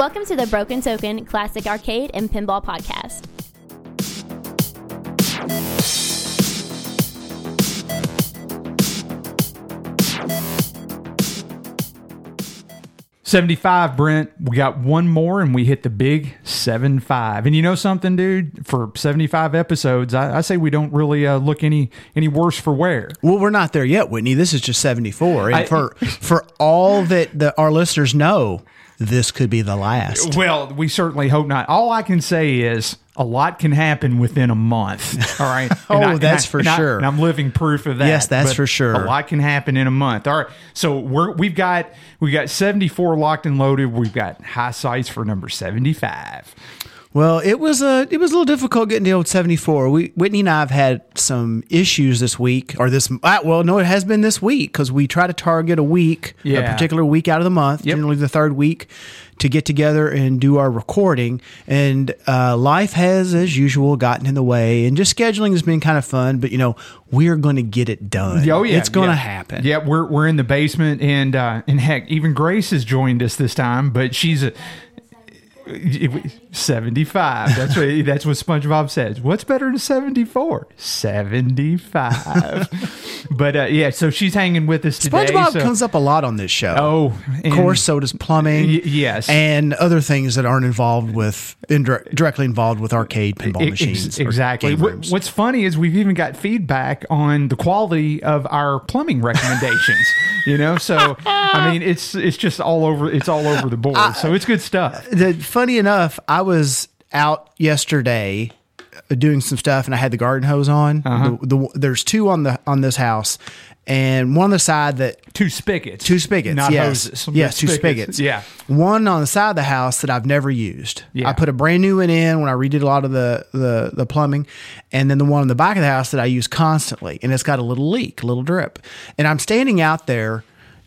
Welcome to the Broken Token Classic Arcade and Pinball Podcast. Seventy-five, Brent. We got one more, and we hit the big seven-five. And you know something, dude? For seventy-five episodes, I, I say we don't really uh, look any any worse for wear. Well, we're not there yet, Whitney. This is just 74. And I- for for all that the, our listeners know, this could be the last. Well, we certainly hope not. All I can say is a lot can happen within a month. All right. Oh, that's for and I- sure. and I'm living proof of that. Yes, that's for sure. A lot can happen in a month. All right. So we're we've got we've got 74 locked and loaded. We've got high sights for number 75. Well, it was a it was a little difficult getting the old 74. We Whitney and I have had some issues this week or this uh, well, no, it has been this week because we try to target a week, a particular week out of the month, Yep. generally the third week, to get together and do our recording. And uh, life has, as usual, gotten in the way. And just scheduling has been kind of fun, but you know we're going to get it done. Oh yeah, it's going to yeah. happen. Yeah, we're we're in the basement, and uh, and heck, even Grace has joined us this time, but she's a. Seventy-five. That's what that's what SpongeBob says. What's better than seventy-four? Seventy-five. but uh, yeah, so she's hanging with us today. SpongeBob so- comes up a lot on this show. Oh, of course, so does plumbing. Y- yes. and other things that aren't involved with directly involved with arcade pinball Ex- machines. or exactly. What- What's funny is we've even got feedback on the quality of our plumbing recommendations. you know, so I mean, it's it's just all over. It's all over the board. so it's good stuff. the funny enough, I was out yesterday uh, doing some stuff, and I had the garden hose on. Uh-huh. The, the, there's two on the on this house, and one on the side that Two spigots. two spigots. Not yes, hoses. yes, two Spigots. spigots. Yeah. one on the side of the house that I've never used. Yeah. I put a brand new one in when I redid a lot of the, the the plumbing, and then the one on the back of the house that I use constantly, and it's got a little leak, a little drip, and I'm standing out there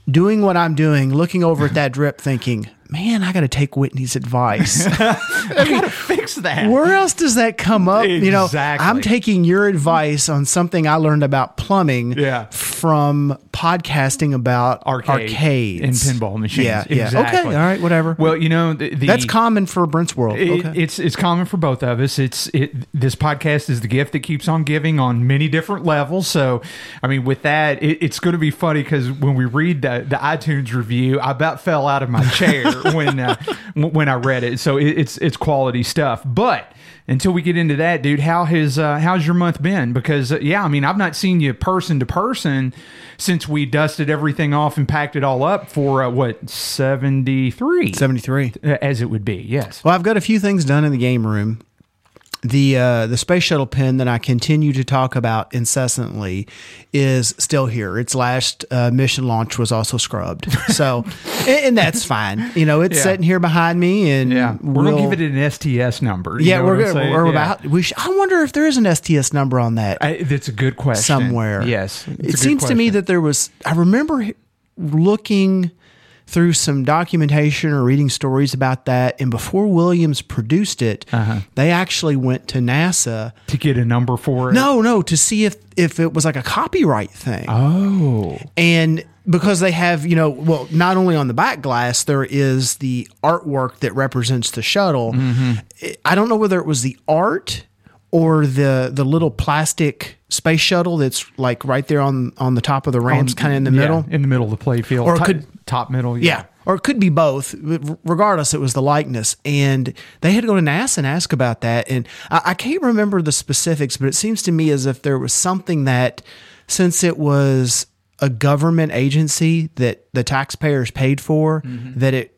doing what I'm doing, looking over at that drip, thinking. Man, I got to take Whitney's advice. I gotta fix that. Where else does that come up? You know, I'm taking your advice on something I learned about plumbing Yeah. from podcasting about Arcade arcades and pinball machines. Yeah, yeah. Exactly. Okay, all right, whatever. Well, you know, the, the, That's common for Brent's world. It, okay. It's it's common for both of us. It's it. This podcast is the gift that keeps on giving on many different levels. So, I mean, with that, it, it's going to be funny because when we read the, the iTunes review, I about fell out of my chair when uh, when I read it. So it, it's it's quality stuff. But until we get into that, dude, how has uh, how's your month been? Because uh, yeah, I mean, I've not seen you person to person since we dusted everything off and packed it all up for uh, what seventy three. 73. As it would be, yes. Well, I've got a few things done in the game room. The uh, the space shuttle pin that I continue to talk about incessantly is still here. Its last uh, mission launch was also scrubbed, so and, and that's fine. You know, it's Yeah. sitting here behind me, and Yeah, we're we'll- gonna give it an STS number. You Yeah, know we're what I'm gonna, we're Yeah. about. We sh- I wonder if there is an STS number on that I, that's a good question. somewhere. Yes, it seems to me that there was. I remember looking through some documentation or reading stories about that, and before Williams produced it, Uh-huh. they actually went to NASA. to get a number for it. No, no, to see if if it was like a copyright thing. Oh, And because they have, you know, well, not only on the back glass, there is the artwork that represents the shuttle. Mm-hmm. I don't know whether it was the art or the the little plastic space shuttle that's like right there on on the top of the ramps, kind of in the Yeah, middle. in the middle of the play field, Or it could- top middle. Yeah. Or it could be both. Regardless, it was the likeness. And they had to go to NASA and ask about that. And I, I can't remember the specifics, but it seems to me as if there was something that, since it was a government agency that the taxpayers paid for, Mm-hmm. that it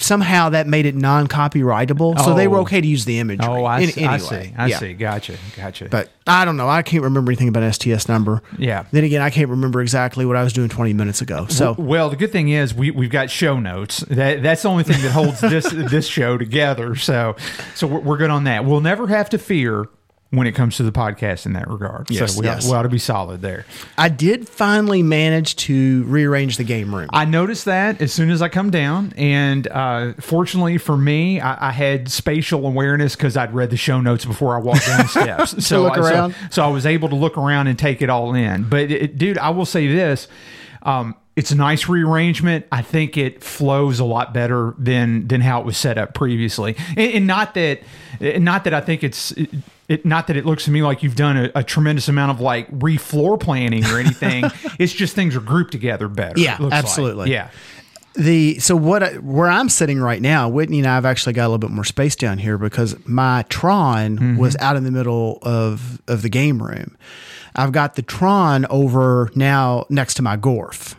somehow that made it non copyrightable. So they were Oh. okay to use the imagery. Oh, I, In- see, I see. I yeah. see. Gotcha. Gotcha. But I don't know. I can't remember anything about STS number. Yeah. Then again, I can't remember exactly what I was doing 20 minutes ago. So well, the good thing is we we've got show notes. That that's the only thing that holds this this show together. So so we're, we're good on that. We'll never have to fear when it comes to the podcast in that regard. Yes, so we, yes. ought, we ought to be solid there. I did finally manage to rearrange the game room. I noticed that as soon as I come down, and uh, fortunately for me, I, I had spatial awareness because I'd read the show notes before I walked down the steps. So, look I- so- around. So, I was able to look around and take it all in. But it, dude, I will say this: um, it's a nice rearrangement. I think it flows a lot better than than how it was set up previously. And, and not that not that I think it's it, not that it looks to me like you've done a, a tremendous amount of like re-floor planning or anything. it's just things are grouped together better. Yeah, looks like. absolutely. Yeah. the so what where I'm sitting right now, Whitney and I've actually got a little bit more space down here because my Tron mm-hmm. was out in the middle of of the game room. I've got the Tron over now next to my Gorf.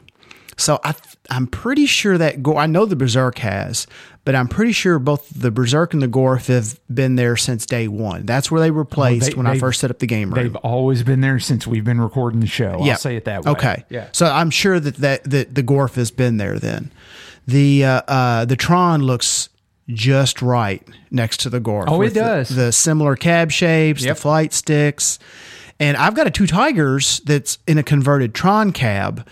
So I I'm pretty sure that Gor- I know the Berserk has, but I'm pretty sure both the Berserk and the Gorf have been there since day one. That's where they were placed they- when I first set up the game room. They've always been there since we've been recording the show. Yeah. I'll say it that way. Okay. Yeah. So I'm sure that that, that the Gorf has been there then. The uh, uh, the Tron looks just right next to the Gorf. Oh, it with the- does. The, similar cab shapes, Yep. the flight sticks, and I've got a two Tigers that's in a converted Tron cab.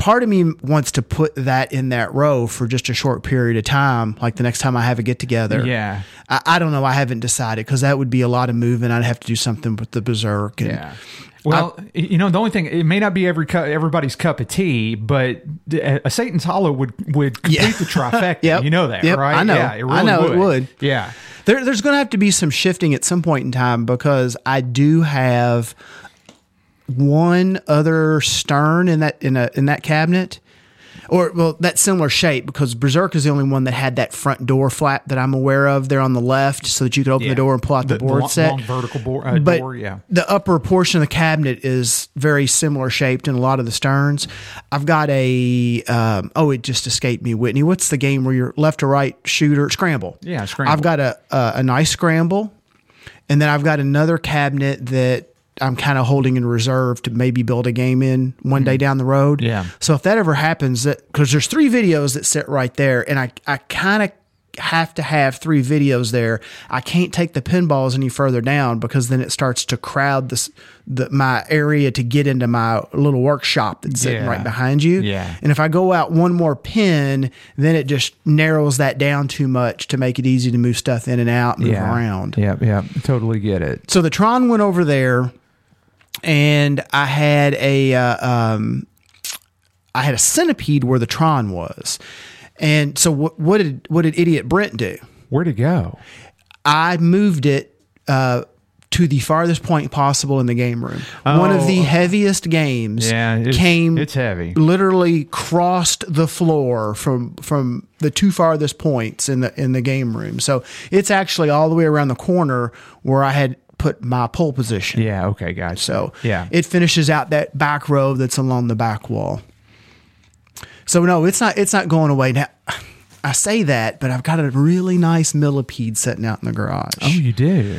Part of me wants to put that in that row for just a short period of time, like the next time I have a get together. Yeah. I, I don't know. I haven't decided because that would be a lot of moving. I'd have to do something with the Berserk. And Yeah. Well, you know, the only thing it may not be every cu- everybody's cup of tea, but a Satan's Hollow would would complete Yeah. the trifecta. Yep. You know that, Yep. right? I know. Yeah, it really I know it would. Yeah. There, there's going to have to be some shifting at some point in time because I do have one other stern in that in a in that cabinet, or well, that similar shape because Berserk is the only one that had that front door flap that I'm aware of there on the left, so that you could open Yeah. the door and pull out the, board long, set. long vertical board, uh, but door. Yeah. the upper portion of the cabinet is very similar shaped in a lot of the sterns. I've got a um, oh, it just escaped me, Whitney. What's the game where you're left to right shooter scramble? Yeah, scramble. I've got a a, a nice scramble, and then I've got another cabinet that. I'm kind of holding in reserve to maybe build a game in one day hmm. down the road. Yeah. So if that ever happens, that because there's three videos that sit right there, and I I kind of have to have three videos there. I can't take the pinballs any further down because then it starts to crowd this the my area to get into my little workshop that's sitting Yeah. right behind you. Yeah. And if I go out one more pin, then it just narrows that down too much to make it easy to move stuff in and out, and move Yeah. around. Yeah. Yeah. Totally get it. So the Tron went over there, and I had a uh, um, I had a centipede where the Tron was, and so what, what did what did idiot Brent do? Where'd it go? I moved it uh, to the farthest point possible in the game room. One of the Oh. heaviest games Yeah, it's- came. it's heavy. Literally crossed the floor from from the two farthest points in the in the game room. So it's actually all the way around the corner where I had put my pole position. Yeah. Okay. Gotcha. So yeah. it finishes out that back row that's along the back wall. So no, it's not it's not going away now. I say that, but I've got a really nice millipede sitting out in the garage. oh, you do.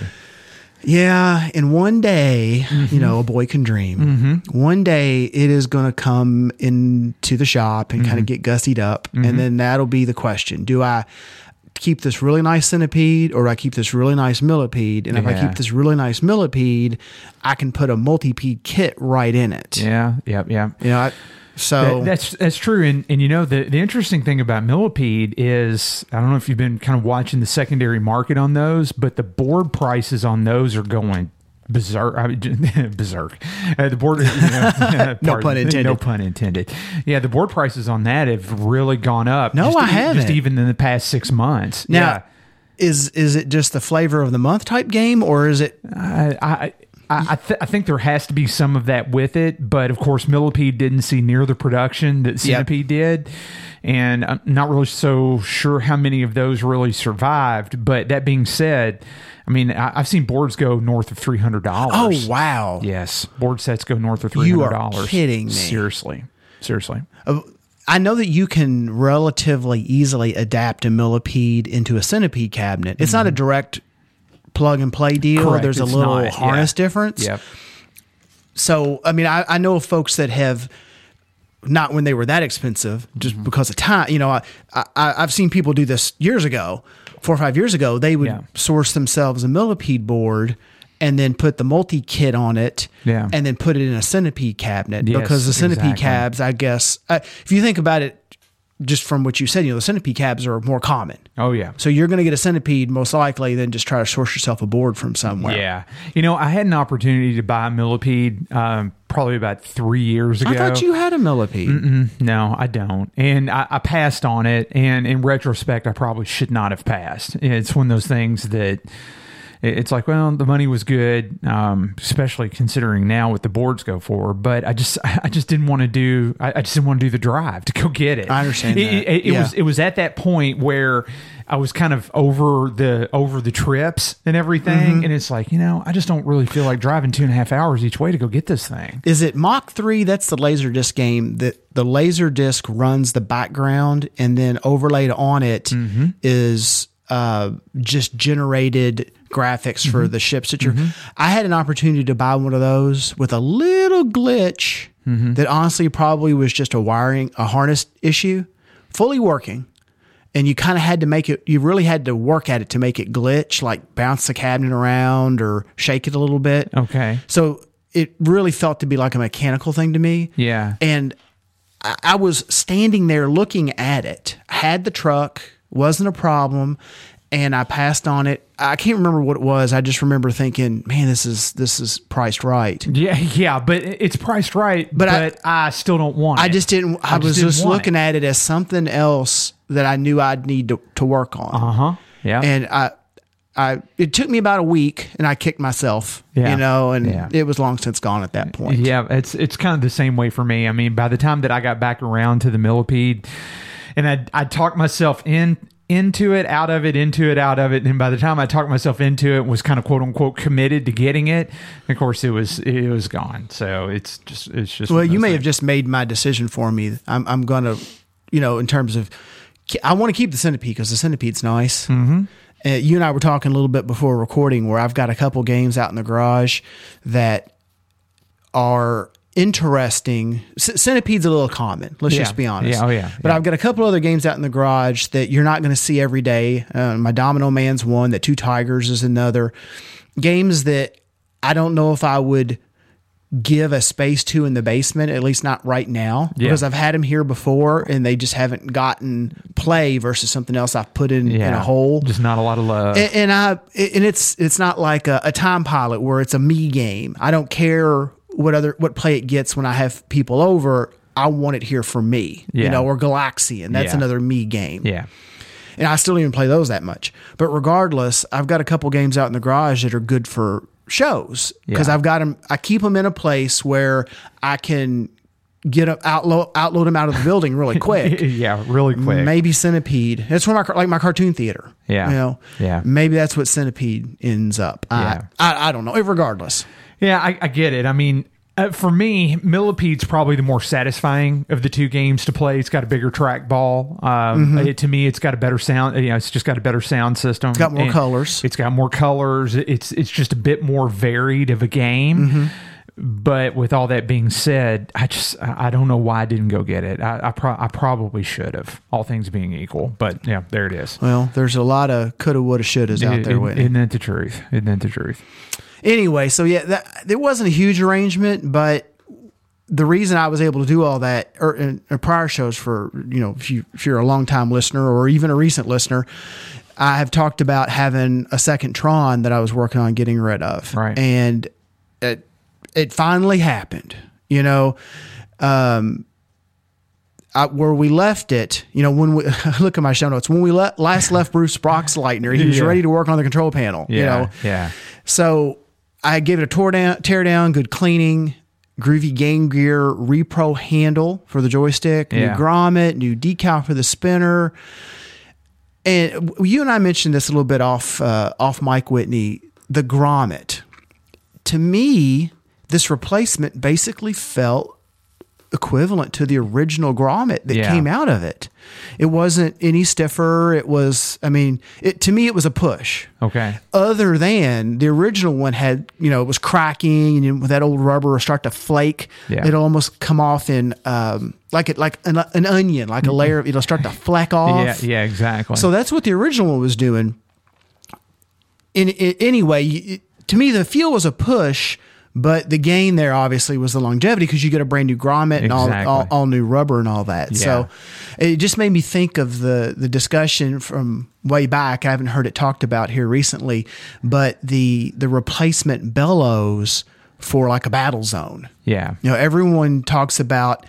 Yeah, and one day, you mm-hmm. know, a boy can dream. Mm-hmm. One day it is going to come into the shop and kind of mm-hmm. get gussied up, and then that'll be the question: Do I keep this really nice centipede, or I keep this really nice millipede? And if I keep this really nice millipede, I can put a multipede kit right in it. Yeah. Yep. Yeah. You know, I, so That- that's that's true, and and you know the the interesting thing about millipede is I don't know if you've been kind of watching the secondary market on those, but the board prices on those are going berserk. I mean, berserk. Uh, the board, you know, No pardon- pun intended. No pun intended. Yeah, the board prices on that have really gone up. No, just I e- Just haven't. even in the past six months. now. yeah. Is is it just the flavor of the month type game, or is it? I I, I, th- I think there has to be some of that with it, but of course, Millipede didn't see near the production that Centipede did, and I'm not really so sure how many of those really survived. But that being said, I mean, I, I've seen boards go north of three hundred dollars. Oh wow! yes, board sets go north of three You hundred are dollars. kidding me. Seriously, seriously. I know that you can relatively easily adapt a millipede into a centipede cabinet. It's not a direct plug and play deal. Mm-hmm. Correct, There's a it's little not, yeah. harness difference. Yep. So, I mean, I, I know of folks that have not when they were that expensive, just Mm-hmm. because of time. You know, I, I I've seen people do this years ago, four or five years ago. They would Yeah. source themselves a millipede board. And then put the multi kit on it, Yeah. and then put it in a centipede cabinet Yes, because the centipede exactly. cabs, I guess, uh, if you think about it, just from what you said, you know, the centipede cabs are more common. Oh yeah. So you're going to get a centipede most likely than just try to source yourself a board from somewhere. Yeah. You know, I had an opportunity to buy a millipede um, probably about three years ago. I thought you had a millipede. No, I don't. And I, I passed on it. And in retrospect, I probably should not have passed. It's one of those things that it's like, well, the money was good, um, especially considering now what the boards go for. But I just, I just didn't want to do. I, I just didn't want to do the drive to go get it. I understand It, that. it- it Yeah. was, it was at that point where I was kind of over the over the trips and everything, Mm-hmm. and it's like, you know, I just don't really feel like driving two and a half hours each way to go get this thing. Is it Mach 3? That's the laser disc game that the laser disc runs the background and then overlaid on it is uh, just generated graphics for mm-hmm. the ships that you're. Mm-hmm. I had an opportunity to buy one of those with a little glitch mm-hmm. that honestly probably was just a wiring, a harness issue, fully working. And you kind of had to make it, you really had to work at it to make it glitch, like bounce the cabinet around or shake it a little bit. Okay. So it really felt to be like a mechanical thing to me. Yeah. And I, I was standing there looking at it, had the truck, wasn't a problem, and I passed on it. I can't remember what it was. I just remember thinking, man, this is this is priced right. Yeah, yeah, but it's priced right. But, But I- I, still don't want it. I just didn't I, just was didn't just looking it. at it as something else that I knew I'd need to, to work on. Uh huh. Yeah. And I I it took me about a week and I kicked myself. Yeah. You know, and Yeah. it was long since gone at that point. yeah, it's it's kind of the same way for me. I mean, by the time that I got back around to the millipede, and I I talked myself in into it, out of it, into it, out of it, and by the time I talked myself into it, was kind of quote unquote committed to getting it. Of course, it was it was gone. So it's just it's just Well, you may have just made my decision for me. I'm, I'm going to, you know, in terms of, I want to keep the centipede because the centipede's nice. Mm-hmm. Uh, you and I were talking a little bit before recording where I've got a couple games out in the garage that are interesting. C- Centipede's a little common. Let's Yeah. just be honest. Yeah, oh, yeah, But yeah. I've got a couple other games out in the garage that you're not going to see every day. Uh, my Domino Man's one. That Two Tigers is another. Games that I don't know if I would give a space to in the basement, at least not right now, Yeah. because I've had them here before and they just haven't gotten play versus something else I've put in, in a hole. Just not a lot of love. And, and I and it's it's not like a, a time pilot where it's a me game. I don't care what other what play it gets when I have people over. I want it here for me, you know, or Galaxian. That's Yeah. another me game. yeah. And I still don't even play those that much. But regardless, I've got a couple games out in the garage that are good for shows because Yeah. I've got them. I keep them in a place where I can get them outload outload them out of the building really quick. yeah, really quick. Maybe Centipede. That's where my like my cartoon theater. Yeah. you know. Yeah. Maybe that's what Centipede ends up. Yeah. I, I I don't know. Regardless, Yeah, I, I get it. I mean, uh, for me, Millipede's probably the more satisfying of the two games to play. It's got a bigger trackball. Um, it, to me, it's got a better sound. You know, it's just got a better sound system. It's got more colors. It's got more colors. It's it's just a bit more varied of a game. Mm-hmm. But with all that being said, I just I don't know why I didn't go get it. I I, pro- I probably should have, all things being equal. But yeah, there it is. well, there's a lot of coulda, woulda, shouldas out there Isn't- waiting. Isn't that the truth? Isn't that the truth? Anyway, so yeah, that, there wasn't a huge arrangement, but the reason I was able to do all that or in, in prior shows for you know if you if you're a long time listener or even a recent listener, I have talked about having a second Tron that I was working on getting rid of, Right. And it it finally happened, you know. Um, I, where we left it, you know, when we look at my show notes, when we le- last left Bruce Boxleitner, he was Yeah. ready to work on the control panel. Yeah, you know, yeah. so I gave it a tear down, tear down, good cleaning, groovy Game Gear repro handle for the joystick, Yeah. new grommet, new decal for the spinner. And you and I mentioned this a little bit off uh, off mic Whitney. The grommet, to me, this replacement basically felt equivalent to the original grommet that Yeah. came out of it. It wasn't any stiffer. It was, I mean, it to me it was a push Okay. other than the original one had, you know, it was cracking and with that old rubber would start to flake. Yeah. It'll almost come off in um, like it like an, an onion, like a layer. of It'll start to fleck off. Yeah, yeah, exactly. So that's what the original one was doing. In, in anyway, to me, the feel was a push, But the gain there obviously was the longevity because you get a brand new grommet and all, Exactly. all, all new rubber and all that. So it just made me think of the the discussion from way back. I haven't heard it talked about here recently, but the the replacement bellows for like a battle zone. Yeah. You know, everyone talks about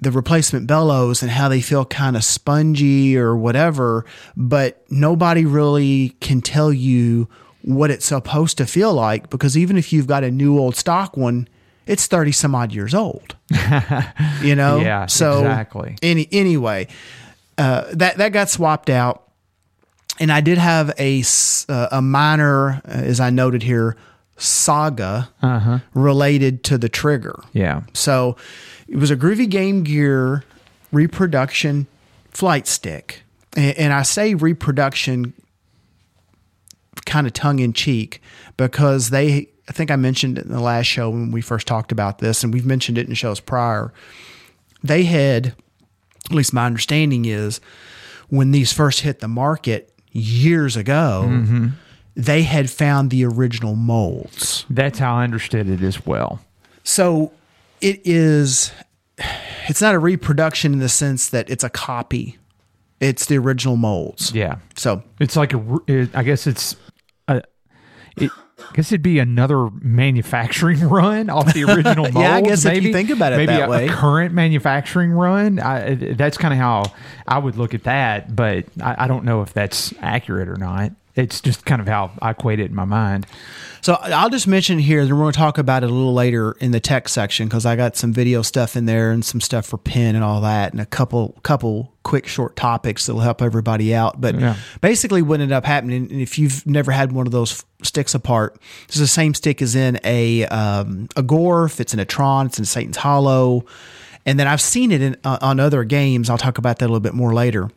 the replacement bellows and how they feel kind of spongy or whatever, but nobody really can tell you what it's supposed to feel like because even if you've got a new old stock one, it's 30 some odd years old. you know? Yeah, so exactly. Any anyway, uh, that that got swapped out and I did have a uh, a minor uh, as I noted here saga related to the trigger. Yeah. So it was a Groovy Game Gear reproduction flight stick. And, and I say reproduction kind of tongue in cheek because they, I think I mentioned it in the last show when we first talked about this, and we've mentioned it in shows prior. They had, at least my understanding is, when these first hit the market years ago, mm-hmm. they had found the original molds. That's how I understood it as well. So it is it's not a reproduction in the sense that it's a copy. It's the original molds. Yeah. So It's like a. it- I guess it's. A, it, I guess it'd be another manufacturing run off the original molds. Yeah, I guess if you maybe. think about it maybe that a, way. a current manufacturing run. I, that's kind of how I would look at that, but I, I don't know if that's accurate or not. It's just kind of how I equate it in my mind. so I'll just mention here, and we're going to talk about it a little later in the tech section because I got some video stuff in there and some stuff for pin and all that, and a couple couple quick short topics that'll help everybody out. But Yeah. basically, what ended up happening, and if you've never had one of those sticks apart, it's the same stick as in a um, a Gorf. It's in a Tron. It's in Satan's Hollow. And then I've seen it in, uh, on other games. I'll talk about that a little bit more later.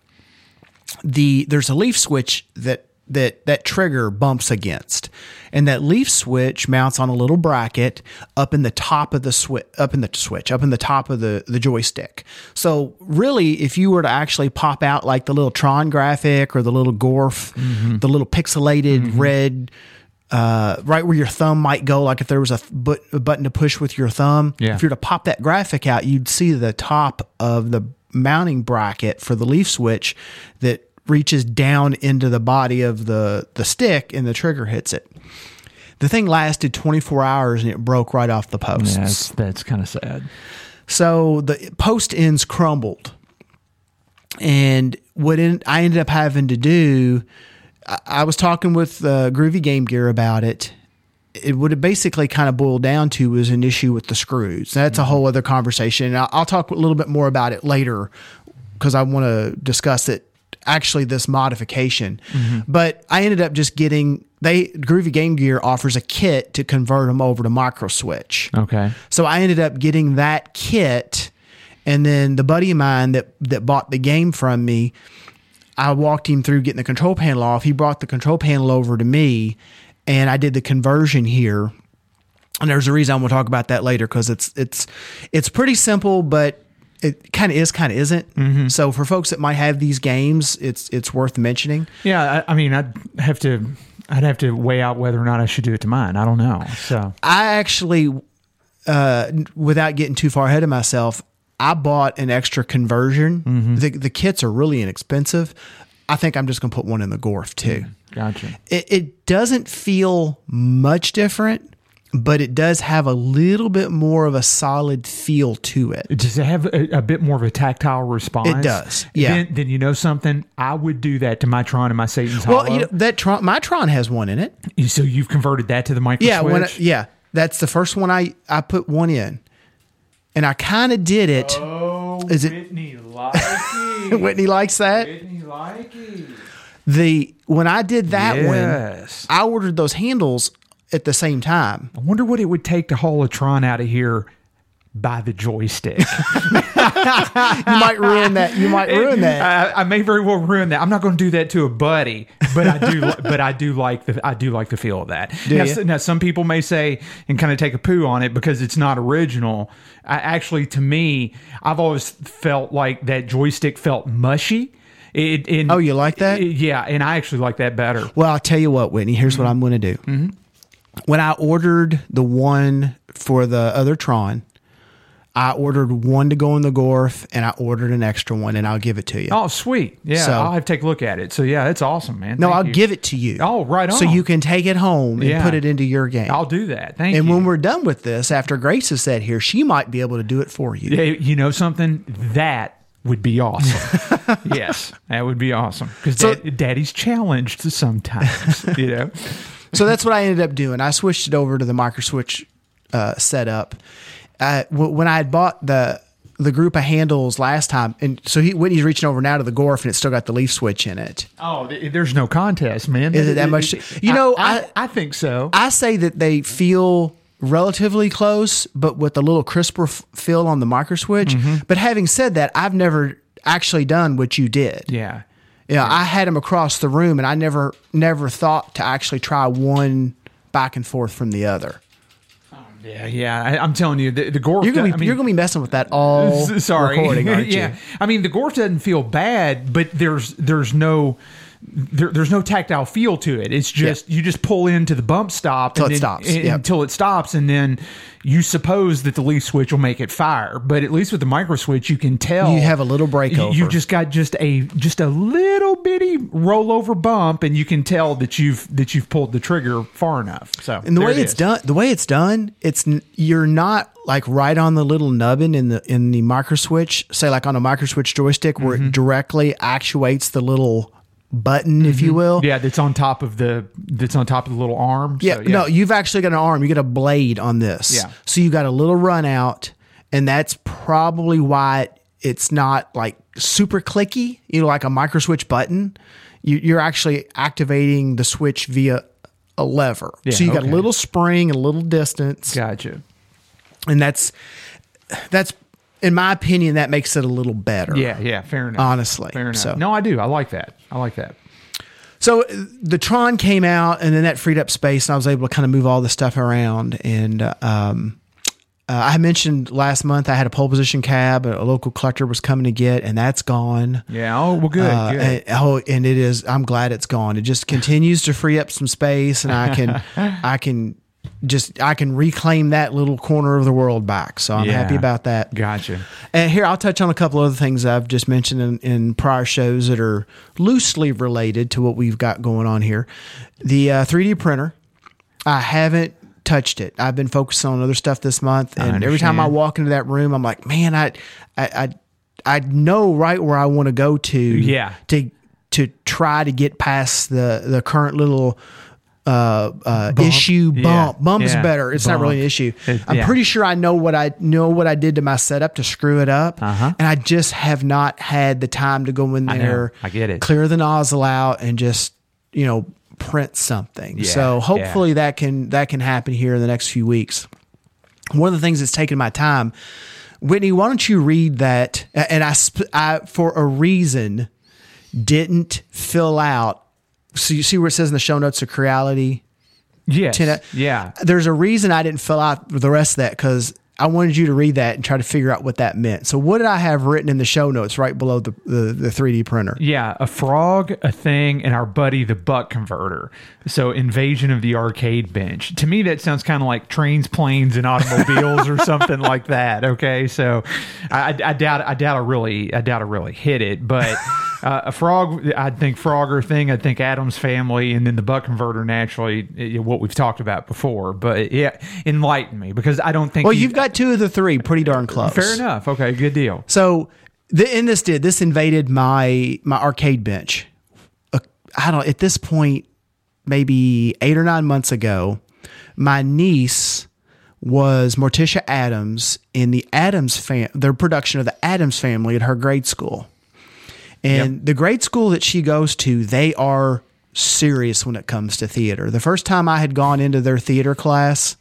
The there's a leaf switch that that that trigger bumps against, and that leaf switch mounts on a little bracket up in the top of the switch, up in the switch, up in the top of the the joystick. So really, if you were to actually pop out like the little Tron graphic or the little Gorf, the little pixelated red uh, right where your thumb might go, like if there was a, but, a button to push with your thumb. Yeah. If you were to pop that graphic out, you'd see the top of the mounting bracket for the leaf switch that reaches down into the body of the, the stick and the trigger hits it. The thing lasted 24 hours and it broke right off the post. Yeah, that's, that's kind of sad. So the post ends crumbled. And what en- I ended up having to do, I, I was talking with uh, Groovy Game Gear about it. It would have basically kind of boiled down to was an issue with the screws. That's a whole other conversation. And I'll, I'll talk a little bit more about it later because I want to discuss it. Actually, this modification, mm-hmm. but I ended up just getting they Groovy Game Gear offers a kit to convert them over to micro switch. Okay. So I ended up getting that kit, and then the buddy of mine that that bought the game from me, I walked him through getting the control panel off. He brought the control panel over to me, and I did the conversion here. And there's a reason I'm going to talk about that later because it's it's it's pretty simple, but it kind of is, kind of isn't. Mm-hmm. So for folks that might have these games, it's it's worth mentioning. Yeah, I, I mean, I'd have to, I'd have to weigh out whether or not I should do it to mine. I don't know. So I actually, uh, without getting too far ahead of myself, I bought an extra conversion. Mm-hmm. The the kits are really inexpensive. I think I'm just gonna put one in the Gorf too. Mm-hmm. gotcha. It, it doesn't feel much different, but it does have a little bit more of a solid feel to it. Does it have a, a bit more of a tactile response? It does, yeah. Then, then you know something. I would do that to my Tron and my Satan's Well, Hollow. you know, that Tron, my Tron has one in it. so you've converted that to the micro Yeah, I, yeah, that's the first one I I put one in, and I kind of did it. oh, Is it- Whitney likey. Whitney likes that. Whitney likey. The when I did that Yes. one, I ordered those handles at the same time. I wonder what it would take to haul a Tron out of here by the joystick. You might ruin that. You might ruin that. I, I may very well ruin that. I'm not going to do that to a buddy, but I do. but I do like the. I do like the feel of that. Now, now, some people may say and kind of take a poo on it because it's not original. I, actually, to me, I've always felt like that joystick felt mushy. It, it, Oh, you like that? yeah, and I actually like that better. Well, I'll tell you what, Whitney. Here's what mm-hmm. I'm going to do. Mm-hmm. When I ordered the one for the other Tron. I ordered one to go in the Gorf, and I ordered an extra one, and I'll give it to you. Oh, sweet. Yeah, So- I'll have to take a look at it. So yeah, it's awesome, man. no, Thank I'll you. give it to you. Oh, right So you can take it home and Yeah. put it into your game. I'll do that. Thank and you. And when we're done with this, after Grace is set here, she might be able to do it for you. Yeah, you know something that would be awesome. yes, that would be awesome because So- daddy's challenged sometimes. you know. so that's what I ended up doing. I switched it over to the micro switch uh, setup. Uh, when I had bought the the group of handles last time, and so he Whitney's reaching over now to the Gorf, and it's still got the leaf switch in it. Oh, there's no contest, man. Is it that much- You know, I, I- I, think so. I say that they feel relatively close, but with a little crisper f- feel on the micro switch. But having said that, I've never actually done what you did. yeah. Yeah, I had them across the room, and I never never thought to actually try one back and forth from the other. Yeah, yeah. I, I'm telling you, the, the Gorf. You're gonna be I mean, you're gonna be messing with that all Sorry. recording, aren't you? yeah. I mean, the Gorf doesn't feel bad, but there's there's no there, there's no tactile feel to it. It's just you just pull into the bump stop until and it then- stops. and- Yep. until it stops, and then you suppose that the leaf switch will make it fire. But at least with the micro switch, you can tell You have a little breakover. You just got just a just a little bitty rollover bump, and you can tell that you've that you've pulled the trigger far enough. So And the way it it's done, the way it's done, it's you're not like right on the little nubbin in the in the micro switch. Say like on a micro switch joystick where Mm-hmm. it directly actuates the little button, if you mm-hmm. will. Yeah, that's on top of the that's on top of the little arm. Yeah, So, no, you've actually got an arm. You get a blade on this. Yeah. So you got a little run out, and that's probably why it's not like super clicky. You know, like a micro switch button. You, you're actually activating the switch via a lever. Yeah, so you got okay. a little spring, a little distance, Gotcha. and that's that's in my opinion that makes it a little better. Yeah, yeah, fair enough. Honestly, fair enough. so- No, I do. I like that. I like that. So uh, the Tron came out, and then that freed up space, and I was able to kind of move all the stuff around. And uh, um, uh, I mentioned last month I had a pole position cab, a local collector was coming to get, and that's gone. Yeah. Oh, well, good. Uh, good. and, oh, and it is. I'm glad it's gone. It just continues to free up some space, and I can, I can just, I can reclaim that little corner of the world back. So I'm Yeah. happy about that. gotcha. And here, I'll touch on a couple other things I've just mentioned in, in prior shows that are loosely related to what we've got going on here. The uh, 3D printer, I haven't touched it. I've been focused on other stuff this month, and every time I walk into that room, I'm like, man, I, I, I, I know right where I want to go to, Yeah. to to try to get past the the current little. Uh, uh, issue Yeah. bump. Bump is Yeah. better. It's not really an issue. It- I'm yeah. pretty sure I know what I know what I did to my setup to screw it up, Uh-huh. and I just have not had the time to go in there. I get it. Clear the nozzle out and just you know print something. So hopefully that can that can happen here in the next few weeks. One of the things that's taken my time, Whitney. Why don't you read that? And I, I for a reason didn't fill out. So you see where it says in the show notes of Creality Yes. Tina- yeah. there's a reason I didn't fill out the rest of that because I wanted you to read that and try to figure out what that meant. So, what did I have written in the show notes right below the, the, the 3D printer? Yeah, a frog, a thing, and our buddy the buck converter. So invasion of the arcade bench. To me, that sounds kind of like trains, planes, and automobiles, or something like that. Okay, so I, I, I doubt, I doubt I really, I doubt I really hit it. But uh, a frog, I'd think Frogger thing. I'd think Addams family, and then the butt converter. Naturally, what we've talked about before. But yeah, enlighten me because I don't think. Well, you- you've got two of the three pretty darn close. fair enough. Okay, good deal. So, the, and this did this invaded my my arcade bench. Uh, I don't at this point, maybe eight or nine months ago, my niece was Morticia Addams in the Addams fam their production of the Addams family at her grade school. And the grade school that she goes to, they are serious when it comes to theater. The first time I had gone into their theater class,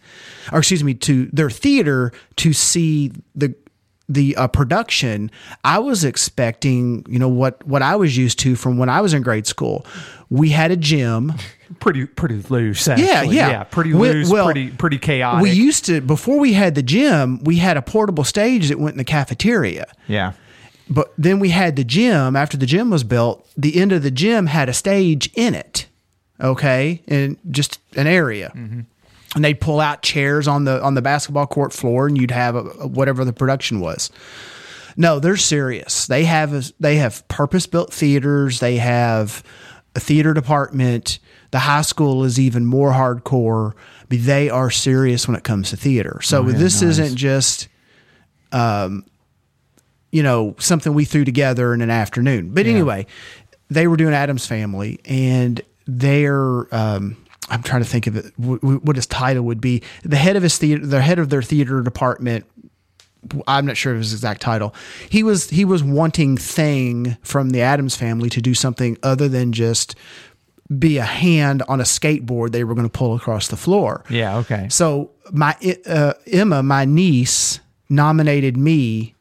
or excuse me, to their theater to see the the uh, production, I was expecting, you know, what what I was used to from when I was in grade school. We had a gym. Pretty, pretty loose. Actually. Yeah, yeah. yeah. Pretty We- loose. well, pretty, pretty chaotic. We used to before we had the gym, we had a portable stage that went in the cafeteria. yeah. But then we had the gym. After the gym was built, the end of the gym had a stage in it. Okay, and just an area. and they'd pull out chairs on the on the basketball court floor, and you'd have a, a- whatever the production was. No, they're serious. They have a, they have purpose built theaters. They have a theater department. The high school is even more hardcore. They are serious when it comes to theater. So this isn't just um, you know, something we threw together in an afternoon. But anyway, they were doing Addams Family, and they're. Um, I'm trying to think of it. wh- wh- What his title would be. The head of his theater, the head of their theater department. I'm not sure of his exact title. He was he was wanting Thing from the Addams Family to do something other than just be a hand on a skateboard they were going to pull across the floor. Yeah. Okay. So my uh, Emma, my niece, nominated me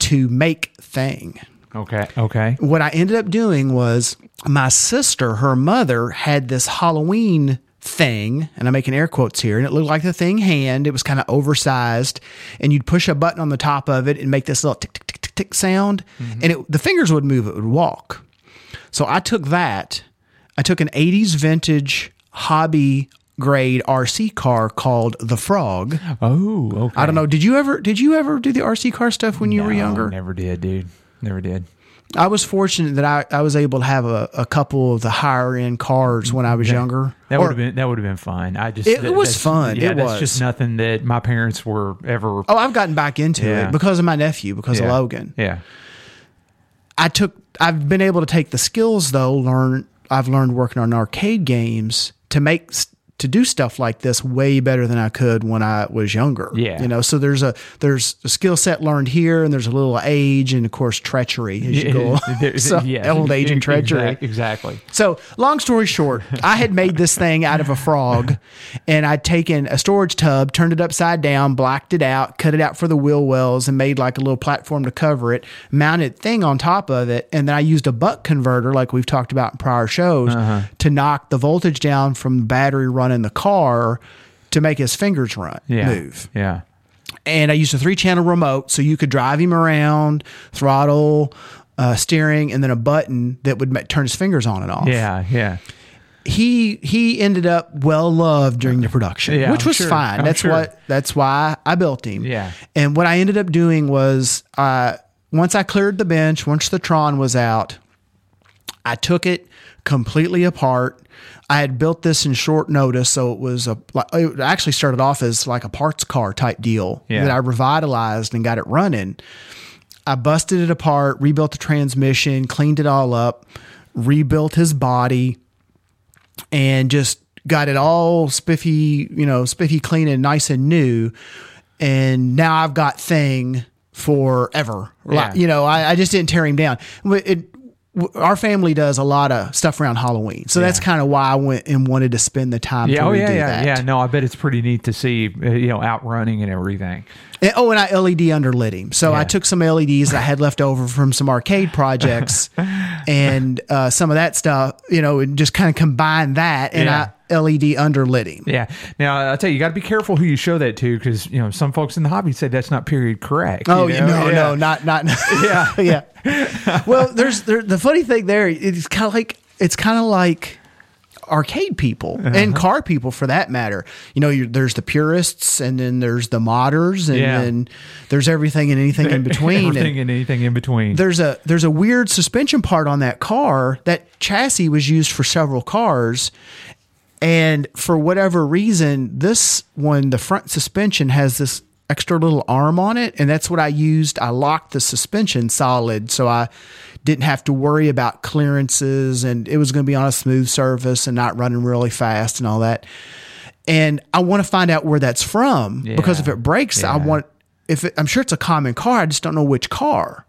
to make thing. Okay. Okay. What I ended up doing was my sister, her mother, had this Halloween thing, and I'm making air quotes here, and it looked like the thing hand. It was kind of oversized, and you'd push a button on the top of it and make this little tick tick tick tick tick sound, mm-hmm. and it, the fingers would move, it would walk. So I took that. I took an 80s vintage hobby grade RC car called the Frog. Oh. Okay. I don't know. Did you ever did you ever do the RC car stuff when you were younger? Never did, dude. Never did. I was fortunate that I, I was able to have a, a couple of the higher end cars when I was younger. That would have been that would have been fun. I just It that- was fun. Yeah, It that's was. just nothing that my parents were ever. Oh, I've gotten back into Yeah. it because of my nephew, because yeah. of Logan. Yeah. I took I've been able to take the skills though, learn I've learned working on arcade games to make to do stuff like this way better than I could when I was younger. Yeah. You know, so there's a there's a skill set learned here and there's a little age and of course treachery as you go. So, yeah. old age and treachery. Exactly. So, long story short, I had made this thing out of a frog and I'd taken a storage tub, turned it upside down, blacked it out, cut it out for the wheel wells, and made like a little platform to cover it, mounted thing on top of it. And then I used a buck converter, like we've talked about in prior shows, uh-huh. to knock the voltage down from the battery running the car to make his fingers run, Yeah. move Yeah. and I used a three channel remote so you could drive him around, throttle, uh, steering, and then a button that would ma- turn his fingers on and off. Yeah. Yeah. He he ended up well loved during the production, Yeah, which I'm was sure. fine. I'm that's sure. what that's why I built him. Yeah. And what I ended up doing was uh, once I cleared the bench, once the Tron was out, I took it completely apart. I had built this in short notice, so it was a. like, It actually started off as like a parts car type deal Yeah. that I revitalized and got it running. I busted it apart, rebuilt the transmission, cleaned it all up, rebuilt his body, and just got it all spiffy, you know, spiffy clean and nice and new. And now I've got thing forever. Like, you know, I, I just didn't tear him down. It, our family does a lot of stuff around Halloween, so that's kind of why I went and wanted to spend the time Yeah. to Oh yeah. Yeah. that. Yeah. No, I bet it's pretty neat to see uh, you know outrunning and everything. And- oh, and I LED underlit him. So I took some LEDs I had left over from some arcade projects and uh, some of that stuff, you know, and just kind of combined that and Yeah. LED underlit him. Yeah. Now I'll tell you, you got to be careful who you show that to because you know some folks in the hobby say that's not period correct. Oh you know? no, Yeah. no, not not. Yeah, yeah. Well, there's there, the funny thing there. It's kind of like it's kind of like arcade people Uh-huh. and car people for that matter. You know, there's the purists, and then there's the modders, and Yeah. then there's everything and anything in between. and- Everything and anything in between. there's a there's a weird suspension part on that car. That chassis was used for several cars, and for whatever reason, this one, the front suspension has this extra little arm on it, and that's what I used. I locked the suspension solid, so I didn't have to worry about clearances, and it was going to be on a smooth surface and not running really fast and all that. And I want to find out where that's from because if it breaks, I want if it, I'm sure it's a common car, I just don't know which car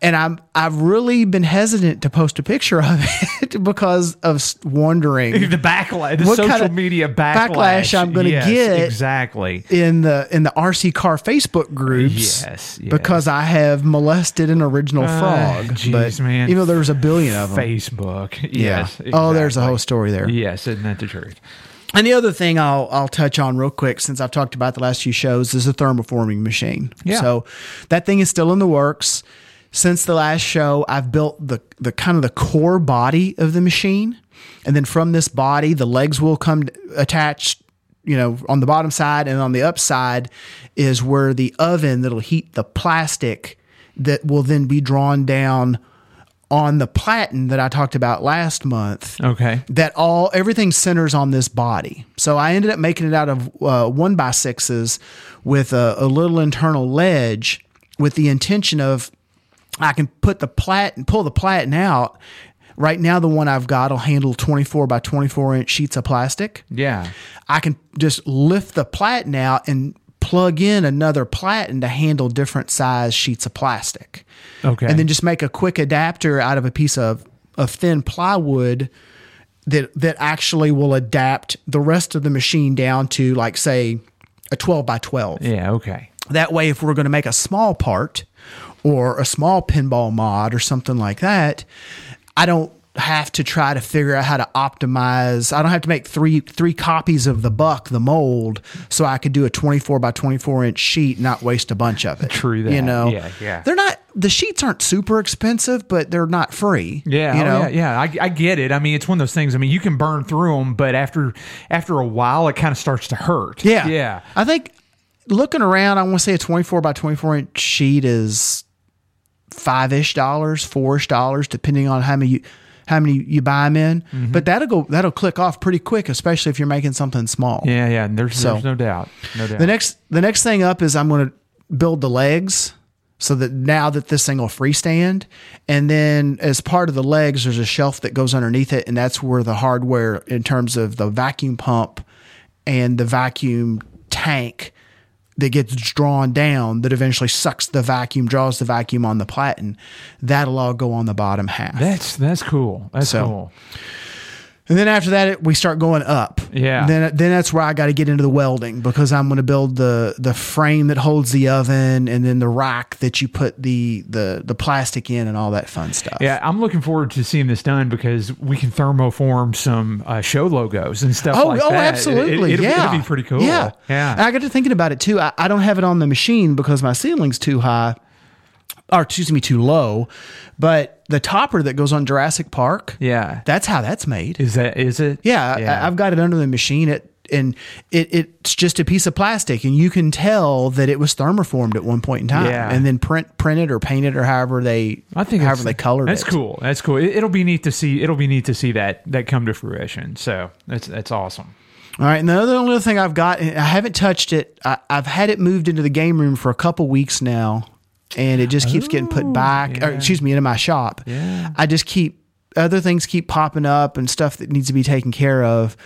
and I'm I've really been hesitant to post a picture of it because of wondering the backlash, the What social kinda media backlash, backlash I'm gonna Yes, get. exactly. in the in the RC car Facebook groups Yes, yes. because I have molested an original Ah, frog. jeez, but man. even though there was a billion of them. Facebook. Yeah. Yes. Oh, there's a whole story there. Yes, isn't that the truth? And the other thing I'll I'll touch on real quick since I've talked about the last few shows is a thermoforming machine. Yeah. So that thing is still in the works. Since the last show, I've built the the kind of the core body of the machine, and then from this body, the legs will come attached, you know, on the bottom side and on the upside is where the oven that'll heat the plastic that will then be drawn down on the platen that I talked about last month. Okay. That all everything centers on this body. So I ended up making it out of uh, one by sixes with a, a little internal ledge with the intention of I can put the platen, pull the platen out. Right now, the one I've got will handle 24 by 24 inch sheets of plastic. Yeah. I can just lift the platen out and plug in another platen to handle different size sheets of plastic. Okay. And then just make a quick adapter out of a piece of, of thin plywood that that actually will adapt the rest of the machine down to like say a 12 by 12. Yeah. Okay. That way, if we're going to make a small part or a small pinball mod or something like that, I don't have to try to figure out how to optimize. I don't have to make three three copies of the buck, the mold, so I could do a 24 by 24 inch sheet, not waste a bunch of it. True that. You know, Yeah, yeah. They're not the sheets aren't super expensive, but they're not free. Yeah, you oh, yeah, yeah. I, I get it. I mean, it's one of those things. I mean, you can burn through them, but after after a while, it kind of starts to hurt. Yeah. yeah. I think looking around, I want to say a 24 by 24 inch sheet is five ish dollars, four ish dollars, depending on how many you, how many you buy them in. Mm-hmm. But that'll go, that'll click off pretty quick, especially if you're making something small. Yeah, yeah. and There's, So- there's no doubt. No doubt. The next, the next thing up is I'm going to build the legs so that now that this thing will freestand. And then as part of the legs, there's a shelf that goes underneath it. And that's where the hardware in terms of the vacuum pump and the vacuum tank that gets drawn down that eventually sucks the vacuum, draws the vacuum on the platen. That'll all go on the bottom half. that's that's cool. That's So- cool. And then after that, it, we start going up. Yeah. Then then that's where I got to get into the welding because I'm going to build the the frame that holds the oven and then the rack that you put the the the plastic in and all that fun stuff. Yeah, I'm looking forward to seeing this done because we can thermoform some uh, show logos and stuff Oh, like oh, that. absolutely. It, will yeah. it'll be pretty cool. Yeah. yeah. And I got to thinking about it too. I, I don't have it on the machine because my ceiling's too high, or excuse me, too low. But the topper that goes on Jurassic Park, yeah. that's how that's made. Is that is it? Yeah, I, I've got it under the machine. It and it it's just a piece of plastic, and you can tell that it was thermoformed at one point in time, Yeah. and then print printed or painted or however they I think however they colored it. That's it. cool. That's cool. It, will be neat to see. It'll be neat to see that that come to fruition. So that's that's awesome. All right, and the other only other thing I've got, I haven't touched it. I, I've had it moved into the game room for a couple weeks now, and it just keeps getting put oh, back. Or, excuse me, into my shop. Yeah. I just keep other things keep popping up and stuff that needs to be taken care of.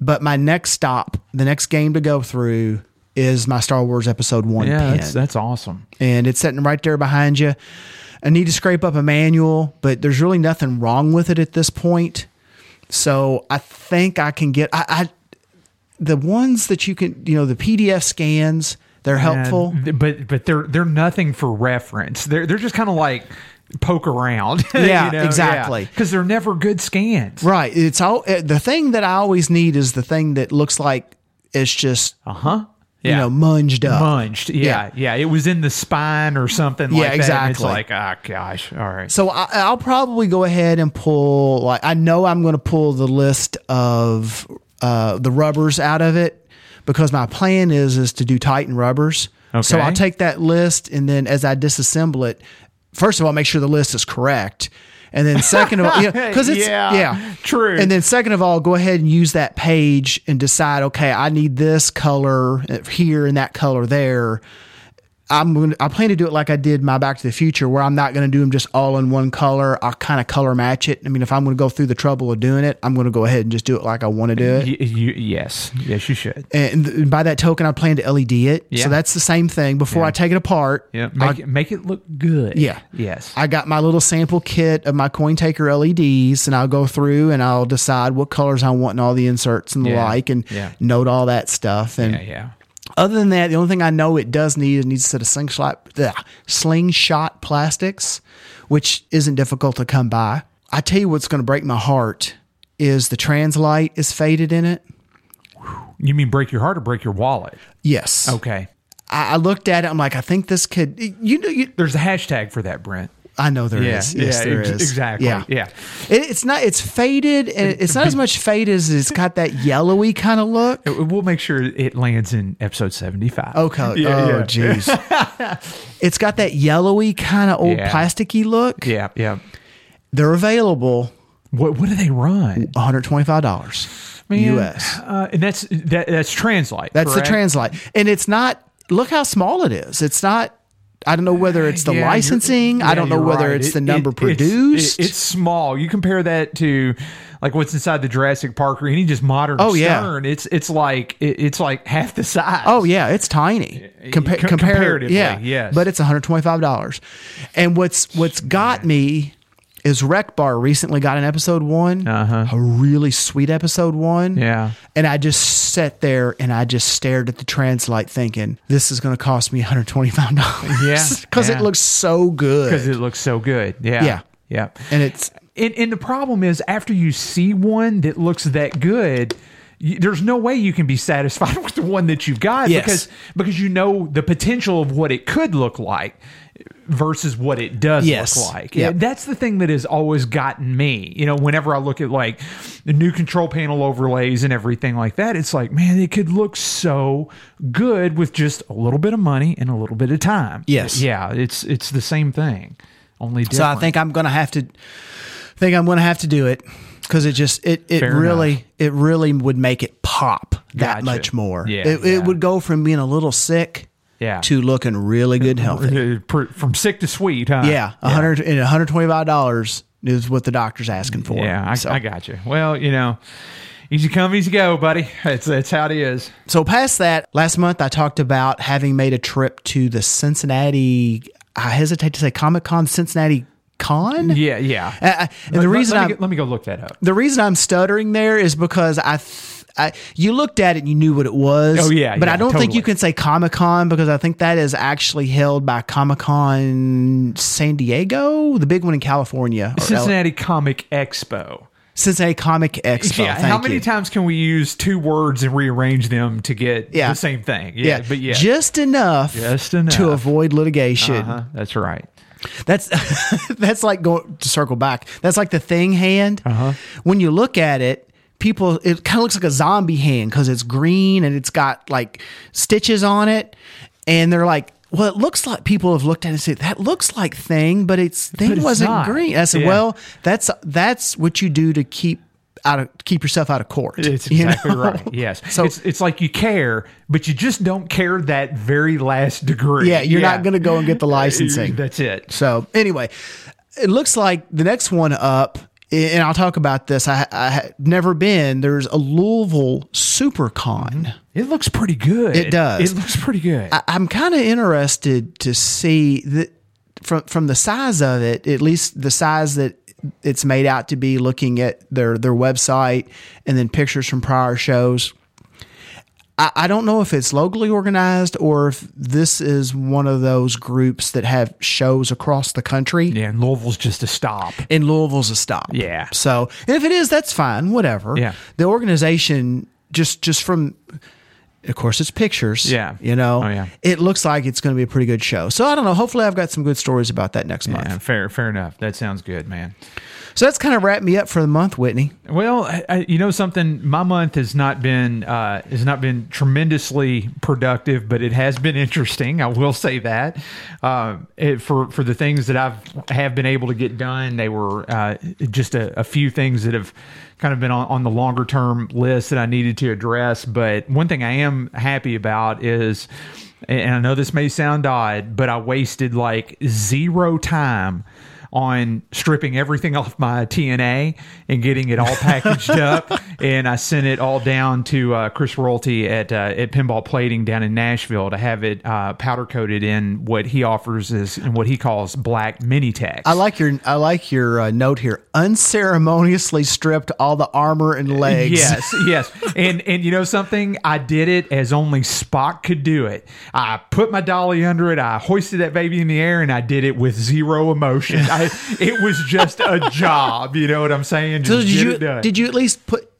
But my next stop, the next game to go through, is my Star Wars Episode One Yeah, pin. that's that's awesome. and it's sitting right there behind you. I need to scrape up a manual, but there's really nothing wrong with it at this point. So I think I can get I, I the ones that you can you know the PDF scans they're helpful. And- but but they're they're nothing for reference. They're they're just kind of like poke around. Yeah, exactly. Because they're never good scans. Right. It's all uh, the thing that I always need is the thing that looks like it's just Uh huh. you know munged up. Munged. Yeah, yeah, It was in the spine or something Yeah, like that. and exactly. It's like, ah, gosh. All right. So I, I'll probably go ahead and pull. Like I know I'm going to pull the list of uh, the rubbers out of it because my plan is is to do Titan rubbers. So I'll take that list and then as I disassemble it, first of all, make sure the list is correct. And then second of all, because it's Yeah, yeah, true. And then second of all, go ahead and use that page and decide. Okay, I need this color here and that color there. I'm to I plan to do it like I did my Back to the Future, where I'm not going to do them just all in one color. I'll kind of color match it. I mean, if I'm going to go through the trouble of doing it, I'm going to go ahead and just do it like I want to do it. Y- you, yes, yes, you should. And th- by that token, I plan to LED it. Yeah. So that's the same thing. Before I take it apart, Yeah, I- make it, make it look good. Yeah. Yes. I got my little sample kit of my Cointaker LEDs, and I'll go through and I'll decide what colors I want in all the inserts and the Yeah. like, and Yeah. note all that stuff. And yeah, yeah. Other than that, the only thing I know it does need is needs a set of slingshot, ugh, slingshot plastics, which isn't difficult to come by. I tell you what's going to break my heart is the translite is faded in it. You mean break your heart or break your wallet? Yes. Okay. I, I looked at it. I'm like, I think this could. You know, you, There's a hashtag for that, Brent. I know there is. Yeah, Yes, yeah, there ex- is. exactly. Yeah, Yeah. It, it's not. It's faded, and it's not as much fade as it's got that yellowy kind of look. We'll make sure it lands in episode 75. Okay. Yeah, oh, yeah. jeez. it's got that yellowy kind of old Yeah. plasticky look. Yeah, yeah. They're available. What what do they run? One hundred twenty-five dollars U.S. Uh, and that's that, that's translite. That's correct? the translite, and it's not. Look how small it is. It's not. I don't know whether it's the Yeah, licensing. I don't know whether right. it's the number it- it's- produced. it- it's small. You compare that to like what's inside the Jurassic Park or any just modern Oh, yeah. Stern. It's it's like it, it's like half the size. Oh yeah, it's tiny. Compa- Co- compare- comparatively, yeah, yes. But it's one hundred twenty-five dollars. And what's what's got me is Rec Bar recently got an episode one, Uh-huh. a really sweet episode one. Yeah. And I just sat there and I just stared at the translite, thinking this is going to cost me one hundred twenty-five dollars. Yeah, because yeah. it looks so good. because it looks so good. Yeah, Yeah. yeah. and it's And, and the problem is, after you see one that looks that good, there's no way you can be satisfied with the one that you've got Yes. because because you know the potential of what it could look like versus what it does Yes. look like. Yep. That's the thing that has always gotten me. You know, whenever I look at like the new control panel overlays and everything like that, it's like, man, it could look so good with just a little bit of money and a little bit of time. Yes. Yeah, it's it's the same thing. Only different. so I think I'm going to have to think I'm going to have to do it because it just it it Fair really enough. it really would make it pop that Gotcha. much more. Yeah, it, yeah. it would go from being a little sick Yeah. to looking really good healthy. From sick to sweet, huh? Yeah, and 125 dollars is what the doctor's asking for. Yeah, I, so, I got you. Well, you know, easy come, easy go, buddy. It's it's how it is. so past that, last month I talked about having made a trip to the Cincinnati. I hesitate to say Comic Con Cincinnati Con. Yeah, yeah. Uh, uh, and the reason let, me, go- let me go look that up. the reason I'm stuttering there is because I, th- I you looked at it and you knew what it was. Oh, yeah, but yeah, I don't think you can say Comic Con because I think that is actually held by Comic Con San Diego, the big one in California, or L- Cincinnati Comic Expo. Cincinnati Comic Expo. yeah. How many you. times can we use two words and rearrange them to get Yeah. the same thing? Yeah, Yeah, but yeah, just enough, Just enough. to avoid litigation. uh-huh, that's right. That's that's like going to circle back. That's like the thing hand. Uh-huh. When you look at it, people it kind of looks like a zombie hand because it's green and it's got like stitches on it, and they're like. Well, it looks like people have looked at it and said that looks like thing, but it's thing it's wasn't not. green. I said, Yeah. well, that's that's what you do to keep out of keep yourself out of court. It's you know? right. Yes. So it's it's like you care, but you just don't care that very last degree. yeah, you're not going to go and get the uh, licensing. That's it. So anyway, it looks like the next one up, and I'll talk about this. I, I never been. There's a Louisville SuperCon. Mm-hmm. It looks pretty good. It does. It looks pretty good. I, I'm kind of interested to see that from from the size of it, at least the size that it's made out to be. Looking at their their website and then pictures from prior shows. I, I don't know if it's locally organized or if this is one of those groups that have shows across the country. yeah, and Louisville's just a stop. and Louisville's a stop. Yeah. So and if it is, that's fine. Whatever. Yeah. The organization just just from, of course, it's pictures. Yeah. You know. Oh, yeah. It looks like it's going to be a pretty good show. So I don't know. Hopefully, I've got some good stories about that next month. Yeah, fair, fair enough. That sounds good, man. So that's kind of wrapped me up for the month, Whitney. Well, I, you know something. My month has not been uh, has not been tremendously productive, but it has been interesting. I will say that uh, it, for for the things that I've have been able to get done, they were uh, just a, a few things that have kind of been on, on the longer term list that I needed to address. But one thing I am happy about is. And I know this may sound odd, but I wasted like zero time on stripping everything off my TNA and getting it all packaged up. And I sent it all down to uh, Chris Royalty at uh, at Pinball Plating down in Nashville to have it uh, powder coated in what he offers is in what he calls black mini text. I like your I like your uh, note here. Unceremoniously stripped all the armor and legs. Yes, yes. And and you know something? I did it as only Spock could do it. I put my dolly under it, I hoisted that baby in the air, and I did it with zero emotion. I, it was just a job, you know what I'm saying? So did you did you at least put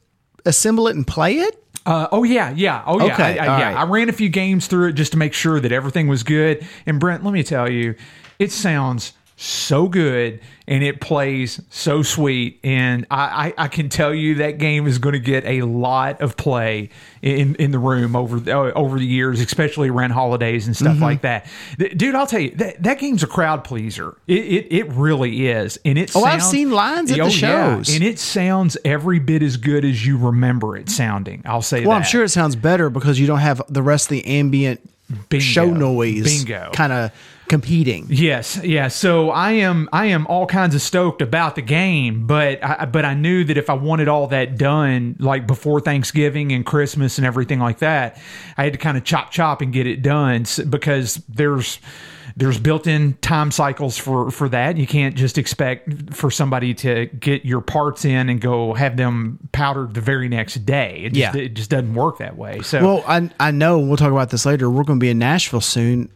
assemble it and play it? Uh, oh yeah, yeah, oh yeah, Okay, I, I, yeah. right. I ran a few games through it just to make sure that everything was good. And Brent, let me tell you, it sounds so good and it plays so sweet. And I, I, I can tell you that game is going to get a lot of play in, in the room over uh, over the years, especially around holidays and stuff like that. Th- Dude, I'll tell you that that game's a crowd pleaser. It it, it really is, and it. Oh, I've seen lines at the Oh, yeah. shows. and it sounds every bit as good as you remember it sounding. I'll say Well, that. I'm sure it sounds better because you don't have the rest of the ambient Bingo. show noise Bingo. kind of competing. Yes, yeah. So I am I am all kinds of stoked about the game, but I, but I knew that if I wanted all that done like before Thanksgiving and Christmas and everything like that, I had to kind of chop chop and get it done because there's there's built-in time cycles for for that. You can't just expect for somebody to get your parts in and go have them powdered the very next day. It just, Yeah. it just doesn't work that way. So Well, I I know we'll talk about this later. We're going to be in Nashville soon.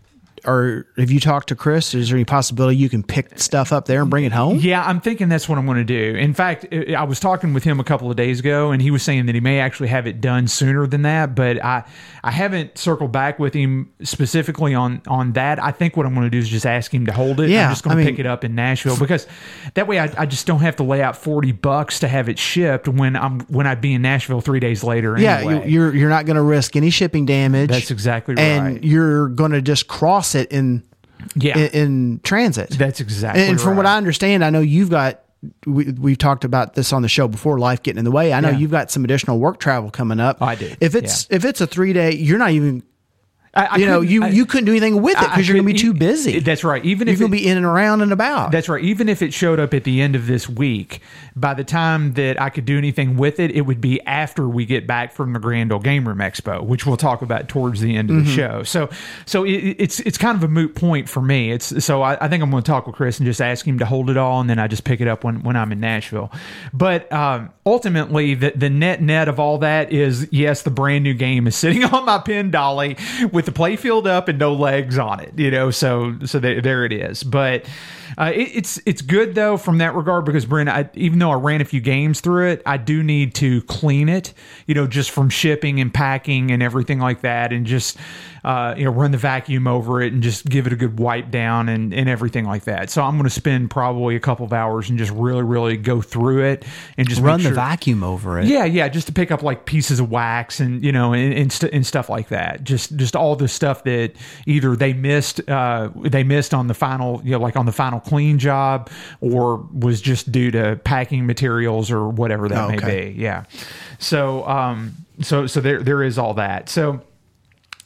Or have you talked to Chris? Is there any possibility you can pick stuff up there and bring it home? Yeah, I'm thinking that's what I'm going to do. In fact, I was talking with him a couple of days ago, and he was saying that he may actually have it done sooner than that. But I, I haven't circled back with him specifically on on that. I think what I'm going to do is just ask him to hold it. Yeah, I'm just going I to mean- pick it up in Nashville because that way I, I just don't have to lay out 40 bucks to have it shipped when I'm when I'd be in Nashville three days later. Yeah, anyway. you, you're you're not going to risk any shipping damage. That's exactly right. and you're going to just cross it in yeah. in, in transit. That's exactly And from what. I understand, I know you've got. We, we've talked about this on the show before. Life getting in the way. I know Yeah. you've got some additional work travel coming up. I do, If it's if it's a three day, you're not even. I- I you know, you I- you couldn't do anything with it because you're going to be too busy. That's right. Even you're if going to be in and around and about. That's right. Even if it showed up at the end of this week, by the time that I could do anything with it, it would be after we get back from the Grand Ole Game Room Expo, which we'll talk about towards the end of Mm-hmm. the show. So, so it, it's it's kind of a moot point for me. It's so I, I think I'm going to talk with Chris and just ask him to hold it all, and then I just pick it up when when I'm in Nashville. But um, ultimately, the the net net of all that is yes, the brand new game is sitting on my pin dolly with the playfield up and no legs on it. You know, so so there, there it is. But uh, it, it's it's good though from that regard because Brent, I, even though I ran a few games through it, I do need to clean it. You know, just from shipping and packing and everything like that, and just uh, you know run the vacuum over it and just give it a good wipe down and and everything like that. So I'm going to spend probably a couple of hours and just really really go through it and just Run make the vacuum over it. yeah, yeah, just to pick up like pieces of wax and you know and and, st- and stuff like that. Just just all the stuff that either they missed uh, they missed on the final you know like on the final clean job or was just due to packing materials or whatever that Oh, may okay. be. Yeah. So um so so there there is all that. So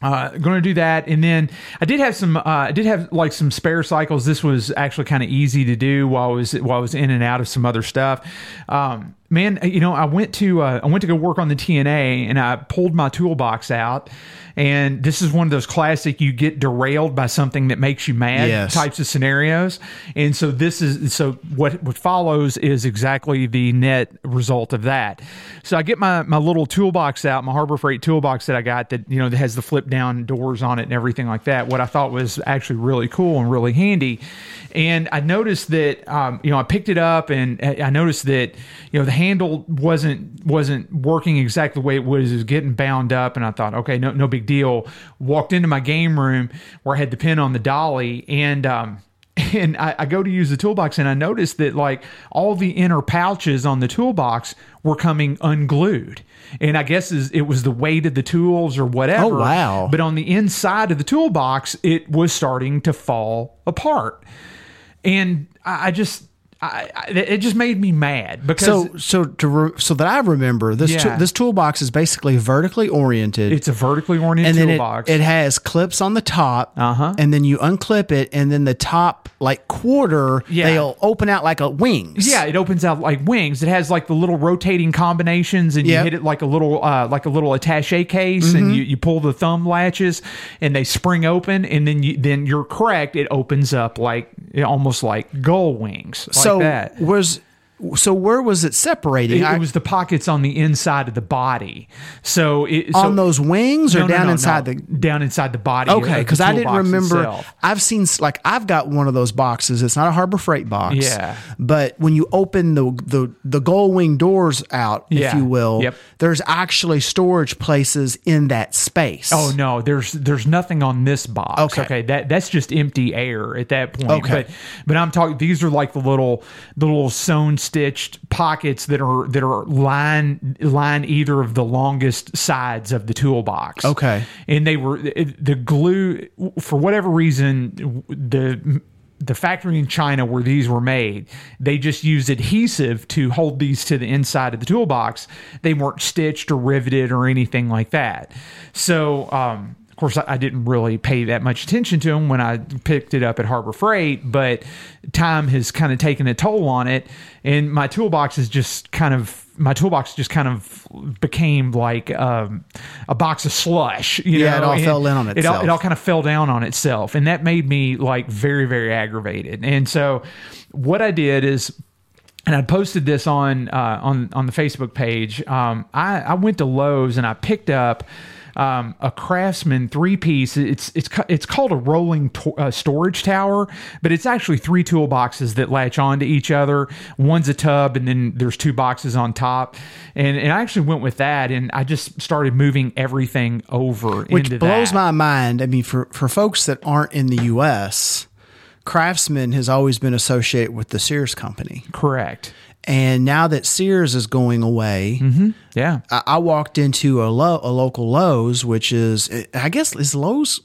uh, going to do that, and then I did have some. Uh, I did have like some spare cycles. This was actually kind of easy to do while I was while I was in and out of some other stuff. Um, man, you know, I went to uh, I went to go work on the TNA, and I pulled my toolbox out. And this is one of those classic you get derailed by something that makes you mad Yes. types of scenarios. And so this is so what what follows is exactly the net result of that. So I get my my little toolbox out, my Harbor Freight toolbox that I got that you know that has the flip down doors on it and everything like that. What I thought was actually really cool and really handy. And I noticed that um, you know I picked it up and I I noticed that you know the handle wasn't wasn't working exactly the way it was. It was getting bound up, and I thought, okay, no no big deal. Walked into my game room where I had the pin on the dolly and. Um, and I, I go to use the toolbox and I noticed that like all the inner pouches on the toolbox were coming unglued. And I guess is it was the weight of the tools or whatever. Oh, wow. But on the inside of the toolbox, it was starting to fall apart. And I, I just I, I, it just made me mad because So so to re, so that I remember this Yeah. tool this toolbox is basically vertically oriented. it's a vertically oriented and toolbox. it, it has clips on the top, Uh-huh. and then you unclip it, and then the top like quarter Yeah. they'll open out like a wings. Yeah, it opens out like wings. It has like the little rotating combinations, and Yep. you hit it like a little uh, like a little attaché case, and you, you pull the thumb latches, and they spring open, and then you then you're correct. It opens up like almost like gull wings, like so that. was So where was it separating? It, I- it was the pockets on the inside of the body. So it, so on those wings or No, down no, inside no. the down inside the body. Okay, because I didn't remember. itself. I've seen like I've got one of those boxes. It's not a Harbor Freight box. Yeah. But when you open the the the gull wing doors out, if Yeah. you will, Yep. there's actually storage places in that space. Oh no, there's there's nothing on this box. Okay. Okay, that that's just empty air at that point. Okay. But but I'm talking these are like the little the little sewn stitched pockets that are that are line line either of the longest sides of the toolbox. Okay. And they were the glue for whatever reason the the factory in China where these were made, they just used adhesive to hold these to the inside of the toolbox. They weren't stitched or riveted or anything like that. So, um, course, I, didn't really pay that much attention to them when I picked it up at Harbor Freight, but time has kind of taken a toll on it. And my toolbox is just kind of my toolbox just kind of became like um, a box of slush. You Yeah, know? it all and fell in on It all, itself. it all kind of fell down on itself, and that made me like very, very aggravated. And so, what I did is and I posted this on uh, on on the Facebook page. Um, I, I went to Lowe's and I picked up um, a Craftsman three piece. It's it's it's called a rolling to- uh, storage tower, but it's actually three toolboxes that latch onto each other. One's a tub, and then there's two boxes on top. And and I actually went with that, and I just started moving everything over which blows that. my mind. I mean, for for folks that aren't in the U.S., Craftsman has always been associated with the Sears company, correct. And now that Sears is going away. Mm-hmm. Yeah. I, I walked into a, lo- a local Lowe's, which is, I guess, is Lowe's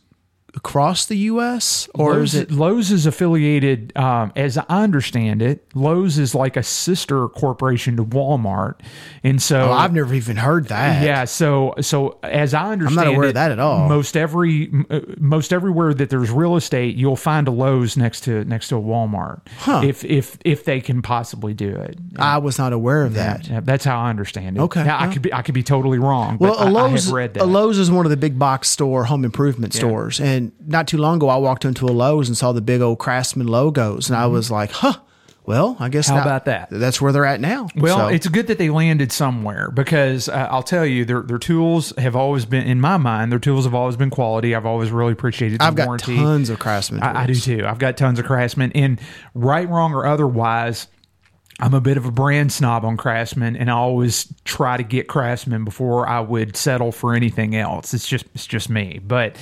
across the U.S. or Lowe's, is it? Lowe's is affiliated, um, as I understand it. Lowe's is like a sister corporation to Walmart, and so Oh, I've never even heard that. yeah. So so as I understand, I'm not aware of it, that at all. Most every uh, most everywhere that there's real estate, you'll find a Lowe's next to next to a Walmart, huh. if if if they can possibly do it. I was not aware of that. Yeah, that's how I understand it. Okay, Now, I could be I could be totally wrong. Well, but a I- I, Lowe's, have read that. a Lowe's is one of the big box store home improvement stores, and not too long ago, I walked into a Lowe's and saw the big old Craftsman logos, and I was like, "Huh." Well, I guess Mm-hmm. How now- about that? That's where they're at now. Well, So- it's good that they landed somewhere because uh, I'll tell you, their their tools have always been, in my mind, their tools have always been quality. I've always really appreciated the I've got warranty. tons of Craftsman. I, I do too. I've got tons of Craftsman, and right, wrong, or otherwise. I'm a bit of a brand snob on Craftsman, and I always try to get Craftsman before I would settle for anything else. It's just it's just me. But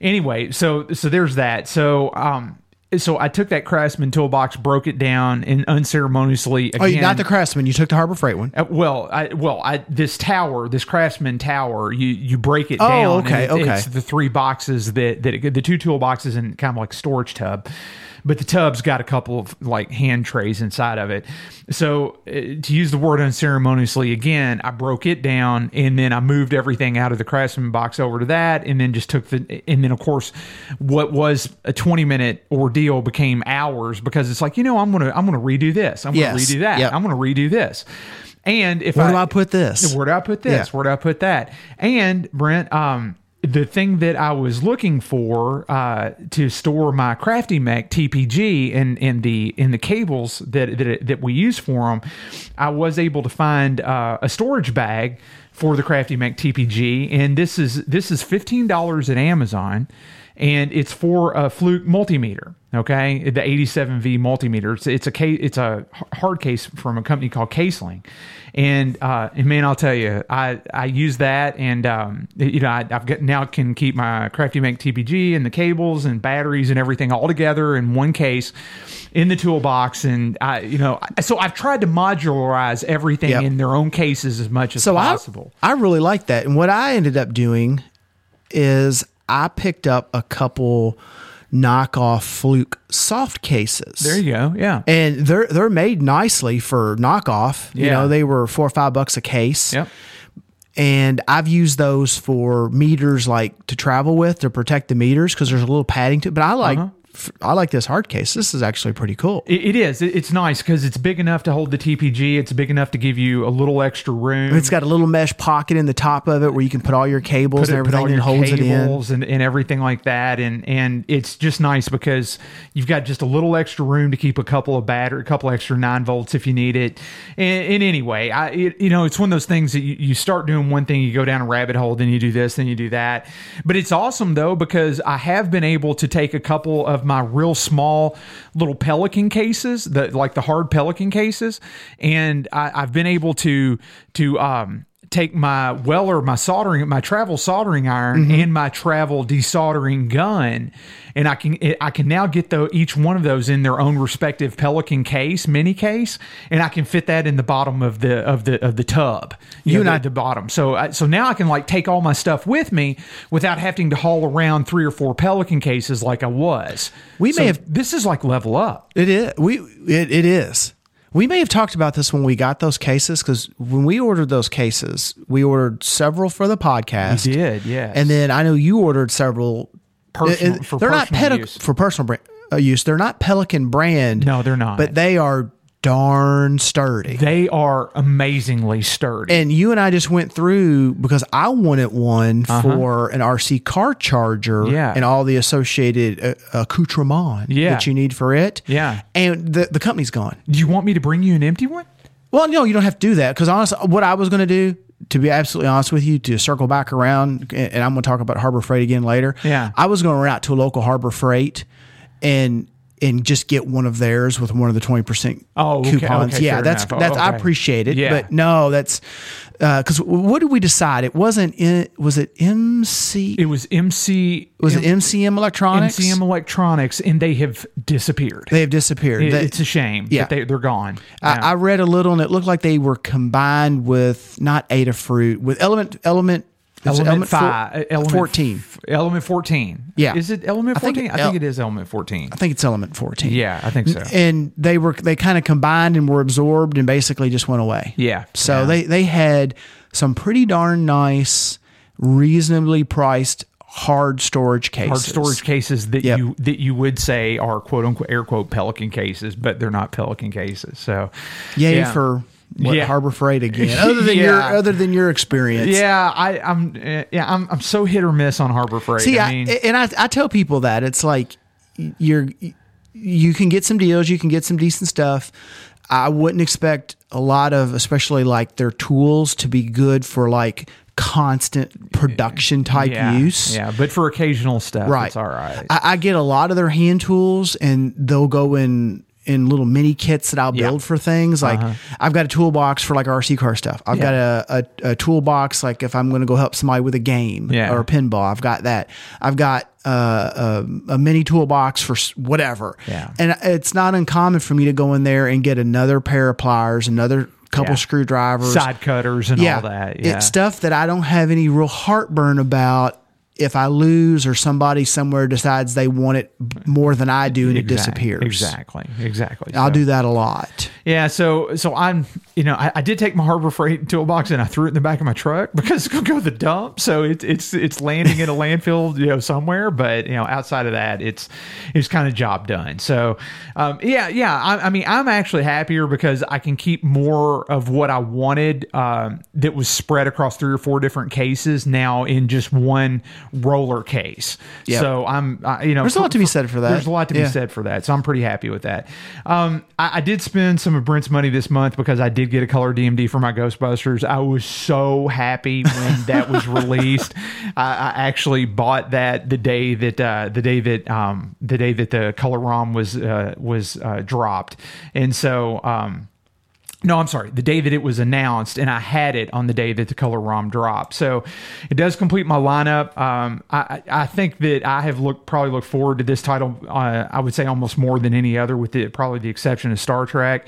anyway, so so there's that. So um, so I took that Craftsman toolbox, broke it down, and unceremoniously again. Oh, you not the Craftsman. You took the Harbor Freight one. Uh, well, I, well, I, this tower, this Craftsman tower, you you break it Oh, down. okay, it- okay. It's the three boxes that that it, the two toolboxes and kind of like storage tub, but the tub's got a couple of like hand trays inside of it. So uh, to use the word unceremoniously again, I broke it down and then I moved everything out of the Craftsman box over to that, and then just took the and then of course what was a twenty minute ordeal became hours because it's like you know I'm gonna I'm gonna redo this, I'm gonna Yes, redo that, yep. I'm gonna redo this. And if Where do I put this? Where do I put this? Yeah. Where do I put that? And Brent, um, the thing that I was looking for uh, to store my Crafty Mac TPG and in the in the cables that that, that we use for them, I was able to find uh, a storage bag for the Crafty Mac TPG, and this is this is fifteen dollars at Amazon and it's for a Fluke multimeter. Okay, the 87V multimeter. It's, it's a case. It's a hard case from a company called Caseling, and uh, and man, I'll tell you, I I use that, and um, you know, I, I've got now can keep my Crafty Mac TPG and the cables and batteries and everything all together in one case in the toolbox, and I you know, so I've tried to modularize everything Yep. in their own cases as much as So possible. I, I really like that. And what I ended up doing is I picked up a couple knockoff Fluke soft cases. there you go. Yeah. and they're they're made nicely for knockoff. You Yeah. know, they were four or five bucks a case. Yep. And I've used those for meters like to travel with to protect the meters because there's a little padding to it. But I like f- I like this hard case. This is actually pretty cool. It, is. It's nice because it's big enough to hold the TPG. It's big enough to give you a little extra room. It's got a little mesh pocket in the top of it where you can put all your cables put, and it, everything and holds it in. and, and everything like that. And and it's just nice because you've got just a little extra room to keep a couple of battery, a couple extra nine volts if you need it. And, and anyway, I it, you know it's one of those things that you, you start doing one thing, you go down a rabbit hole, then you do this, then you do that. But it's awesome though because I have been able to take a couple of my real small little Pelican cases, the like the hard Pelican cases, and I, I've been able to to um take my weller, my soldering, my travel soldering iron, Mm-hmm. and my travel desoldering gun, and I can I can now get the each one of those in their own respective Pelican case, mini case, and I can fit that in the bottom of the of the of the tub. You know, and the, I- the bottom. So I, so now I can like take all my stuff with me without having to haul around three or four Pelican cases like I was. We So may have- this is like level up. It is. We it, it is. We may have talked about this when we got those cases because when we ordered those cases, we ordered several for the podcast. We did, yeah. And then I know you ordered several. Personal- and for they're not personal use. for personal brand, uh, use. They're not Pelican brand. No, they're not. But they are darn sturdy. They are amazingly sturdy. and you and I just went through because I wanted one for an RC car charger Uh-huh. Yeah. and all the associated uh, accoutrement Yeah. that you need for it. Yeah. And the, the company's gone. do you want me to bring you an empty one? Well, no, you don't have to do that because honestly, what I was going to do, to be absolutely honest with you, to circle back around, and and I'm going to talk about Harbor Freight again later. Yeah. I was going to run out to a local Harbor Freight and and just get one of theirs with one of the twenty percent Oh, okay, coupons. okay, yeah, that's enough. that's I Okay. appreciate it. Yeah. But no, that's uh, because what did we decide? It wasn't. In, was it MC? It was MC. was it MCM Electronics? MCM Electronics, and they have disappeared. They have disappeared. It- They- it's a shame. yeah. that they, they're gone. I, Yeah. I read a little, and it looked like they were combined with not Adafruit with Element Element. It element, five, uh, element fourteen. f- element fourteen. Yeah. is it element I think fourteen? I think it is element fourteen. I think it's Element fourteen. Yeah, I think so. And they were they kind of combined and were absorbed and basically just went away. Yeah. So Yeah. they they had some pretty darn nice, reasonably priced hard storage cases. Hard storage cases that Yep. you that you would say are quote unquote air quote Pelican cases, but they're not Pelican cases. So Yay yeah. for what, Yeah. Harbor Freight again. Other than your other than your experience. Yeah, I, I'm uh, yeah, I'm I'm so hit or miss on Harbor Freight. See, I I mean, and I, I tell people that it's like you're you can get some deals, you can get some decent stuff. I wouldn't expect a lot of, especially like their tools, to be good for like constant production type yeah, use. Yeah, but for occasional stuff, Right. it's all right. I, I get a lot of their hand tools, and they'll go in in little mini kits that I'll Yeah. Uh-huh. build for things. Like I've got a toolbox for like RC car stuff. I've got a, a, a toolbox like if I'm going to go help somebody with a game Yeah. or a pinball. I've got that. I've got uh, a, a mini toolbox for whatever. Yeah. And it's not uncommon for me to go in there and get another pair of pliers, another couple Yeah. screwdrivers, Side cutters and all that. Yeah. it's stuff that I don't have any real heartburn about if I lose or somebody somewhere decides they want it more than I do and it disappears. Exactly. Exactly. I'll So- do that a lot. Yeah, so so I'm you know I, I did take my Harbor Freight toolbox and I threw it in the back of my truck because it's gonna go to the dump. So it's it's it's landing in a landfill you know somewhere, but you know outside of that it's it's kind of job done. So um, yeah yeah I, I mean I'm actually happier because I can keep more of what I wanted um, that was spread across three or four different cases now in just one roller case. Yep. So I'm I, you know There's a lot to be said for that. There's a lot to be said for that. So I'm pretty happy with that. Um, I, I did spend some of Brent's money this month because I did get a color DMD for my Ghostbusters. I was so happy when that was released. I, I actually bought that the day that uh, the day that um, the day that the color ROM was uh, was uh, dropped, and so. Um, no, I'm sorry. The day that it was announced, and I had it on the day that the color ROM dropped. So it does complete my lineup. Um, I, I think that I have looked probably looked forward to this title. Uh, I would say almost more than any other, with the, probably the exception of Star Trek.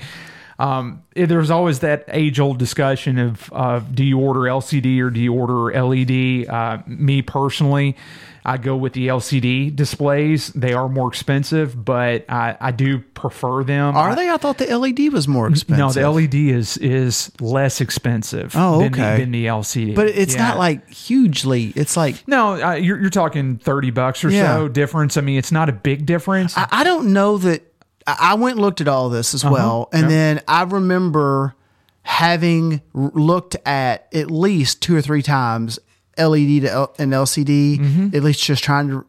Um, it- there's always that age old discussion of, of do you order LCD or do you order LED? Uh, me personally, I go with the LCD displays. They are more expensive, but I, I do prefer them. Are they? I thought the LED was more expensive. No, the LED is is less expensive. Oh, than okay. the, than the LCD. but it's Yeah. not like hugely. It's like no. Uh, you're you're talking thirty bucks or Yeah. so difference. I mean, it's not a big difference. I, I don't know that. I went and looked at all this as well, and Yep. then I remember having looked at at least two or three times LED to L- and LCD. Mm-hmm. At least just trying to.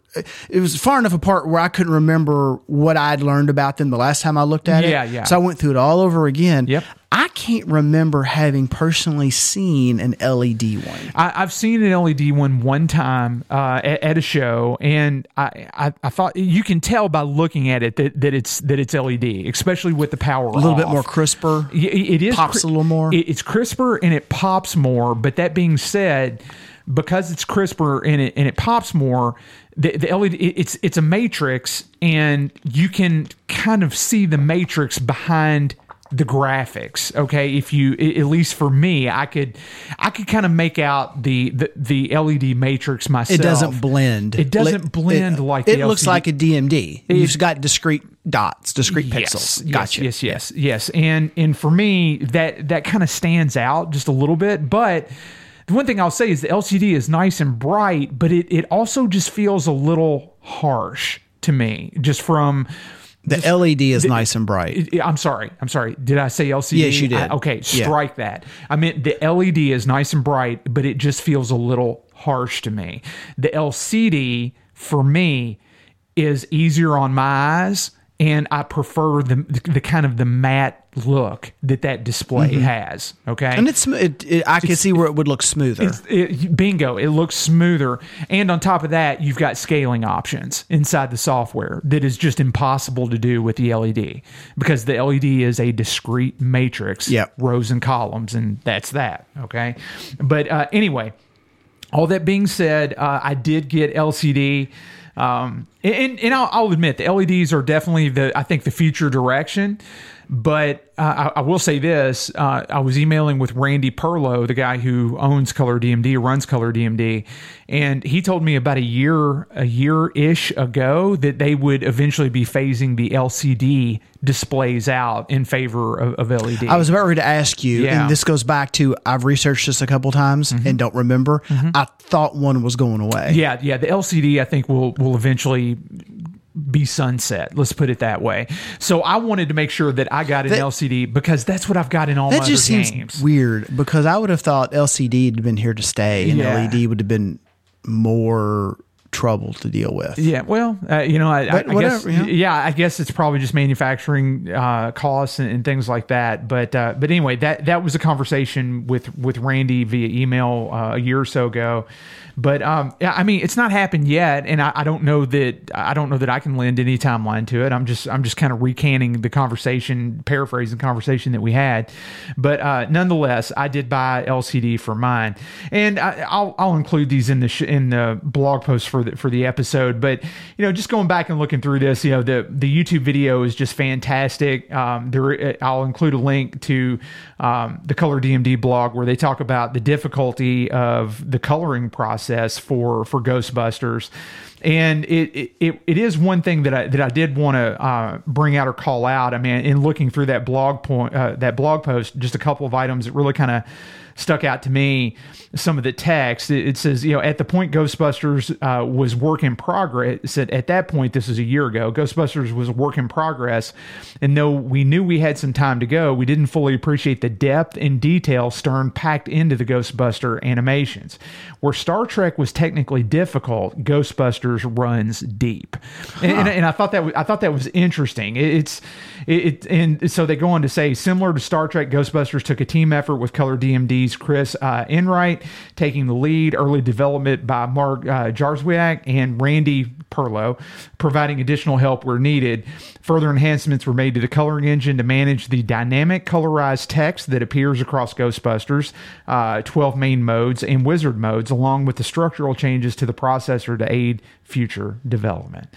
It was far enough apart where I couldn't remember what I'd learned about them the last time I looked at it. Yeah, yeah. So I went through it all over again. Yep. I can't remember having personally seen an LED one. I, I've seen an LED one one time uh, at, at a show, and I, I, I thought you can tell by looking at it that, that it's that it's LED, especially with the power A little bit more crisper. Y- It is Pops a little more. it- it's crisper and it pops more. But that being said, because it's crisper and it and it pops more, the, the LED it's it's a matrix, and you can kind of see the matrix behind the graphics okay if you at least for me i could i could kind of make out the the, the led matrix myself It doesn't blend. it doesn't It- blend it- like it looks LCD. like a DMD. You've got discrete dots, discrete pixels. Yes, Gotcha. Yes, yes, yes, yes. And and for me, that that kind of stands out just a little bit. But the one thing I'll say is the LCD is nice and bright, but it it also just feels a little harsh to me, just from. The LED is nice and bright. I'm sorry. I'm sorry. Did I say LCD? Yes, you did. I- okay, Yeah. strike that. I meant the LED is nice and bright, but it just feels a little harsh to me. The LCD for me is easier on my eyes, and I prefer the the kind of the matte look that that display has. Okay, Mm-hmm. And it's it, it, I can see where it would look smoother. it, bingo it looks smoother and on top of that you've got scaling options inside the software that is just impossible to do with the led because the led is a discrete matrix Yep. rows and columns and that's that okay but uh, anyway all that being said, uh, I did get LCD. Um, and and I'll, I'll admit the LEDs are definitely the I think the future direction. But uh, I, I will say this: uh, I was emailing with Randy Perlow, the guy who owns Color DMD, runs Color DMD, and he told me about a year, a year ish ago that they would eventually be phasing the LCD displays out in favor of, of LED. I was about ready to ask you, Yeah. Mm-hmm. and this goes back to I've researched this a couple times and don't remember. I thought one was going away. Yeah, yeah. The LCD, I think, will will eventually be sunset. Let's put it that way. So I wanted to make sure that I got an That- LCD because that's what I've got in all my That just other seems games. weird because I would have thought LCD had been here to stay and Yeah. LED would have been more trouble to deal with. Yeah, well, uh, you know, I, I, I whatever, guess, yeah. yeah, I guess it's probably just manufacturing uh, costs and, and things like that. But uh, but anyway, that that was a conversation with with Randy via email uh, a year or so ago. But um, yeah, I mean, it's not happened yet, and I, I don't know that I don't know that I can lend any timeline to it. I'm just I'm just kind of recanting the conversation, paraphrasing the conversation that we had. But uh, nonetheless, I did buy LCD for mine, and I, I'll I'll include these in the sh- in the blog post for the for the episode. But you know, just going back and looking through this, you know, the the YouTube video is just fantastic. Um, there, I'll include a link to um, the Color DMD blog where they talk about the difficulty of the coloring process for for Ghostbusters. And it, it, it, it is one thing that I that I did want to uh, bring out or call out. I mean, in looking through that blog point, uh, that blog post, just a couple of items that really kind of stuck out to me some of the text. It, it says you know at the point ghostbusters uh, was work in progress it said at that point this is a year ago ghostbusters was a work in progress and though we knew we had some time to go we didn't fully appreciate the depth and detail stern packed into the ghostbuster animations. Where star trek was technically difficult ghostbusters runs deep. And, and, and i thought that was, i thought that was interesting. It- it's it, and so they go on to say similar to star trek ghostbusters took a team effort with color chris uh, enright taking the lead early development by mark uh, and randy perlow providing additional help where needed. Further enhancements were made to the coloring engine to manage the dynamic colorized text that appears across ghostbusters uh, 12 main modes and wizard modes along with the structural changes to the processor to aid future development.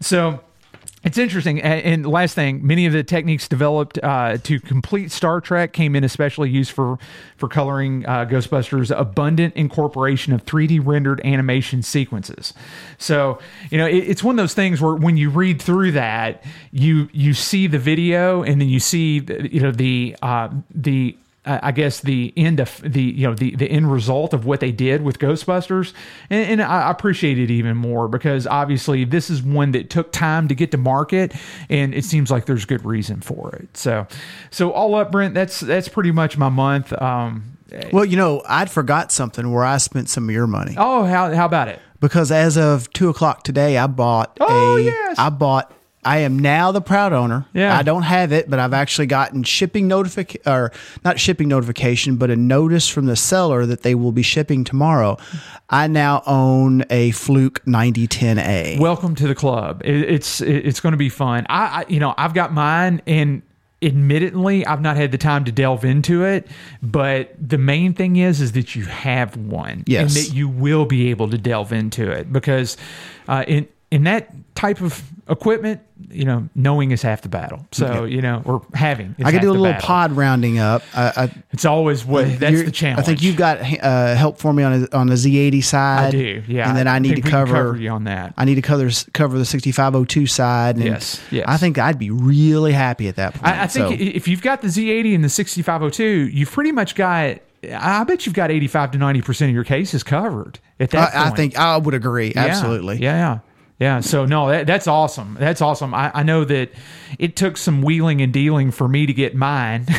So It's interesting. And last thing, many of the techniques developed uh, to complete Star Trek came in especially used for for coloring uh, Ghostbusters' abundant incorporation of 3D rendered animation sequences. So you know, it, it's one of those things where when you read through that, you you see the video and then you see the- you know the uh, the uh, I guess the end of the you know the the end result of what they did with Ghostbusters, and, and I appreciate it even more because obviously this is one that took time to get to market, and it seems like there's good reason for it. So, so all up, Brent, that's that's pretty much my month. Um, Well, you know, I'd forgot something where I spent some of your money oh, how how about it? because as of two o'clock today, I bought Oh, a. yes. I bought. I am now the proud owner. Yeah. I don't have it, but I've actually gotten shipping notification or not shipping notification, but a notice from the seller that they will be shipping tomorrow. I now own a Fluke 9010A. Welcome to the club. It, it's it, it's going to be fun. I, I you know I've got mine and. Admittedly, I've not had the time to delve into it, but the main thing is is that you have one, Yes. and that you will be able to delve into it because uh, in in that type of equipment, you know, knowing is half the battle. So you know, or having. I could do a little battle. pod rounding up. I, I, It's always what that's the challenge. I think you've got uh, help for me on a, on the Z80 side. I do, yeah. And then I need think to cover, cover you on that. I need to cover cover the 6502 side. And Yes, yes. I think I'd be really happy at that point. I, I think So- if you've got the Z80 and the 6502, you've pretty much got. I bet you've got 85 to 90 percent of your cases covered at that I, I think I would agree. Absolutely. Yeah, yeah. Yeah. So no, that, that's awesome. That's awesome. I, I know that it took some wheeling and dealing for me to get mine.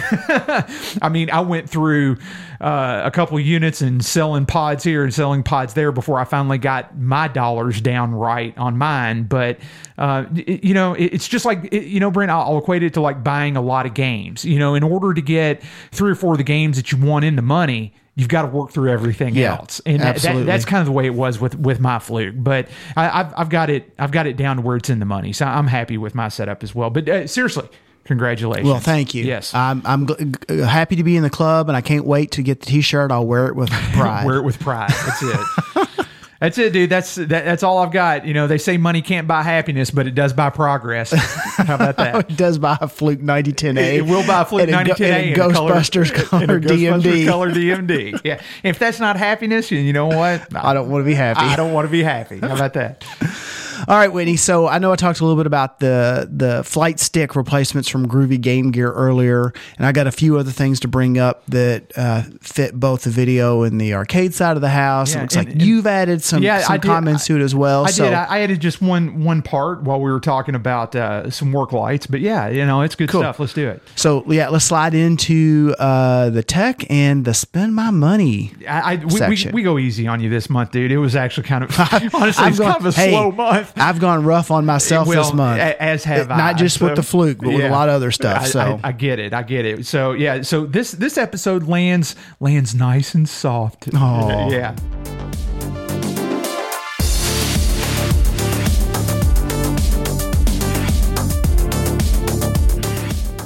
I mean, I went through uh, a couple units and selling pods here and selling pods there before I finally got my dollars down right on mine. But uh, it- you know, it, it's just like it, you know, Brent. I'll, I'll equate it to like buying a lot of games. You know, in order to get three or four of the games that you want in the money. You've got to work through everything Yeah, else, and that, that, that's kind of the way it was with with my fluke. But I, I've I've got it I've got it down to where it's in the money, so I'm happy with my setup as well. But uh, seriously, congratulations. Well, thank you. Yes, I'm I'm g- happy to be in the club, and I can't wait to get the T-shirt. I'll wear it with pride. wear it with pride. That's it. That's it, dude. That's that, that's all I've got. You know, they say money can't buy happiness, but it does buy progress. How about that? it does buy a Fluke 9010A. It will buy a Fluke a, 9010A and a a color- Ghostbusters a color Ghostbusters DMD. color DMD. Yeah, if that's not happiness, you know what? I don't want to be happy. I don't want to be happy. How about that? All right, Whitney. So I know I talked a little bit about the the flight stick replacements from Groovy Game Gear earlier, and I got a few other things to bring up that uh, fit both the video and the arcade side of the house. Yeah, it looks and- like and- you've added some, Yeah, some I comments to it as well. I so, did. I, I added just one one part while we were talking about uh, some work lights, but yeah, you know, it's good stuff. Let's do it. so yeah, let's slide into uh, the tech and the spend my money. I, I we, we, we go easy on you this month, dude. It was actually kind of honestly, it's kind of a hey, slow month. I've gone rough on myself Well, this month, as have I. Not just with the fluke, but with a lot of other stuff. I, so I, I get it. I get it. So yeah. So this this episode lands lands nice and soft. Aw. Yeah.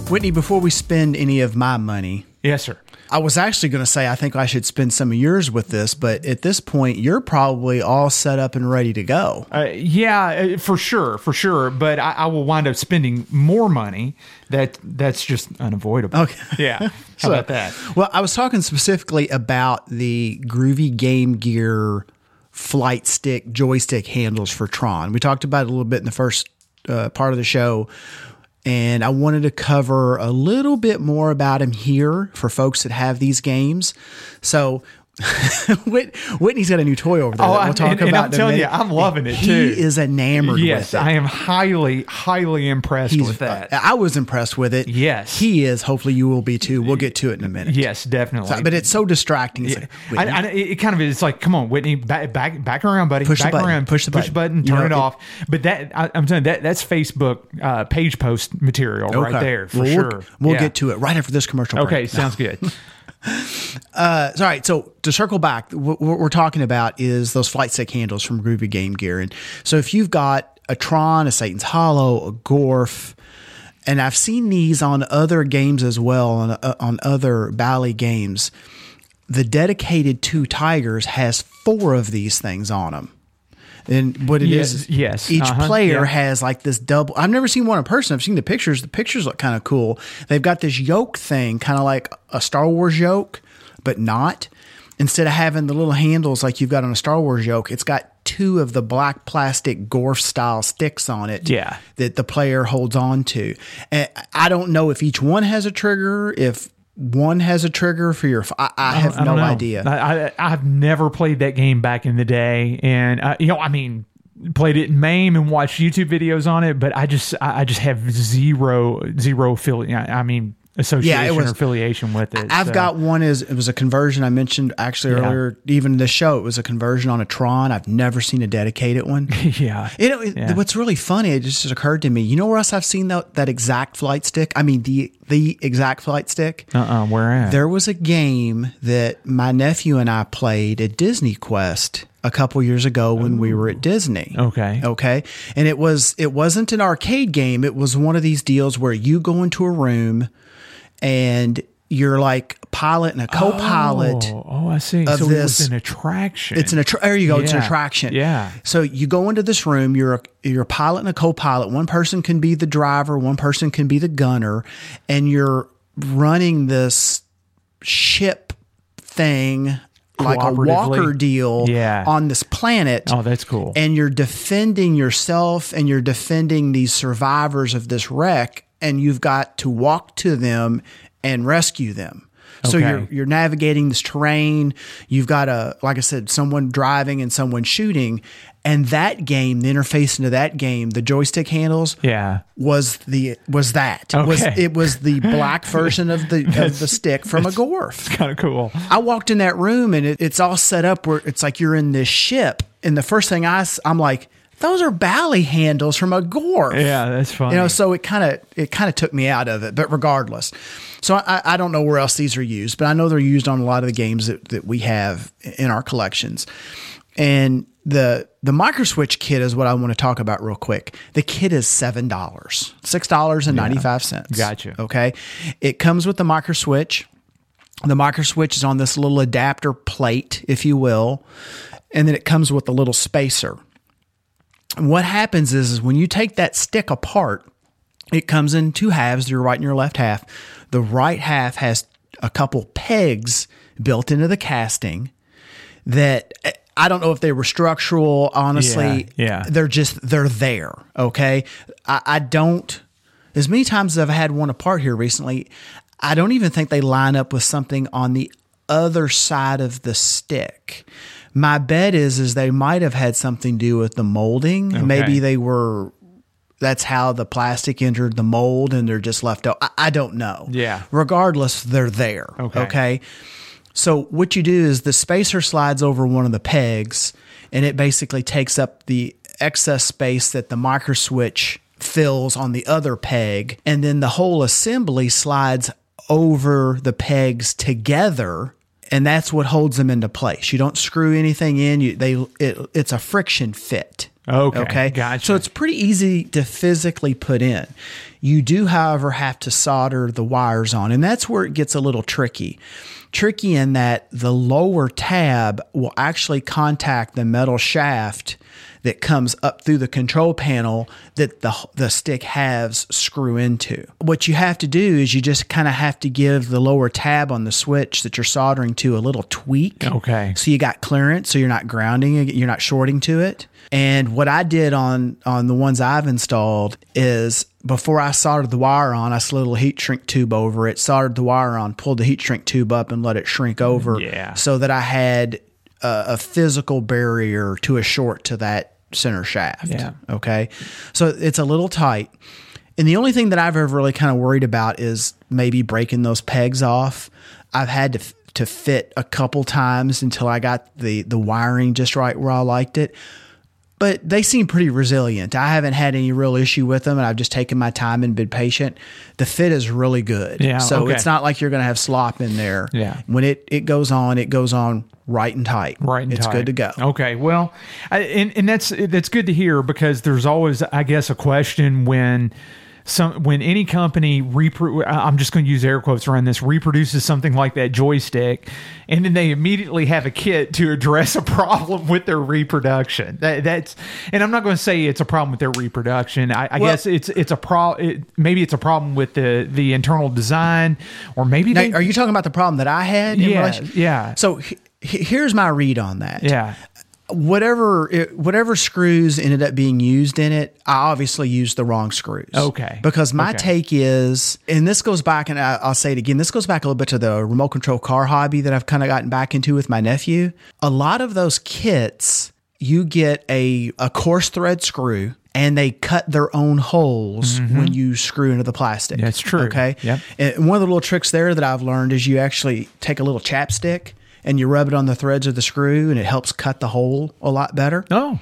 Whitney, before we spend any of my money, Yes, sir. I was actually going to say I think I should spend some of yours with this, but at this point, you're probably all set up and ready to go. Uh, yeah, uh, for sure, for sure. But I, I will wind up spending more money. That that's just unavoidable. Okay. Yeah. How So- about that? Well, I was talking specifically about the Groovy Game Gear flight stick joystick handles for Tron. We talked about it a little bit in the first uh, part of the show. And I wanted to cover a little bit more about him here for folks that have these games. So Whitney's got a new toy over there. Oh, that we'll talk and- and about. I'm telling you. I'm loving it, he too. is enamored Yes. I am highly, highly impressed He's- with that. I was impressed with it. Yes. he is. Hopefully, you will be too. We'll get to it in a minute. yes, definitely. So- but it's so distracting. It's like, I, I, it kind of is like, come on, Whitney, back, back, back around, buddy. Push the button. around, Push the push button. button, You turn know, it it- off. But that, I, I'm telling you, that that's Facebook uh, page post material right there for Well, sure. We'll, we'll Yeah. get to it right after this commercial. break. Okay, sounds good. Uh, all right. So to circle back, what, we're talking about is those flight stick handles from Groovy Game Gear. And so if you've got a Tron, a Satan's Hollow, a Gorf, and I've seen these on other games as well, on, uh, on other Bally games, the dedicated two Tigers has four of these things on them. And what it Yes, is, yes, each uh-huh, player yeah. has like this double. I've never seen one in person. I've seen the pictures. The pictures look kind of cool. They've got this yoke thing, kind of like a Star Wars yoke, but not. Instead of having the little handles like you've got on a Star Wars yoke, it's got two of the black plastic Gorf style sticks on it. Yeah. that the player holds on to. And I don't know if each one has a trigger. If one has a trigger for your, I, I have I no idea. I, I, I've never played that game back in the day, and uh, you know, I mean, played it in MAME and watched YouTube videos on it, but I just, I, just have zero, zero affiliate. I mean, association was- or affiliation with it. I've so. got one is it was a conversion I mentioned actually Yeah. earlier, even in the show. It was a conversion on a Tron. I've never seen a dedicated one. yeah. You know, it- Yeah. what's really funny, it just occurred to me. You know where else I've seen that, that exact flight stick? I mean, the the exact flight stick. Uh uh where at? There was a game that my nephew and I played at Disney Quest a couple years ago when we were at Disney. Okay. Okay. And it was it wasn't an arcade game. It was one of these deals where you go into a room and you're like pilot and a co-pilot. Oh, oh, I see. of so this- was an attraction. It's an attra- there you go. It's an attraction. Yeah. So you go into this room. You're a, you're a pilot and a co-pilot. One person can be the driver. One person can be the gunner, and you're running this ship thing like a Walker deal Yeah. on this planet. Oh, that's cool. And you're defending yourself and you're defending these survivors of this wreck, and you've got to walk to them and rescue them. So you're you're navigating this terrain. You've got a like I said, someone driving and someone shooting, and that game, the interface into that game, the joystick handles yeah. was the was that was it was the black version of the of the stick from a Gorf. Kind of cool. I walked in that room and it, it's all set up where it's like you're in this ship, and the first thing I I'm like, those are bally handles from a Gorf. Yeah, that's funny. You know, so it kind of it kind of took me out of it. But regardless, so I, I don't know where else these are used, but I know they're used on a lot of the games that, that we have in our collections. And the the microswitch kit is what I want to talk about real quick. The kit is seven dollars, six dollars and ninety five cents. Gotcha. Okay, it comes with the microswitch. The microswitch is on this little adapter plate, if you will, and then it comes with a little spacer. What happens is, is when you take that stick apart, it comes in two halves, your right and your left half. The right half has a couple pegs built into the casting that eh, I don't know if they were structural, honestly. Yeah, yeah. They're just they're there. Okay. I, I don't as many times as I've had one apart here recently, I don't even think they line up with something on the other side of the stick. My bet is is they might have had something to do with the molding. Maybe they were that's how the plastic entered the mold and they're just left out. I, I don't know. Yeah. Regardless, they're there. Okay. Okay. So what you do is the spacer slides over one of the pegs and it basically takes up the excess space that the micro switch fills on the other peg and then the whole assembly slides over the pegs together and that's what holds them into place. You don't screw anything in. You they it, it's a friction fit. Okay, Okay. gotcha. So it's pretty easy to physically put in. You do, however, have to solder the wires on, and that's where it gets a little tricky. Tricky in that the lower tab will actually contact the metal shaft that comes up through the control panel that the the stick halves screw into. What you have to do is you just kind of have to give the lower tab on the switch that you're soldering to a little tweak. Okay. So you got clearance, so you're not grounding, you're not shorting to it. And what I did on on the ones I've installed is before I soldered the wire on, I slid a little heat shrink tube over it, soldered the wire on, pulled the heat shrink tube up, and let it shrink over. Yeah. So that I had a, a physical barrier to a short to that center shaft. Yeah. Okay. So it's a little tight. And the only thing that I've ever really kind of worried about is maybe breaking those pegs off. I've had to to fit a couple times until I got the the wiring just right where I liked it. But they seem pretty resilient. I haven't had any real issue with them, and I've just taken my time and been patient. The fit is really good. Yeah, So okay. it's not like you're going to have slop in there. Yeah. When it it goes on, it goes on right and tight. Right, and It's tight. good to go. Okay, well, I, and and that's that's good to hear because there's always, I guess, a question when some when any company repro- I'm just going to use air quotes around this reproduces something like that joystick, and then they immediately have a kit to address a problem with their reproduction. That, that's and I'm not going to say it's a problem with their reproduction. I, I Well- guess it's it's a pro. It, maybe it's a problem with the the internal design, or maybe Now, they, are you talking about the problem that I had? in Yeah, relation- yeah. So he- he- here's my read on that. yeah. Whatever it, whatever screws ended up being used in it, I obviously used the wrong screws. Okay. Because my Okay. take is, and this goes back, and I, I'll say it again. This goes back a little bit to the remote control car hobby that I've kind of gotten back into with my nephew. A lot of those kits, you get a a coarse thread screw. And they cut their own holes when you screw into the plastic. Mm-hmm. That's true. Okay. Yep. And one of the little tricks there that I've learned is you actually take a little chapstick and you rub it on the threads of the screw, and it helps cut the hole a lot better. Oh,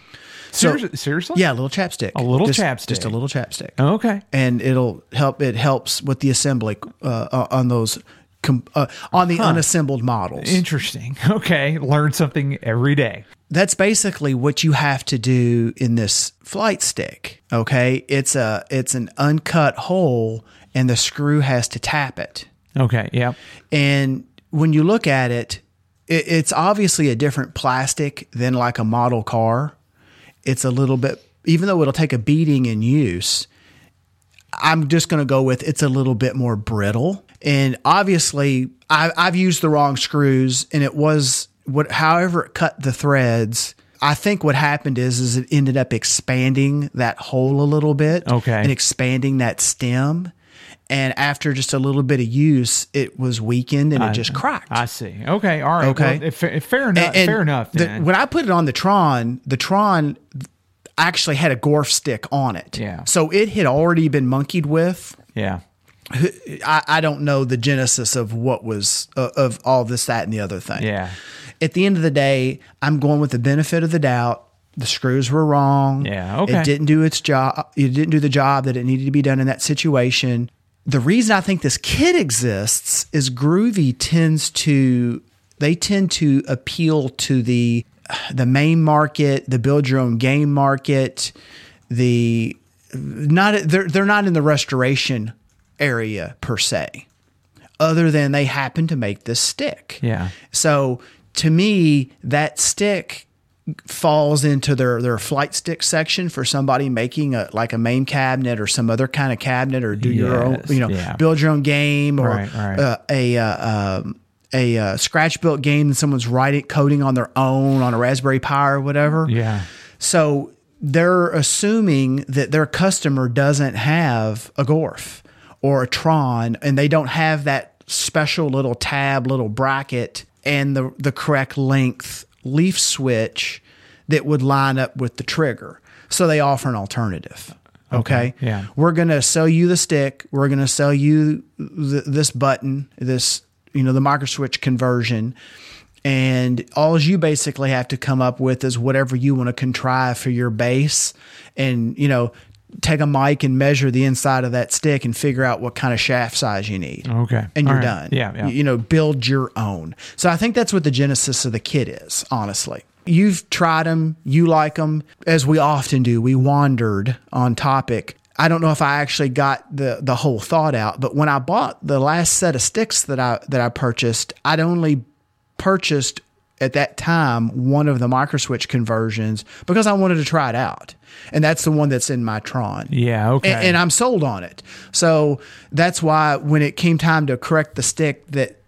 So- seriously? Yeah, a little chapstick. A little just, chapstick. Just a little chapstick. Okay. And it'll help. It helps with the assembly uh, uh, on those com- uh, on the unassembled models. Interesting. Okay. Learn something every day. That's basically what you have to do in this flight stick. Okay, it's a it's an uncut hole, and the screw has to tap it. Okay. Yeah. And when you look at it, it, it's obviously a different plastic than like a model car. It's a little bit, even though it'll take a beating in use, I'm just going to go with it's a little bit more brittle. And obviously, I, I've used the wrong screws, and it was what, however, it cut the threads. I think what happened is, is it ended up expanding that hole a little bit, Okay. and expanding that stem. And after just a little bit of use, it was weakened and it just cracked. I see. Okay. All right. Okay. Well, fa- fair enough. And fair enough. the- when I put it on the Tron, the Tron actually had a Gorf stick on it. Yeah. So it had already been monkeyed with. yeah. I, I don't know the genesis of what was uh, of all this, that, and the other thing. Yeah. At the end of the day, I'm going with the benefit of the doubt. The screws were wrong. Yeah, okay. It didn't do its job. It didn't do the job that it needed to be done in that situation. The reason I think this kit exists is Groovy tends to they tend to appeal to the the MAME market, the build your own game market, the not they're they're not in the restoration area per se other than they happen to make this stick. Yeah. So to me, that stick falls into their their flight stick section for somebody making a like a MAME cabinet or some other kind of cabinet or do your own you know yeah. build your own game or Right, right. Uh, a uh, um, a uh, scratch built game that someone's writing coding on their own on a Raspberry Pi or whatever. Yeah. So they're assuming that their customer doesn't have a Gorf or a Tron and they don't have that special little tab, little bracket and the, the correct length leaf switch that would line up with the trigger. So they offer an alternative. Okay. yeah. We're going to sell you the stick. We're going to sell you th- this button, this, you know, the micro switch conversion. And all you basically have to come up with is whatever you want to contrive for your base and, you know, take a mic and measure the inside of that stick and figure out what kind of shaft size you need. Okay. And you're right. done. Yeah, yeah. You know, build your own. So I think that's what the genesis of the kit is, honestly. You've tried them, you like them, as we often do. We wandered on topic. I don't know if I actually got the the whole thought out, but when I bought the last set of sticks that I that I purchased, I'd only purchased at that time one of the microswitch conversions because I wanted to try it out. And that's the one that's in my Tron. Yeah. Okay. And, and I'm sold on it. So that's why when it came time to correct the stick that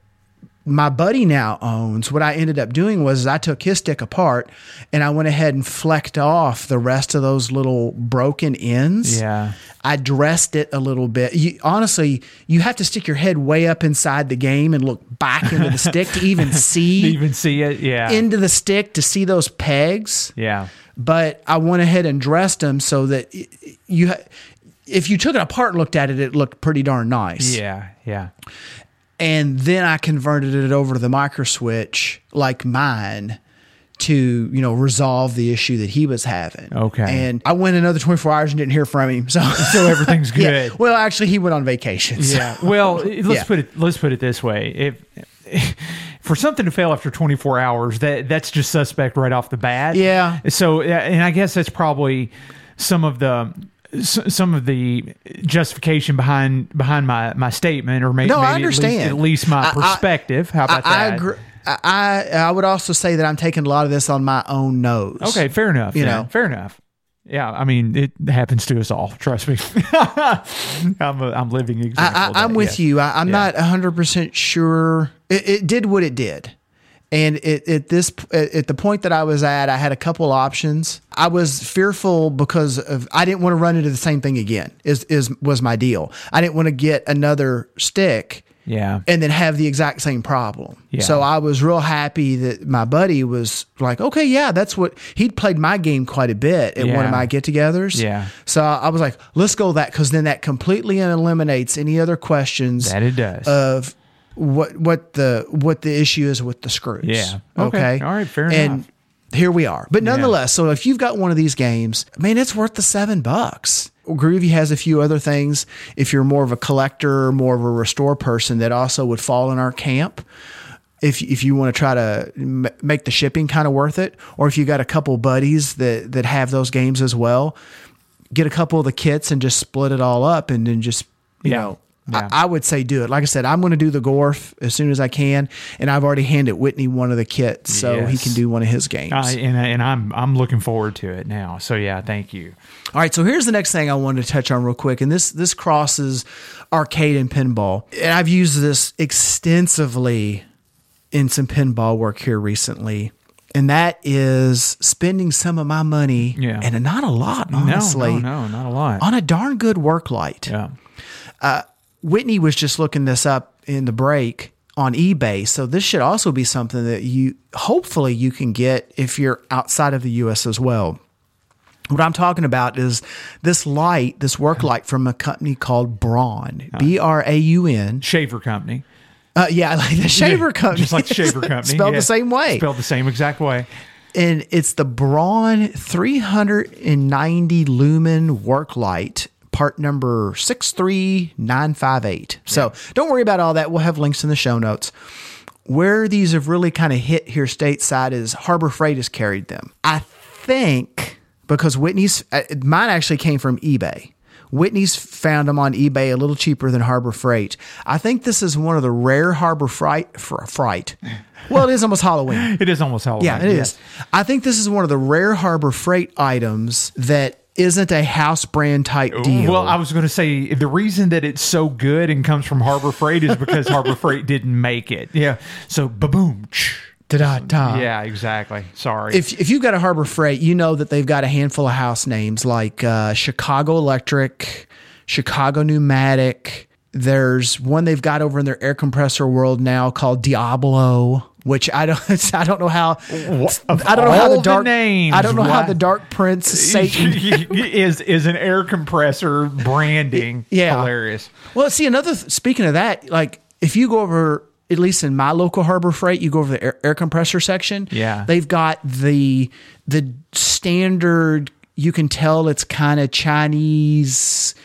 my buddy now owns, what I ended up doing was I took his stick apart and I went ahead and flecked off the rest of those little broken ends. Yeah. I dressed it a little bit. You, honestly, you have to stick your head way up inside the game and look back into the stick to even see To even see it. Yeah. into the stick to see those pegs yeah. but I went ahead and dressed them so that you, if you took it apart and looked at it, it looked pretty darn nice. Yeah. Yeah. And then I converted it over to the micro switch like mine to, you know, resolve the issue that he was having. Okay. And I went another 24 hours and didn't hear from him. So, So everything's yeah. good. Well, actually, he went on vacation. so- Yeah. Well, let's Yeah. put it let's put it this way. If for something to fail after 24 hours, that that's just suspect right off the bat. Yeah. So, and I guess that's probably some of the some of the justification behind behind my my statement, or maybe, No, I maybe at least- understand. At least, my I- I- perspective. How about I, I that? agree. I, I I would also say that I'm taking a lot of this on my own nose. Okay, fair enough. You yeah, know. fair enough. Yeah, I mean, it happens to us all. Trust me. I'm a, I'm living example. I, I, I'm that, with yeah. you. I, I'm Yeah. not 100 percent sure. It, it did what it did, and it, at this at, the point that I was at, I had a couple options. I was fearful because of I didn't want to run into the same thing again. Is is was my deal? I didn't want to get another stick. Yeah. and then have the exact same problem. Yeah. So I was real happy that my buddy was like, okay, yeah, that's what he'd played my game quite a bit at one of my get togethers. Yeah. So I was like, let's go that because then that completely eliminates any other questions That it does. of what what the what the issue is with the screws. Yeah. Okay. Okay. All right, fair and enough. Here we are. But nonetheless, so if you've got one of these games, man, it's worth the seven bucks. Groovy has a few other things. If you're more of a collector, more of a restore person, that also would fall in our camp. If if you want to try to m- make the shipping kind of worth it, or if you got a couple buddies that that have those games as well, get a couple of the kits and just split it all up, and then just you Yeah. know. Yeah. I, I would say do it. Like I said, I'm going to do the Gorf as soon as I can, and I've already handed Whitney one of the kits, so he can do one of his games. I, and, and I'm I'm looking forward to it now. So yeah, thank you. All right, so here's the next thing I wanted to touch on real quick, and this this crosses arcade and pinball, and I've used this extensively in some pinball work here recently, and that is spending some of my money, Yeah. and not a lot, honestly, no, no, no, not a lot. on a darn good work light. yeah. Uh, Whitney was just looking this up in the break on eBay. So this should also be something that you hopefully you can get if you're outside of the US as well. What I'm talking about is this light, this work light from a company called Braun, B R A U N. Shaver company. Uh, yeah, like the shaver company, Just like the shaver company. spelled yeah. the same way. Spelled the same exact way. and it's the Braun 390 lumen work light, part number 63958. So don't worry about all that. We'll have links in the show notes. Where these have really kind of hit here stateside is Harbor Freight has carried them. I think because Whitney's, uh, mine actually came from eBay. Whitney's found them on eBay a little cheaper than Harbor Freight. I think this is one of the rare Harbor Freight. Fr- fright. Well, it is almost Halloween. It is almost Halloween. Yeah, it is. I think this is one of the rare Harbor Freight items that isn't a house brand type deal. Well, I was going to say the reason that it's so good and comes from Harbor Freight is because Harbor Freight didn't make it. Yeah. So, ba-boom. Da-da-da. Yeah, exactly. Sorry. If, if you've got a Harbor Freight, you know that they've got a handful of house names like uh, Chicago Electric, Chicago Pneumatic. There's one they've got over in their air compressor world now called Diablo, which I don't I don't know how of I don't know how the the dark names, I don't know how the Dark Prince Satan is is an air compressor branding. Yeah. Hilarious. Well, see, another speaking of that, like if you go over, at least in my local Harbor Freight, you go over the air, air compressor section. Yeah. they've got the the standard. You can tell it's kind of Chinese,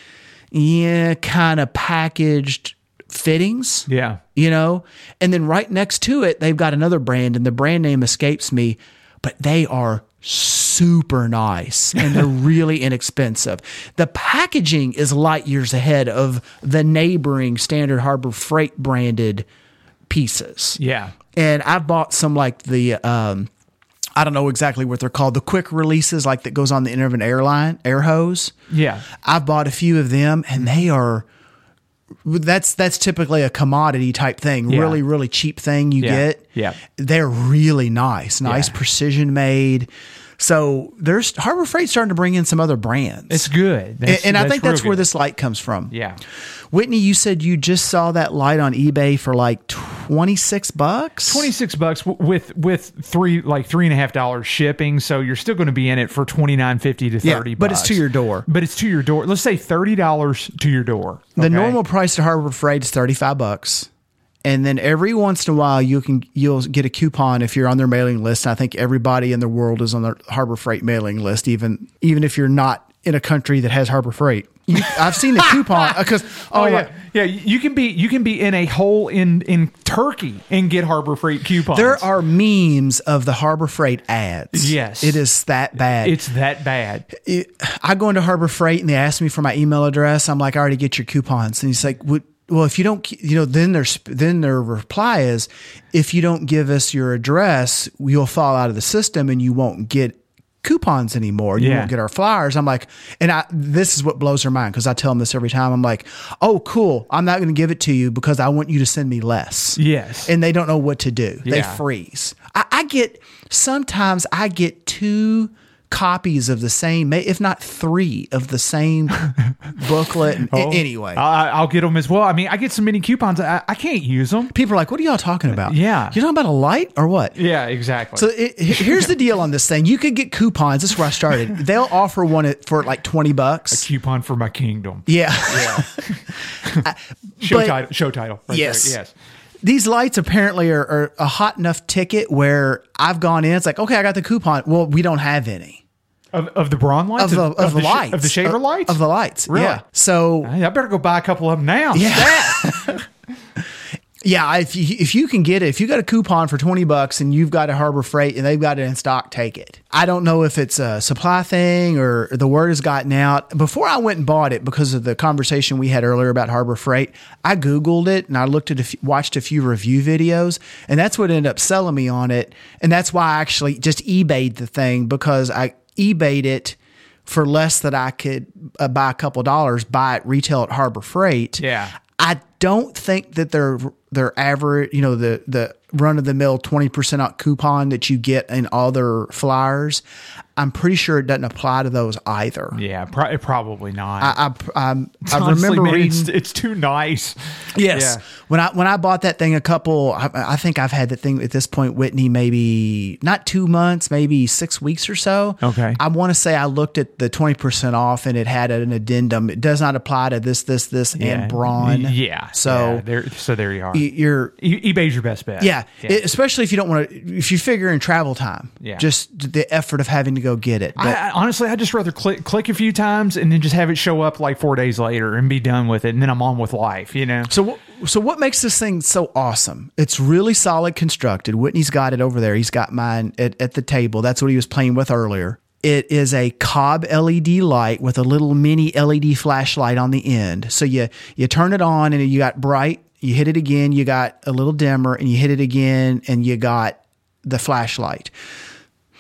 yeah, kind of packaged fittings. Yeah. You know, and then right next to it, they've got another brand, and the brand name escapes me, but they are super nice and they're really inexpensive. The packaging is light years ahead of the neighboring Standard Harbor Freight branded pieces. Yeah. And I've bought some like the um I don't know exactly what they're called, the quick releases like that goes on the end of an airline, air hose. Yeah. I've bought a few of them and they are that's that's typically a commodity type thing, Yeah. really really cheap thing you Yeah. get. Yeah. They're really nice, nice Yeah. precision made. So there's Harbor Freight starting to bring in some other brands. It's good. and, That's- I think that's where good. this light comes from. Yeah. Whitney, you said you just saw that light on eBay for like 26 bucks? 26 bucks with with three like three and a half dollars shipping so you're still going to be in it for 29.50 to 30 Yeah, but it's to your door. but it's to your door let's say $30 to your door The normal price to Harbor Freight is 35 bucks. And then every once in a while you can you'll get a coupon if you're on their mailing list. I think everybody in the world is on the Harbor Freight mailing list even even if you're not in a country that has Harbor Freight. You, I've seen the coupon uh, because Oh, oh, yeah, yeah. You can be you can be in a hole in in Turkey and get Harbor Freight coupons. there are memes of the Harbor Freight ads. Yes. it is that bad. It's that bad. it, I go into Harbor Freight and they ask me for my email address. I'm like, I already get your coupons, and he's like, "What?" Well, if you don't, you know, then their then their reply is, if you don't give us your address, you'll fall out of the system and you won't get coupons anymore. You Yeah. won't get our flyers. I'm like, and I this is what blows their mind because I tell them this every time. I'm like, oh, cool. I'm not going to give it to you because I want you to send me less Yes. and they don't know what to do. They freeze. I, I get sometimes I get two copies of the same, if not three of the same booklet. Oh, anyway, I, I'll get them as well. I mean, I get so many coupons. I, I can't use them. people are like, "What are y'all talking about? Yeah. you're talking about a light or what?" Yeah, exactly. So it, here's the deal on this thing: you could get coupons. This is where I started. They'll offer one for like twenty bucks. A coupon for my kingdom. Yeah. Show But- title. Show title. right Yes. there. Yes. These lights apparently are, are a hot enough ticket where I've gone in. It's like, okay, I got the coupon. Well, we don't have any. Of, of the Braun lights of the of, the, sh- lights of the shaver of, lights of the lights. Really? Yeah. So I better go buy a couple of them now. yeah, yeah. If you, if you can get it, if you got a coupon for twenty bucks and you've got a Harbor Freight and they've got it in stock, take it. I don't know if it's a supply thing or the word has gotten out. Before I went and bought it because of the conversation we had earlier about Harbor Freight, I googled it and I looked at a few, watched a few review videos, and that's what ended up selling me on it. And that's why I actually just eBayed the thing because I eBayed it for less that I could uh, buy a couple dollars, buy it retail at Harbor Freight. Yeah. I don't think that their their average, you know, the the run of the mill twenty percent off coupon that you get in other flyers. I'm pretty sure it doesn't apply to those either. Yeah, pro- probably not. I I, I'm- I remember man, reading. it's, it's too nice. Yes. Yeah. When I when I bought that thing a couple, I, I think I've had that thing at this point, Whitney, maybe not two months, maybe six weeks or so. Okay. I want to say I looked at the twenty percent off, and it had an addendum. It does not apply to this, this, this, Yeah. and Braun. Yeah. So yeah, there. So there you are. you're eBay's your best bet. yeah, it- especially if you don't want to. If you figure in travel time, Yeah. just the effort of having to go get it. But I, I, honestly, I just rather click click a few times and then just have it show up like four days later and be done with it, and then I'm on with life. You know. So, so what makes this thing so awesome? It's really solid constructed. Whitney's got it over there. He's got mine at, at the table. That's what he was playing with earlier. It is a COB LED light with a little mini LED flashlight on the end. So you you turn it on and you got bright. You hit it again, you got a little dimmer, and you hit it again, and you got the flashlight.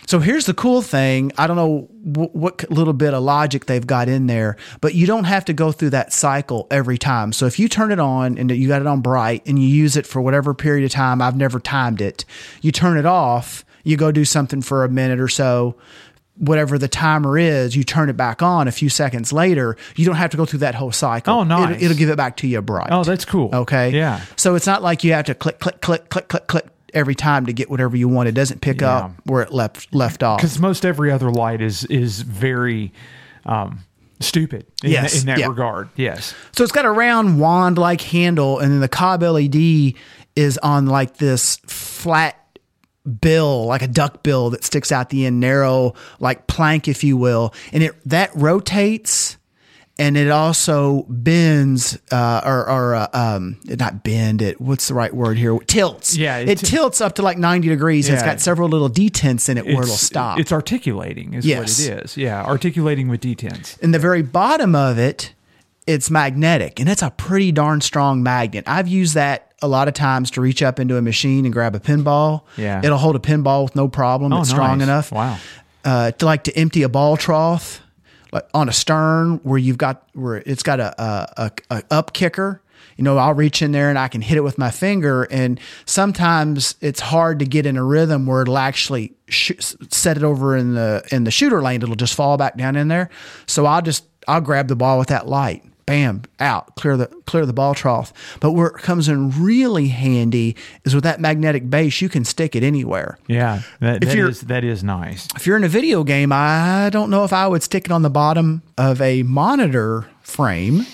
So here's the cool thing. I don't know wh- what little bit of logic they've got in there, but you don't have to go through that cycle every time. So if you turn it on and you got it on bright and you use it for whatever period of time, I've never timed it. You turn it off, you go do something for a minute or so, whatever the timer is, you turn it back on a few seconds later. You don't have to go through that whole cycle. Oh, nice. It'll, it'll give it back to you bright. Oh, that's cool. Okay. Yeah. So it's not like you have to click, click, click, click, click, click every time to get whatever you want. It doesn't pick Yeah. up where it left left off. Because most every other light is is very um, stupid. In, Yes, in that yeah. regard. Yes. So it's got a round wand like handle, and then the cob LED is on like this flat bill, like a duck bill that sticks out the end, narrow, like plank, if you will. And it that rotates and it also bends uh, or, or uh, um, not bend it. What's the right word here? Tilts. Yeah, it, it- tilts up to like ninety degrees. and It's Yeah. got several little detents in it where it'll stop. It's articulating, is Yes. what it is. Yeah, articulating with detents. in the very bottom of it, it's magnetic, and it's a pretty darn strong magnet. I've used that a lot of times to reach up into a machine and grab a pinball. Yeah. it'll hold a pinball with no problem. Oh, it's strong enough. Wow. Uh, to like to empty a ball trough, like on a stern where you've got where it's got a a, a, a up kicker. You know, I'll reach in there and I can hit it with my finger, and sometimes it's hard to get in a rhythm where it'll actually sh- set it over in the in the shooter lane. It'll just fall back down in there. So I'll just I'll grab the ball with that light. Bam, out, clear the clear the ball trough. But where it comes in really handy is with that magnetic base, you can stick it anywhere. Yeah, that, that is that is nice. If you're in a video game, I don't know if I would stick it on the bottom of a monitor frame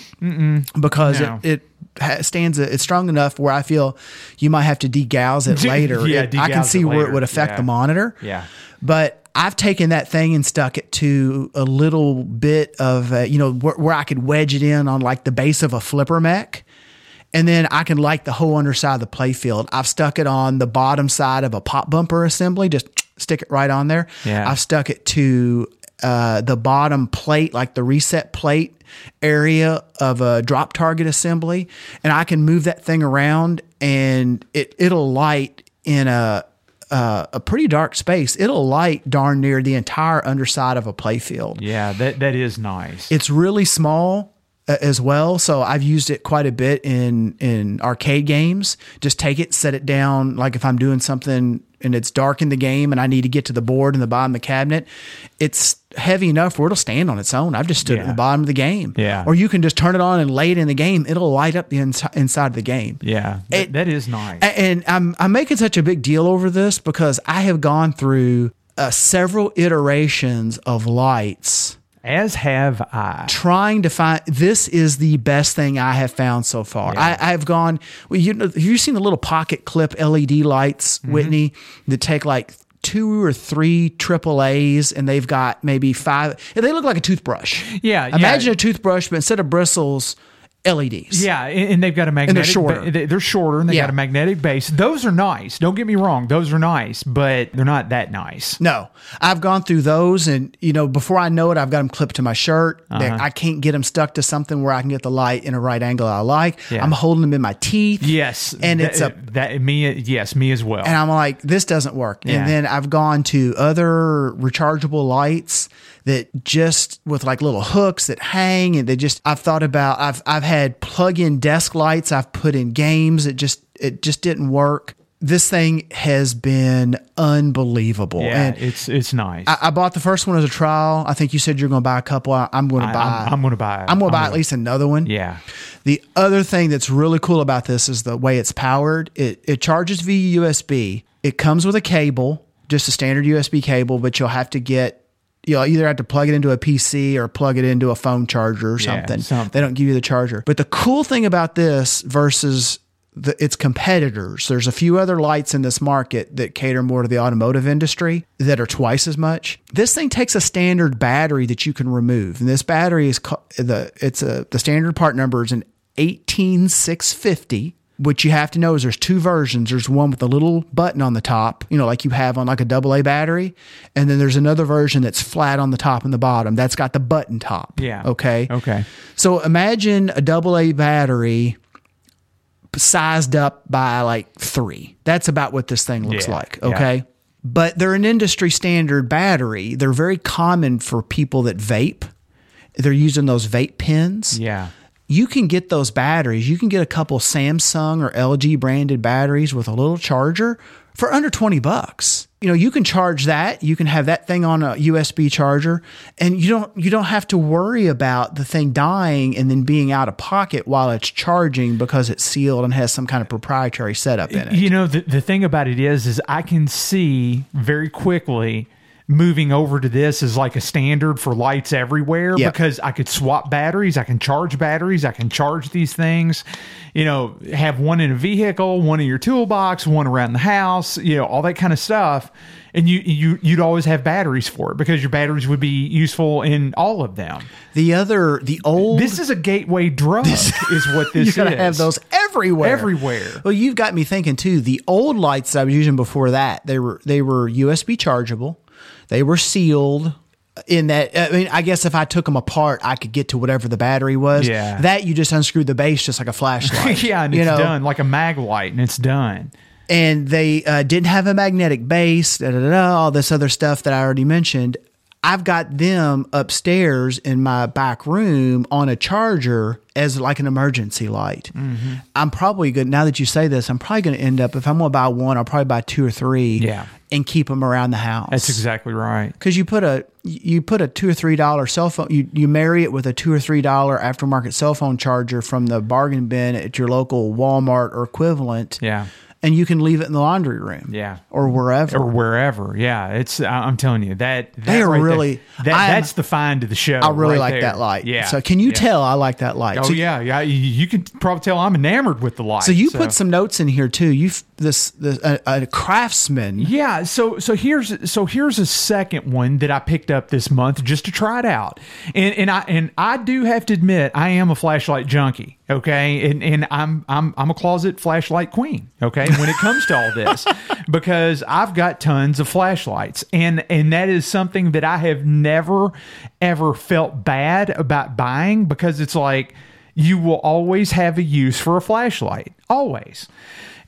because No. it, it stands it's strong enough where I feel you might have to degauss it later. Yeah, It- I can see where it would affect Yeah. the monitor. Yeah. But I've taken that thing and stuck it to a little bit of, uh, you know, where, where I could wedge it in on like the base of a flipper mech. And then I can like the whole underside of the playfield. I've stuck it on the bottom side of a pop bumper assembly, just stick it right on there. Yeah. I've stuck it to uh, the bottom plate, like the reset plate area of a drop target assembly. And I can move that thing around and it, it'll light in a, uh, a pretty dark space. It'll light darn near the entire underside of a playfield. Yeah, that that is nice. It's really small as well, so I've used it quite a bit in in arcade games. Just take it, set it down. Like if I'm doing something and it's dark in the game and I need to get to the board in the bottom of the cabinet, it's heavy enough where it'll stand on its own. I've just stood at Yeah. the bottom of the game. Yeah. Or you can just turn it on and lay it in the game. It'll light up the ins- inside of the game. yeah, that- It- that is nice. And I'm I'm making such a big deal over this because I have gone through uh, several iterations of lights As have I. trying to find this is the best thing I have found so far. I, I've gone. Well, you know, have you seen the little pocket clip LED lights, Mm-hmm. Whitney, that take like two or three triple A's, and they've got maybe five. They look like a toothbrush. Yeah, yeah. Imagine a toothbrush, but instead of bristles, LEDs. Yeah, and and they've got a magnetic. shorter. ba- they- they're shorter, and they Yeah. got a magnetic base. Those are nice. Don't get me wrong; those are nice, but they're not that nice. No, I've gone through those, and you know, before I know it, I've got them clipped to my shirt. Uh-huh. I can't get them stuck to something where I can get the light in a right angle I like. Yeah. I'm holding them in my teeth. Yes, and that, it's a that me. Yes, me as well. and I'm like, this doesn't work. Yeah. And then I've gone to other rechargeable lights that just with like little hooks that hang and they just I've thought about I've I've had plug-in desk lights I've put in games it just it just didn't work. This thing has been unbelievable. yeah, And it's it's nice. I, I bought the first one as a trial. I think you said you're going to buy a couple. I, am going to buy. I'm- I'm gonna buy. I'm going to buy at least another one. yeah, The other thing that's really cool about this is the way it's powered. It it charges via USB. It comes with a cable, just a standard USB cable, but you'll have to get you'll either have to plug it into a PC or plug it into a phone charger or Yeah, something. something. They don't give you the charger. But the cool thing about this versus the, its competitors, there's a few other lights in this market that cater more to the automotive industry that are twice as much. This thing takes a standard battery that you can remove, and this battery is the it's a the standard part number is an 18650 what you have to know is there's two versions. There's one with a little button on the top, you know, like you have on like a double A battery. And then there's another version that's flat on the top and the bottom. That's got the button top. Yeah. Okay. Okay. So imagine a double A battery sized up by like three. That's about what this thing looks Yeah, like. yeah. Okay. But they're an industry standard battery. They're very common for people that vape. They're using those vape pens Yeah. You can get those batteries. You can get a couple Samsung or LG branded batteries with a little charger for under 20 bucks. You know, you can charge that. You can have that thing on a USB charger and you don't you don't have to worry about the thing dying and then being out of pocket while it's charging because it's sealed and has some kind of proprietary setup in it. You know, the, the thing about it is, is I can see very quickly moving over to this as like a standard for lights everywhere Yep. because I could swap batteries, I can charge batteries, I can charge these things, you know, have one in a vehicle, one in your toolbox, one around the house, you know, all that kind of stuff. And you you you'd always have batteries for it because your batteries would be useful in all of them. The other the old This is a gateway drug, is what this you gotta is. have those everywhere. Everywhere. Well, you've got me thinking too. The old lights that I was using before that, they were they were USB chargeable. They were sealed. In that, I mean, I guess if I took them apart, I could get to whatever the battery was. Yeah. That you just unscrew the base just like a flashlight. yeah, and it's know? done like a Maglite, and it's done. and they uh, didn't have a magnetic base, da, da, da, da, all this other stuff that I already mentioned. I've got them upstairs in my back room on a charger as like an emergency light. Mm-hmm. I'm probably good now that you say this. I'm probably going to end up if I'm going to buy one, I'll probably buy two or three. Yeah. and keep them around the house. That's exactly right. because you put a you put a two or three dollar cell phone you you marry it with a two or three dollar aftermarket cell phone charger from the bargain bin at your local Walmart or equivalent Yeah. And you can leave it in the laundry room. Yeah. Or wherever. or wherever. Yeah, it's. I'm telling you that, that They are right there- really- that, am- that's the find of the show. I really right like there. that light. Yeah. So can you yeah. tell I like that light? Oh so, yeah, yeah. You, you can probably tell I'm enamored with the light. So you put some notes in here too. You have this, this a, a craftsman. Yeah, so so here's so here's a second one that I picked up this month just to try it out. And and I and I do have to admit I am a flashlight junkie, okay? And and I'm I'm I'm a closet flashlight queen, okay? When it comes to all this because I've got tons of flashlights and and that is something that I have never ever felt bad about buying because it's like you will always have a use for a flashlight, always.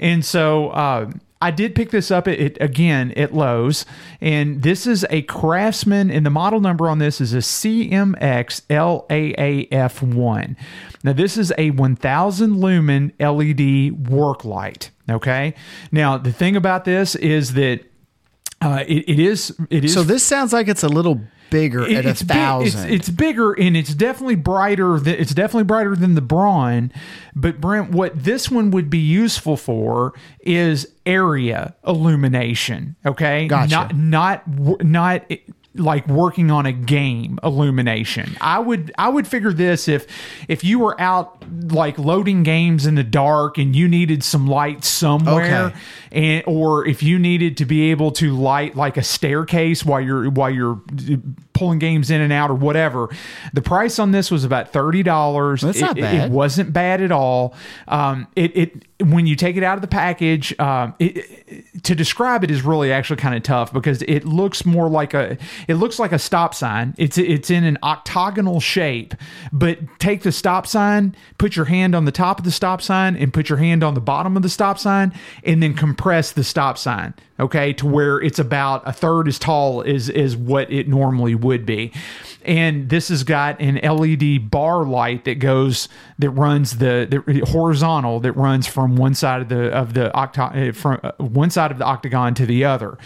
And so uh, I did pick this up at, at again at Lowe's, and this is a Craftsman, and the model number on this is a CMX LAAF1. Now this is a 1,000 lumen LED work light. Okay. Now the thing about this is that uh, it, it is it is So this sounds like it's a little bigger it- at a thousand. it's, it's bigger and it's definitely brighter. Than, it's definitely brighter than the Braun. But Brent, what this one would be useful for is area illumination. Okay, Gotcha. not not not like working on a game illumination. I would I would figure this if if you were out like loading games in the dark and you needed some light somewhere Okay. and or if you needed to be able to light like a staircase while you're while you're pulling games in and out or whatever. The price on this was about $30 That's not it, it- bad. it wasn't bad at all. Um, it, it when you take it out of the package um, it, it- to describe it is really actually kind of tough because it looks more like a it looks like a stop sign. It's it's in an octagonal shape but take the stop sign put your hand on the top of the stop sign and put your hand on the bottom of the stop sign and then compress the stop sign okay to where it's about a third as tall as is what it normally would be. And this has got an led bar light that goes that runs the, the horizontal that runs from one side of the of the octa- uh, from uh, one side of the octagon to the other.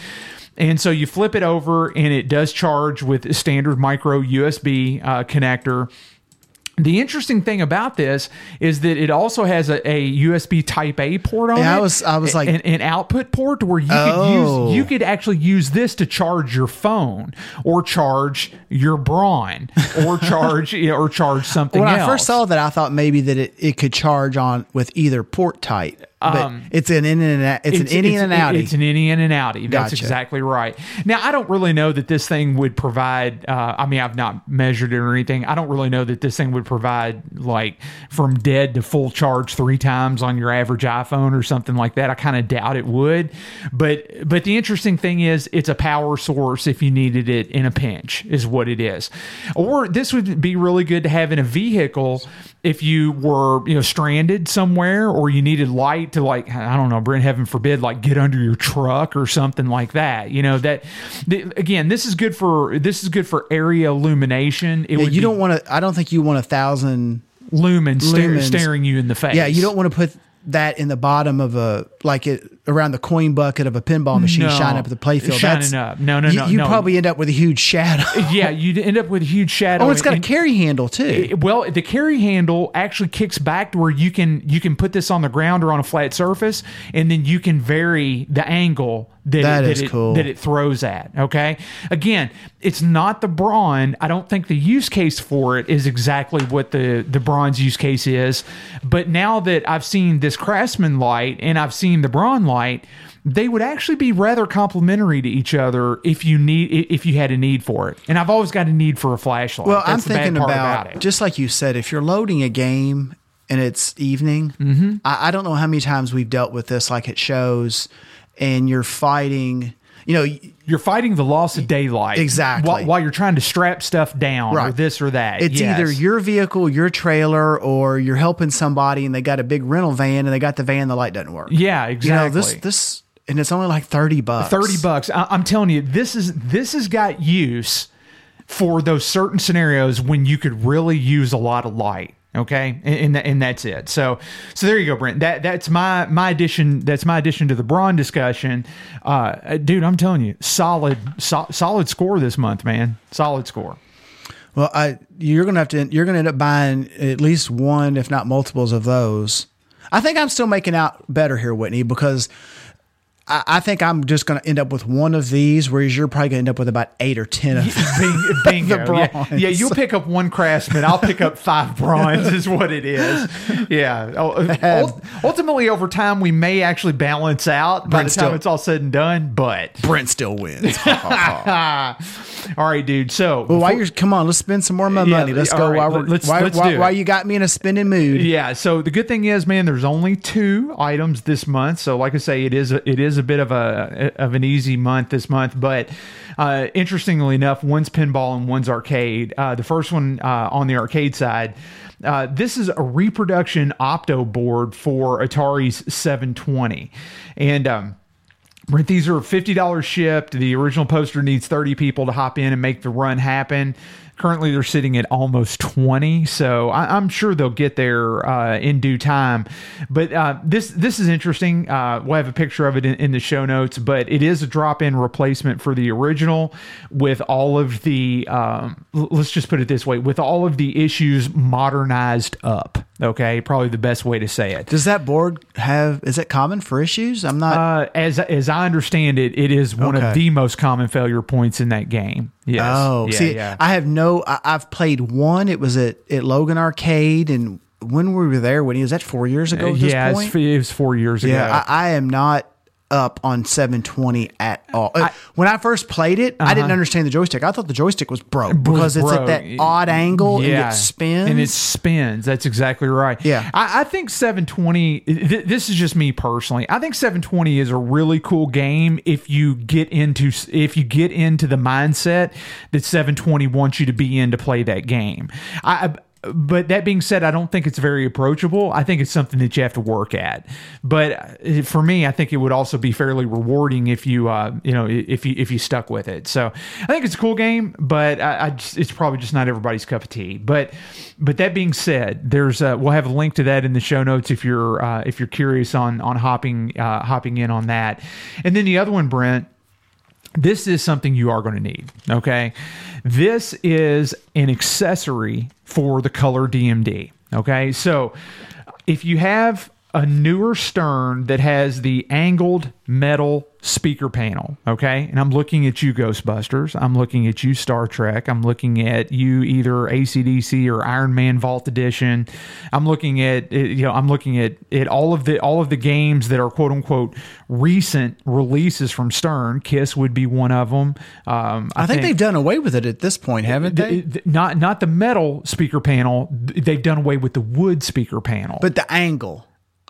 And so you flip it over and it does charge with a standard micro usb uh, connector the interesting thing about this is that it also has a, a USB Type A port on Yeah, it. I was- I was like- an, an output port where you Oh. could use oh. you could actually use this to charge your phone or charge your Braun or charge or charge something when else. I first saw that, I thought maybe that it, it could charge on with either port type, but Um, it's an in and out, it's, an innie and an outie. It's an innie and an outie. That's exactly right. Now, I don't really know that this thing would provide. Uh, I mean, I've not measured it or anything. I don't really know that this thing would provide like from dead to full charge three times on your average iPhone or something like that. I kind of doubt it would. But but the interesting thing is, it's a power source if you needed it in a pinch, is what it is. Or this would be really good to have in a vehicle if you were you know stranded somewhere or you needed light to like I don't know, Brent, heaven forbid, like get under your truck or something like that. You know that th- again, this is good for this is good for area illumination. It Yeah, you be don't want to. I don't think you want a thousand. lumen stare, lumens. staring you in the face. Yeah, you don't want to put that in the bottom of a like it around the coin bucket of a pinball machine, No. shine up at the playfield. Shining That's, up. No, no, you, no, You no. probably end up with a huge shadow. Yeah, you'd end up with a huge shadow. oh, it's got a carry handle too. It- well, the carry handle actually kicks back to where you can you can put this on the ground or on a flat surface, and then you can vary the angle that That it, is that it, cool. that it throws at. Okay, again, it's not the Braun. I don't think the use case for it is exactly what the the Braun's use case is. But now that I've seen this Craftsman light and I've seen the Braun light. They would actually be rather complementary to each other if you need if you had a need for it. And I've always got a need for a flashlight. Well, I'm That's the bad thinking about, about it. just like you said, if you're loading a game and it's evening, Mm-hmm. I, I don't know how many times we've dealt with this, like at shows, and you're fighting. You know, you're fighting the loss of daylight Exactly. while, while you're trying to strap stuff down or this or that. it's Yes. either your vehicle, your trailer, or you're helping somebody and they got a big rental van and they got the van, the light doesn't work. yeah, exactly. You know, this this and it's only like thirty bucks. thirty bucks. I, I'm telling you, this is this has got use for those certain scenarios when you could really use a lot of light. Okay, and and, and that's it. So so there you go, Brent. That that's my my addition. That's my addition to the Braun discussion, uh, dude. I'm telling you, solid so, solid score this month, man. Solid score. Well, I you're gonna have to you're gonna end up buying at least one, if not multiples of those. I think I'm still making out better here, Whitney, because I, I think I'm just going to end up with one of these, whereas you're probably going to end up with about eight or ten of Bing, bingo. The yeah. Brauns. yeah, you'll pick up one craftsman. I'll pick up five Brauns. Is what it is. Yeah. Oh, uh, Ultimately, over time, we may actually balance out by Brent the time still- it's all said and done. But Brent still wins. all right, dude. So Well, why you're come on, let's spend some more of my Yeah, money. Let's go. right, while, we're, let's- why, let's why, do why you got me in a spending mood? Yeah. So the good thing is, man, there's only two items this month. So, like I say, it is a, it is a bit of a of an easy month this month. But uh, interestingly enough, one's pinball and one's arcade. Uh, the first one uh, on the arcade side. Uh, this is a reproduction opto board for Atari's 720, and um, these are $50 shipped. The original poster needs 30 people to hop in and make the run happen. Currently, they're sitting at almost 20, so I, I'm sure they'll get there uh, in due time. But uh, this this is interesting. Uh, we'll have a picture of it in, in the show notes, but it is a drop in replacement for the original with all of the, um, let's just put it this way, with all of the issues modernized up. Okay, probably the best way to say it. Does that board have? Is it common for issues? I'm not. Uh, as as I understand it, it is one Okay. of the most common failure points in that game. Yes. oh, yeah, see, yeah. I have no. I, I've played one. It was at at Logan Arcade, and when we were there, when he was that four years ago? At this yeah, point? it's, it was four years ago. Yeah, I, I am not up on 720 at all. Uh, when I first played it, I didn't understand the joystick. I thought the joystick was broke because it's at that odd angle and it spins. and it spins. That's exactly right. Yeah. I, I think 720. This is just me personally. I think 720 is a really cool game if you get into if you get into the mindset that 720 wants you to be in to play that game. I. But that being said, I don't think it's very approachable. I think it's something that you have to work at. But uh, for me, I think it would also be fairly rewarding if you, uh, you know, if you if you stuck with it. So I think it's a cool game, but I, I just, it's probably just not everybody's cup of tea. But but that being said, there's uh, we'll have a link to that in the show notes if you're uh, if you're curious on on hopping uh, hopping in on that. And then the other one, Brent this is something you are going to need. Okay. This is an accessory for the color DMD. Okay. So if you have a newer stern that has the angled metal speaker panel, okay, and I'm looking at you, Ghostbusters, I'm looking at you, Star Trek, I'm looking at you, either ACDC or Iron Man Vault Edition. I'm looking at you know I'm looking at at all of the all of the games that are quote unquote recent releases from Stern. Kiss would be one of them. Um, I think they've done away with it at this point, haven't they? th- th- not not the metal speaker panel. They've done away with the wood speaker panel. but the angle.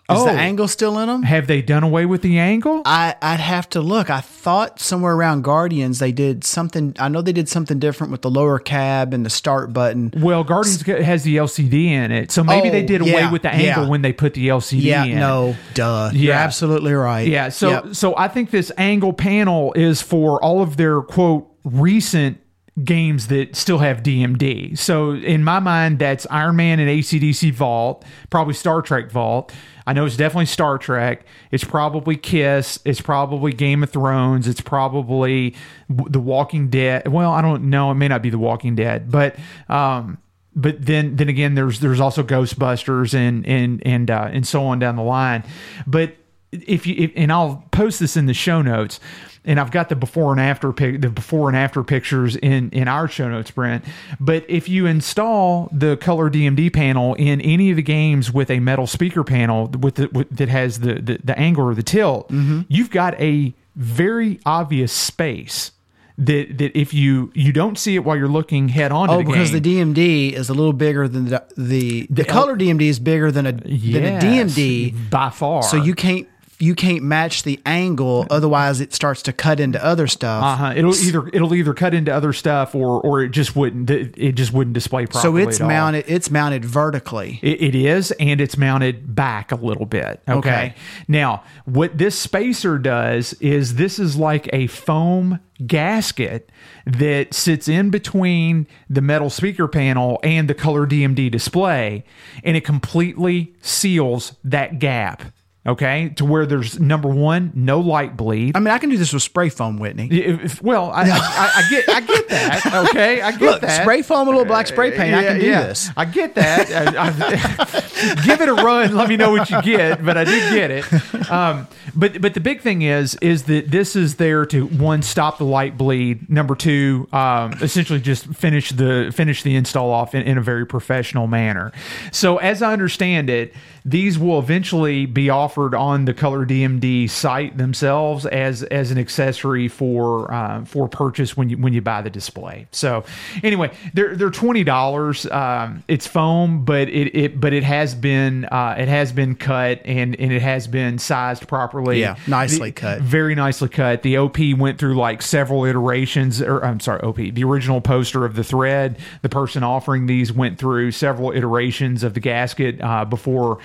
Is Oh. the angle still in them? have they done away with the angle? I, I'd have to look. I thought somewhere around Guardians they did something. I know they did something different with the lower cab and the start button. Well, Guardians has the LCD in it, so maybe Oh, they did away yeah, with the angle yeah. when they put the LCD Yeah, in. no, duh. You're absolutely right. Yeah, so Yep. so I think this angle panel is for all of their quote recent games that still have DMD. So in my mind, that's Iron Man and ACDC Vault, probably Star Trek Vault. I know it's definitely Star Trek. It's probably Kiss. It's probably Game of Thrones. It's probably The Walking Dead. Well, I don't know. It may not be The Walking Dead, but um, but then then again, there's there's also Ghostbusters and and and uh, and so on down the line. But if you if, and I'll post this in the show notes, and I've got the before and after pic, the before and after pictures in in our show notes, Brent. But if you install the color DMD panel in any of the games with a metal speaker panel with, the, with that has the, the the angle or the tilt, Mm-hmm. you've got a very obvious space. That, that if you you don't see it while you're looking head on to Oh, the because game, the DMD is a little bigger than the the, the, color DMD is bigger than a than a DMD. by far. So you can't you can't match the angle, otherwise it starts to cut into other stuff. Uh-huh. It'll either it'll either cut into other stuff or or it just wouldn't it just wouldn't display properly so it's mounted it's mounted vertically. It, it is, and it's mounted back a little bit. Okay? Okay. Now, what this spacer does is this is like a foam gasket that sits in between the metal speaker panel and the color DMD display, and it completely seals that gap. Okay, to where there's number one, no light bleed. I mean, I can do this with spray foam, Whitney. If- if- well, I, I, I, get I get that. Okay, I get Look, that. spray foam, a little black spray paint. I can do this. I get that. I- give it a run. Let me know what you get. But I did get it. Um, but but the big thing is is that this is there to one stop the light bleed. Number two, um, essentially just finish the finish the install off in, in a very professional manner. So as I understand it, these will eventually be offered on the Color DMD site themselves as as an accessory for uh, for purchase when you when you buy the display. So anyway, they're they're twenty dollars. Um, it's foam, but it, it but it has been uh, it has been cut and and it has been sized properly. Yeah, nicely The- cut. Very nicely cut. The OP went through like several iterations, or I'm sorry, OP. The original poster of the thread, the person offering these went through several iterations of the gasket uh, before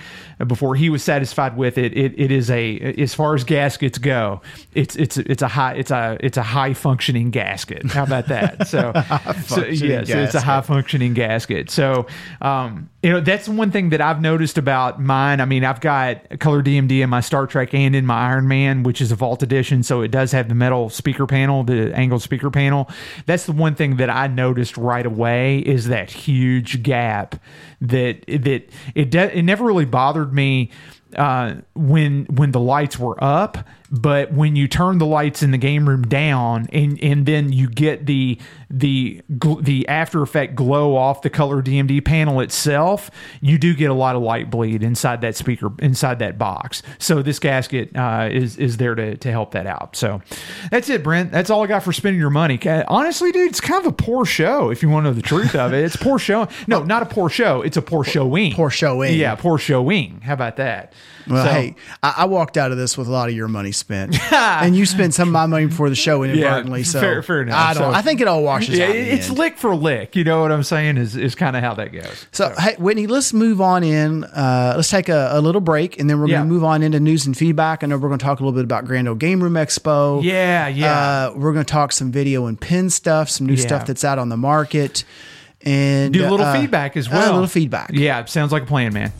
before he was satisfied with it. It it is a as far as gaskets go, it's it's it's a high it's a it's a high functioning gasket. How about that? So, so yes, it's a high functioning gasket. So, um, you know, that's one thing that I've noticed about mine. I mean, I've got color DMD in my Star Trek and in my Iron Man, which is a Vault Edition. So it does have the metal speaker panel, the angled speaker panel. That's the one thing that I noticed right away is that huge gap that that it de- it never really bothered me uh, when when the lights were up, but when you turn the lights in the game room down and and then you get the the the after effect glow off the color DMD panel itself, you do get a lot of light bleed inside that speaker inside that box. So this gasket uh, is is there to to help that out. So that's it, Brent. That's all I got for spending your money. Honestly, dude, it's kind of a poor show. If you want to know the truth of it, it's poor show. No, not a poor show. It's a poor showing. Poor showing. Yeah, poor showing. How about that? Well, So- hey, I, I walked out of this with a lot of your money spent, and you spent some of my money before the show inadvertently. so fair- fair enough. I don't. So- I think it all washes yeah, out. it's end. lick for lick. You know what I'm saying? Is is kind of how that goes. So, hey, Whitney, let's move on in. Uh, let's take a, a little break, and then we're Yeah. going to move on into news and feedback. I know we're going to talk a little bit about Grand Ole Game Room Expo. Yeah, yeah. Uh, we're going to talk some video and pin stuff, some new Yeah. stuff that's out on the market, and Do a little uh, feedback as uh, well. a little feedback. Yeah, sounds like a plan, man.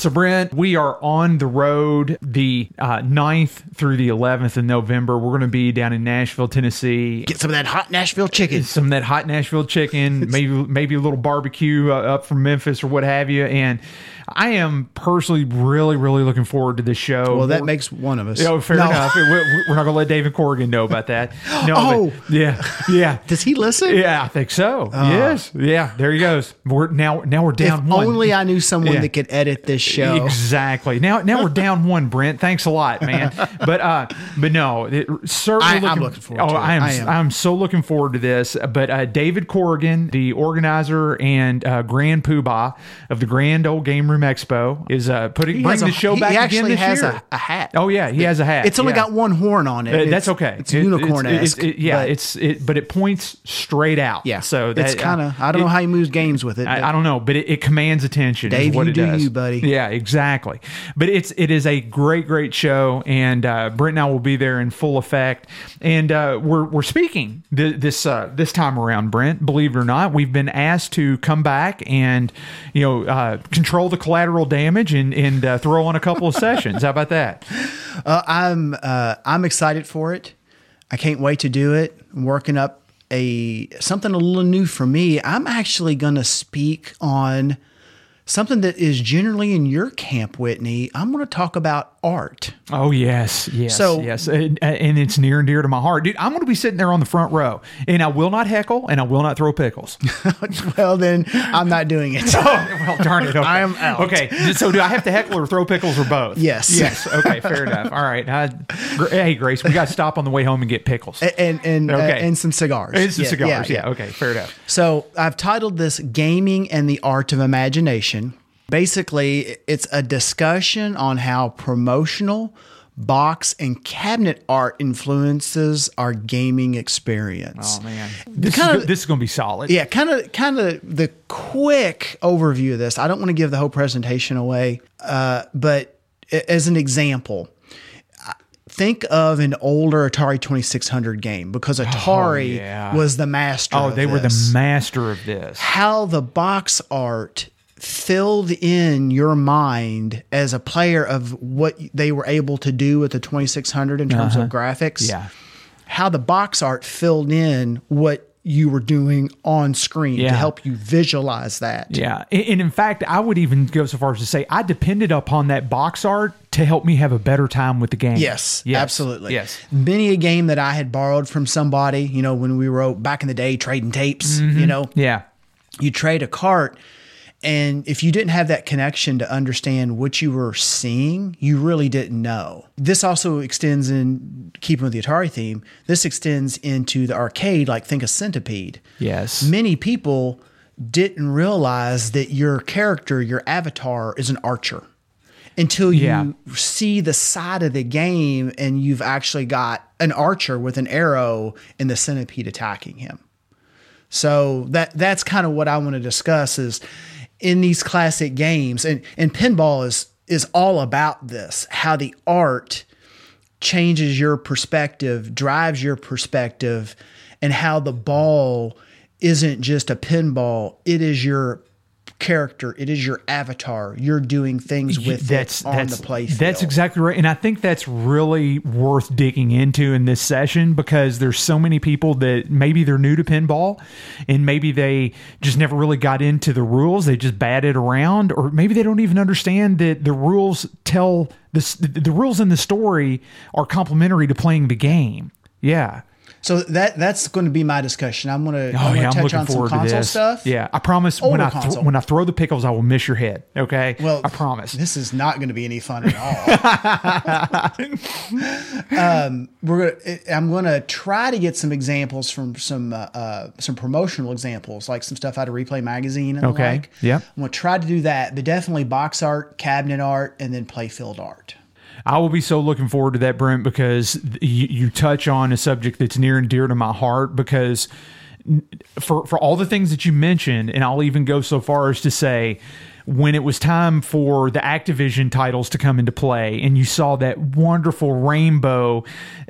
So, Brent, we are on the road the uh, 9th through the 11th of November. We're going to be down in Nashville, Tennessee. Get some of that hot Nashville chicken. some of that hot Nashville chicken, maybe maybe a little barbecue uh, up from Memphis or what have you. And I am personally really really looking forward to this show. Well, that We're- makes one of us. Oh, fair No. enough. We're, we're not going to let David Corrigan know about that. No, Oh. but- yeah, yeah, Does he listen? yeah. I think so. yes, yeah. There he goes. We're now now we're down one. only I knew someone Yeah. that could edit this show. Exactly. Now, now we're down one, Brent. Thanks a lot, man. But, uh, but no, it, certainly. I- I'm looking forward Oh, to it. I am. I am. I'm so looking forward to this. But uh, David Corrigan, the organizer and uh, Grand Poobah of the Grand Ole Game Room Expo, is uh, putting He has the a- show he back again actually this has year. a- a hat. Oh yeah, he has a hat. It's only yeah. got one horn on it. Uh, that's okay. It's It- unicorn it's- esque. it- yeah, it's it, but it points straight out. yeah. So that, it's kind of. I don't it- know how he moves games with it. I, I don't know, but it, it commands attention. Dave, is what you it do does. you, buddy. Yeah, exactly. But it's it is a great, great show, and uh, Brent and I will be there in full effect. And uh, we're we're speaking th- this uh, this time around, Brent. Believe it or not, we've been asked to come back and you know uh, control the collateral damage and and uh, throw on a couple of sessions. How about that? Uh, I'm uh, I'm excited for it. I can't wait to do it. I'm working up a something a little new for me. I'm actually going to speak on something that is generally in your camp, Whitney. I'm going to talk about art. Oh yes, yes, So- yes, and, and it's near and dear to my heart, dude. I'm going to be sitting there on the front row, and I will not heckle, and I will not throw pickles. well, then I'm not doing it. Oh, well, darn it. Okay. I am out. Okay. So do I have to heckle or throw pickles or both? Yes. Yes. Okay. Fair enough. All right. Uh, gr- hey, Grace, we got to stop on the way home and get pickles. and and uh, Okay. and some cigars. And some Yeah, cigars. yeah, Yeah, Okay. Fair enough. So I've titled this Gaming and the Art of Imagination. Basically, it's a discussion on how promotional box and cabinet art influences our gaming experience. Oh man, this kinda- is, this is going to be solid. Yeah, kind of, kind of the quick overview of this. I don't want to give the whole presentation away, uh, but as an example, think of an older Atari 2600 game because Atari yeah. was the master. Oh, of they were the master of this. how the box art filled in your mind as a player of what they were able to do with the 2600 in terms of graphics. Uh-huh. Yeah. How the box art filled in what you were doing on screen Yeah. to help you visualize that. Yeah. And in fact, I would even go so far as to say I depended upon that box art to help me have a better time with the game. Yes, absolutely. Yes. Many a game that I had borrowed from somebody, you know, when we wrote back in the day trading tapes, you know, Yeah. you trade a cart and if you didn't have that connection to understand what you were seeing you really didn't know this also extends in keeping with the atari theme this extends into the arcade like think of centipede Yes. many people didn't realize that your character your avatar is an archer until you Yeah. see the side of the game and you've actually got an archer with an arrow and the centipede attacking him so that that's kind of what I want to discuss is in these classic games. And and pinball is is all about this how the art changes your perspective, drives your perspective and how the ball isn't just a pinball, it is your character, it is your avatar. You're doing things with that's it on that's the play that's exactly right. And i think that's really worth digging into in this session because there's so many people that maybe they're new to pinball and maybe they just never really got into the rules. They just batted around or maybe they don't even understand that the rules tell this the rules in the story are complementary to playing the game. Yeah So that that's going to be my discussion. I'm going to, Oh I'm yeah, going I'm to touch looking on some console stuff. Yeah, I promise when I th- when I throw the pickles, I will miss your head. Okay, Well, I promise. This is not going to be any fun at all. um, we're gonna, I'm going to try to get some examples from some uh, uh, some promotional examples, like some stuff out of Replay Magazine and Okay. the like. Yep. I'm going to try to do that, but definitely box art, cabinet art, and then playfield art. I will be so looking forward to that, Brent, because you, you touch on a subject that's near and dear to my heart. Because for for all the things that you mentioned, and I'll even go so far as to say, when it was time for the Activision titles to come into play, and you saw that wonderful rainbow,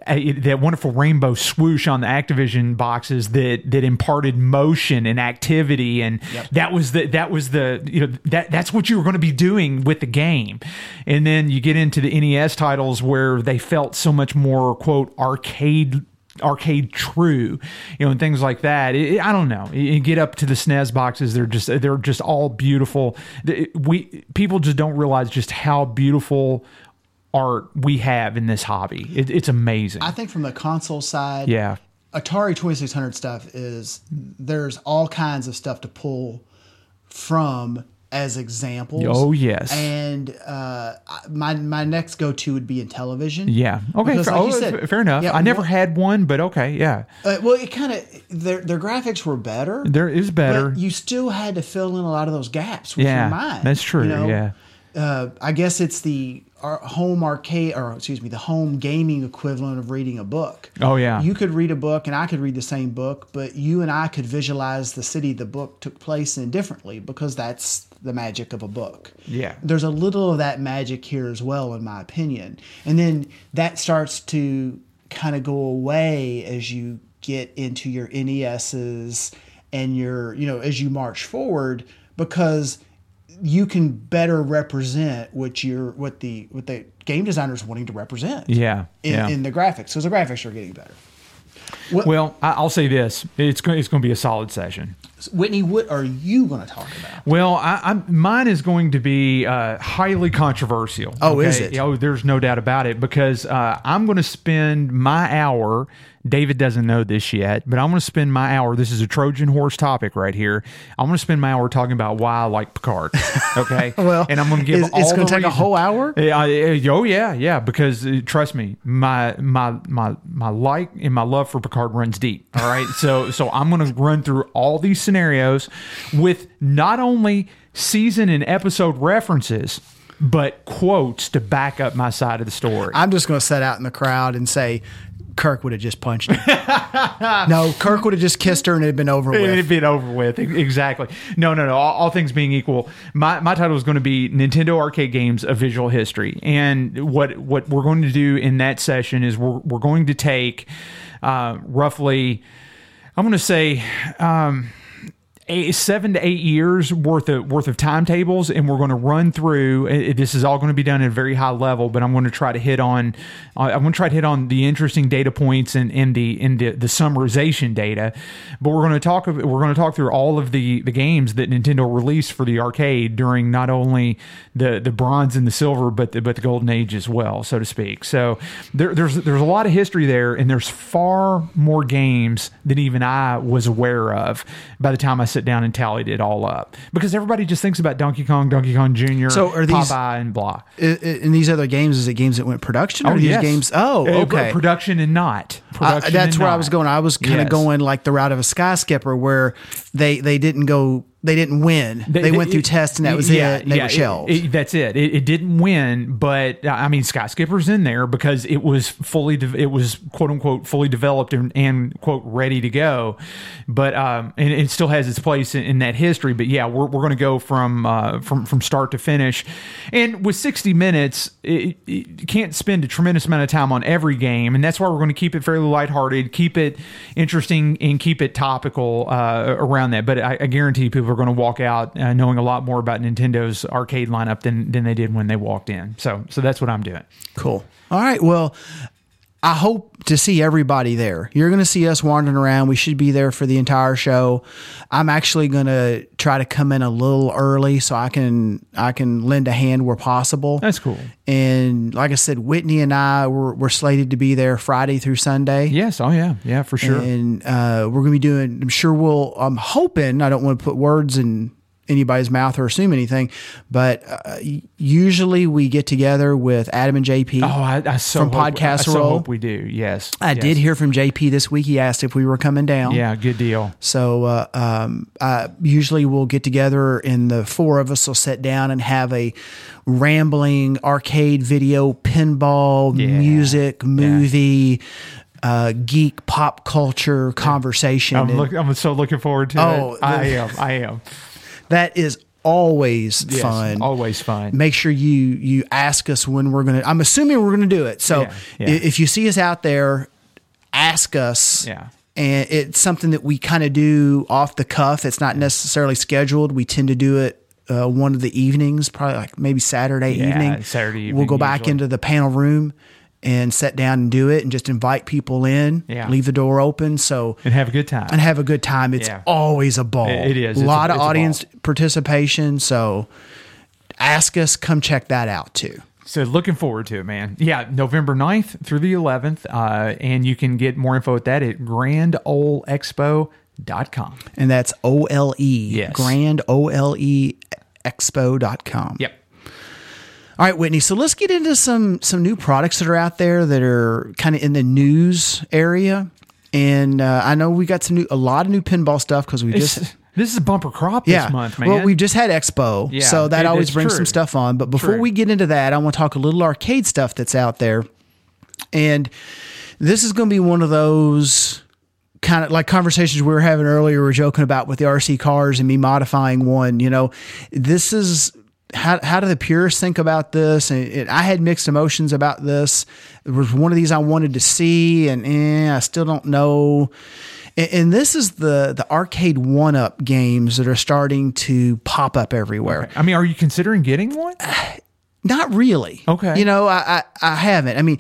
uh, that wonderful rainbow swoosh on the Activision boxes that that imparted motion and activity, and that was the that was the you know that that's what you were going to be doing with the game, and then you get into the NES titles where they felt so much more quote arcade arcade true you know and things like that. It- I don't know. You get up to the SNES boxes they're just they're just all beautiful. We people just don't realize just how beautiful art we have in this hobby. It, it's amazing. I think from the console side, yeah. Atari 2600 stuff is there's all kinds of stuff to pull from as examples. Oh, yes. And uh, my my next go to would be Intellivision. yeah okay Because fair, like oh, said- fair enough Yeah, I never well- had one but okay yeah Uh, well, it kind of their their graphics were better. there is better But you still had to fill in a lot of those gaps with Yeah, your mind. that's true, you know? yeah. Uh, I guess it's the our home arcade, or excuse me, the home gaming equivalent of reading a book. Oh, yeah. You could read a book, and I could read the same book, but you and I could visualize the city the book took place in differently because that's the magic of a book. Yeah. There's a little of that magic here as well, in my opinion. And then that starts to kind of go away as you get into your NESs and your, you know, as you march forward because you can better represent what you're what the what the game designers wanting to represent. Yeah, In, yeah. in the graphics. because the graphics are getting better. Well I- I'll say this it's going it's going to be a solid session Whitney, what are you going to talk about? Well, I, I'm, mine is going to be uh, highly controversial. Oh, is it? Oh, there's no doubt about it because uh, I'm going to spend my hour. David doesn't know this yet, but I'm going to spend my hour. This is a Trojan horse topic right here. I'm going to spend my hour talking about why I like Picard. Okay. Well, and I'm going to give it's- all it's gonna the take a whole hour? Yeah, I- oh yeah, yeah. Because uh, trust me, my my my my like and my love for Picard runs deep. All right, so so I'm going to run through all these scenarios with not only season and episode references, but quotes to back up my side of the story. I'm just going to set out in the crowd and say, Kirk would have just punched him. no, Kirk would have just kissed her and it'd been over with. It'd been over with. Exactly. No, no, no. All, all things being equal, my, my title is going to be Nintendo Arcade Games: A Visual History. And what what we're going to do in that session is we're we're going to take uh, roughly, I'm going to say. Um, eight, seven to eight years worth of worth of timetables, and we're going to run through. This is all going to be done at a very high level, but I'm going to try to hit on. Uh, I'm going to try to hit on the interesting data points and in the in the, the summarization data. But we're going to talk. We're going to talk through all of the the games that Nintendo released for the arcade during not only the the bronze and the silver, but the, but the golden age as well, so to speak. So there, there's there's a lot of history there, and there's far more games than even I was aware of by the time I sit down and tallied it all up. Because everybody just thinks about Donkey Kong, Donkey Kong Jr., So are these- Popeye, and blah. In these other games, is it games that went production or Oh, these yes. games? Oh, Uh, okay. production and not. Uh, Production that's and where I was going. I was kind of Yes. going like the route of a sky skipper, where they they didn't go, they didn't win. They, went through it- tests and that was yeah, it. They yeah, were shelved. it- that's it. it. It didn't win, but uh, I mean, Skyskipper's in there because it was fully, de- it was quote unquote fully developed and, and quote ready to go. But um, and it still has its place in, in that history. But yeah, we're, we're going to go from uh, from from start to finish, and with sixty minutes, it, it, you can't spend a tremendous amount of time on every game, and that's why we're going to keep it fairly lighthearted, keep it interesting, and keep it topical uh, around that. But I, I guarantee people are going to walk out uh, knowing a lot more about Nintendo's arcade lineup than than they did when they walked in. So so that's what I'm doing. Cool. All right. Well, I hope to see everybody there. You're going to see us wandering around. We should be there for the entire show. I'm actually going to try to come in a little early so I can I can lend a hand where possible. That's cool. And like I said, Whitney and I were, were slated to be there Friday through Sunday. Yes. Oh yeah. Yeah. For sure. And uh, we're going to be doing, I'm sure we'll, I'm hoping, I don't want to put words in anybody's mouth or assume anything, but uh, usually we get together with Adam and JP. Oh, I, I so From hope, I Podcast so hope we do. Yes, I yes. did hear from JP this week. He asked if we were coming down. Yeah, good deal. So uh, um, uh, usually we'll get together and the four of us will sit down and have a rambling arcade video, pinball, Yeah. music, movie, uh, geek pop culture conversation. I'm look, I'm so looking forward to it. Oh, it. I am. I am. That is always Yes, fun. Always fun. Make sure you you ask us when we're gonna. I'm assuming we're gonna do it. So Yeah, yeah. if you see us out there, ask us. Yeah. and it's something that we kind of do off the cuff. It's not necessarily scheduled. We tend to do it uh, one of the evenings, probably like maybe Saturday Yeah, evening. Saturday We'll go evening back into the panel room and sit down and do it, and just invite people in. Yeah. leave the door open. So and have a good time. and have a good time. It's Yeah. always a ball. It- it is. A It's a- lot of audience participation. So ask us, come check that out too. So looking forward to it, man. Yeah, November 9th through the 11th. Uh, and you can get more info at that at Grand Ole Expo. Dot com. And that's O L E, Yes. grand O L E expo.com. Yep. All right, Whitney. So let's get into some some new products that are out there that are kind of in the news area. And uh, I know we got some new, a lot of new pinball stuff because we It's, just this is a bumper crop yeah. this month, man. Well, we just had Expo, Yeah, so that it- always brings true. some stuff on. But before True. we get into that, I want to talk a little arcade stuff that's out there. And this is going to be one of those kind of like conversations we were having earlier. We were joking about with the RC cars and me modifying one. You know, this is how how do the purists think about this? And it, I had mixed emotions about this. It was one of these I wanted to see, and eh, I still don't know. And, and this is the the arcade one up games that are starting to pop up everywhere. I mean, are you considering getting one? Not really. Okay. You know, I I, I haven't. I mean,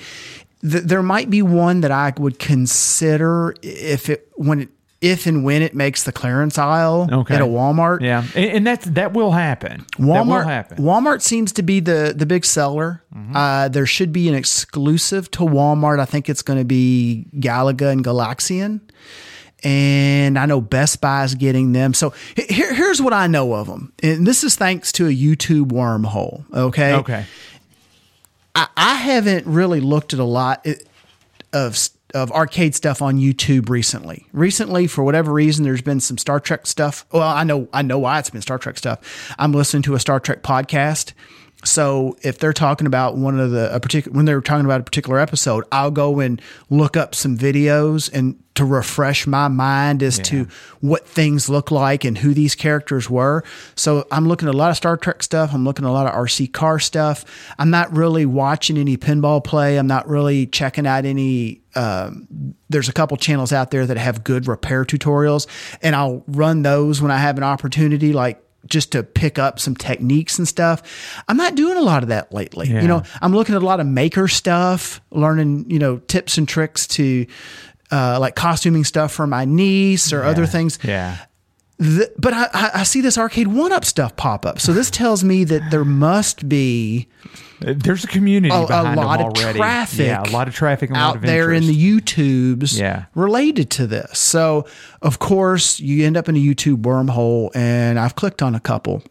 th- there might be one that I would consider if it when it if and when it makes the clearance aisle Okay. at a Walmart. Yeah, and, and that's that will happen. that will Walmart happen. Walmart seems to be the the big seller. Mm-hmm. Uh, there should be an exclusive to Walmart. I think it's going to be Galaga and Galaxian. And I know Best Buy is getting them. So here, here's what I know of them. And this is thanks to a YouTube wormhole. Okay. Okay. I, I haven't really looked at a lot of of arcade stuff on YouTube recently. Recently, for whatever reason, there's been some Star Trek stuff. Well, I know I know why it's been Star Trek stuff. I'm listening to a Star Trek podcast, So if they're talking about one of the a particular when they're talking about a particular episode, I'll go and look up some videos and to refresh my mind as to what things look like and who these characters were. So I'm looking at a lot of Star Trek stuff. I'm looking at a lot of RC car stuff. I'm not really watching any pinball play. I'm not really checking out any um, there's a couple channels out there that have good repair tutorials and I'll run those when I have an opportunity like just to pick up some techniques and stuff. I'm not doing a lot of that lately. Yeah. You know, I'm looking at a lot of maker stuff, learning, you know, tips and tricks to uh, like costuming stuff for my niece or other things. Yeah. The- but I, I, see this arcade one up stuff pop up. So this tells me that there must be There's a community a, a lot of traffic, Yeah, a lot of traffic out there in the YouTubes Yeah. related to this. So, of course, you end up in a YouTube wormhole, and I've clicked on a couple,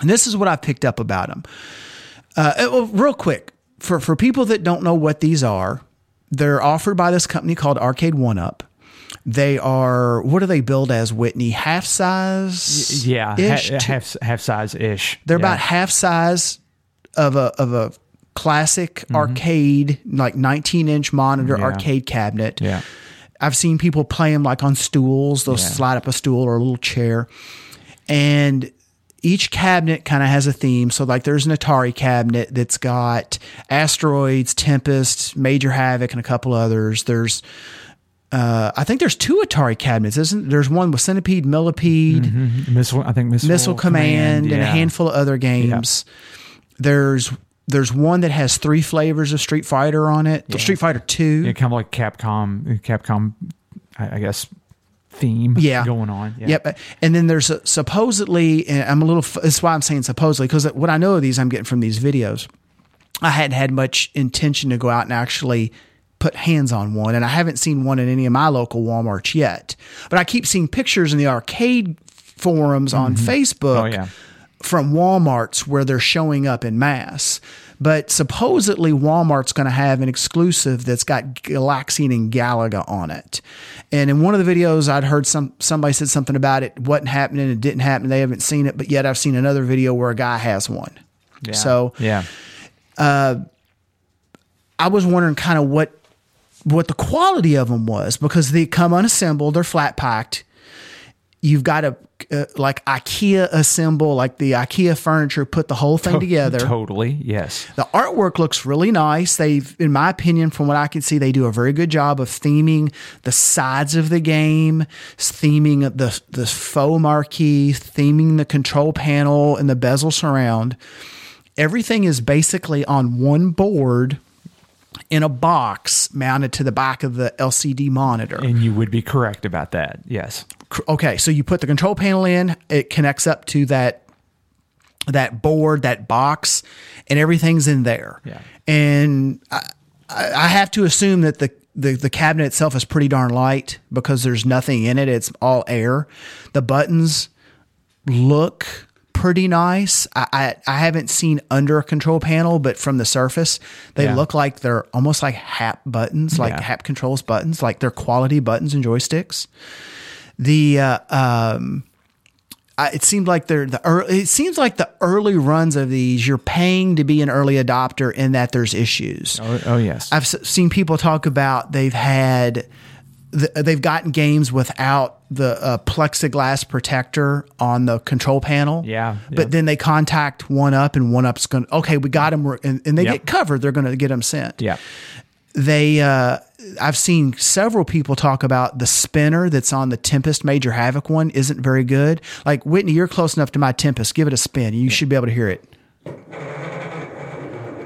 and this is what I picked up about them. Uh, uh, well, real quick, for for people that don't know what these are, they're offered by this company called Arcade One Up. They are what do they build as Whitney half size? yeah, half half size ish. they're about half size of a of a classic arcade, like 19 inch monitor Mm-hmm. Yeah. arcade cabinet. Yeah. I've seen people play them like on stools. They'll Yeah. slide up a stool or a little chair, and each cabinet kind of has a theme. So, like, there's an Atari cabinet that's got asteroids, Tempest, Major Havoc, and a couple others. There's uh, I think there's two Atari cabinets, isn't there's one with Centipede, Millipede, missile. I think missile, Missile Command, and a handful of other games. There's there's one that has three flavors of Street Fighter on it. Street Fighter Two. Yeah, kind of like Capcom. Capcom, I, I guess theme. Yeah. going on. Yeah. Yep. And then there's a, supposedly, and I'm a little, that's why I'm saying supposedly, because what I know of these, I'm getting from these videos. I hadn't had much intention to go out and actually put hands on one, and I haven't seen one in any of my local Walmarts yet. But I keep seeing pictures in the arcade forums on mm-hmm. oh, Facebook Oh, yeah. From Walmarts where they're showing up in mass. But supposedly Walmart's going to have an exclusive that's got Galaxian and Galaga on it. And in one of the videos, I'd heard some somebody said something about it wasn't happening, it didn't happen. They haven't seen it, but yet I've seen another video where a guy has one. Yeah. So yeah, uh, I was wondering kind of what what the quality of them was because they come unassembled, they're flat packed. You've got to uh, like IKEA assemble, like the IKEA furniture, put the whole thing together. totally. Yes. The artwork looks really nice. They've, in my opinion, from what I can see, they do a very good job of theming the sides of the game, theming the the faux marquee, theming the control panel and the bezel surround. Everything is basically on one board in a box mounted to the back of the LCD monitor. And you would be correct about that. Yes. Okay, so you put the control panel in, it connects up to that that board, that box, and everything's in there. Yeah. And I, I I have to assume that the, the the cabinet itself is pretty darn light because there's nothing in it. It's all air. The buttons look pretty nice. I, I, I haven't seen under a control panel, but from the surface, they Yeah. look like they're almost like Happ buttons, like Yeah. Happ controls buttons, like they're quality buttons and joysticks the uh, um, I, it seemed like they're the early, it seems like the early runs of these you're paying to be an early adopter in that there's issues. Oh, oh yes. I've s- seen people talk about they've had the, they've gotten games without the uh, plexiglass protector on the control panel. Yeah, but then they contact One Up and One Up's going. to Okay, we got them, and, and they Yep. get covered. They're going to get them sent yeah. they uh I've seen several people talk about the spinner that's on the Tempest Major Havoc one isn't very good. Like Whitney, you're close enough to my Tempest. Give it a spin. You should be able to hear it.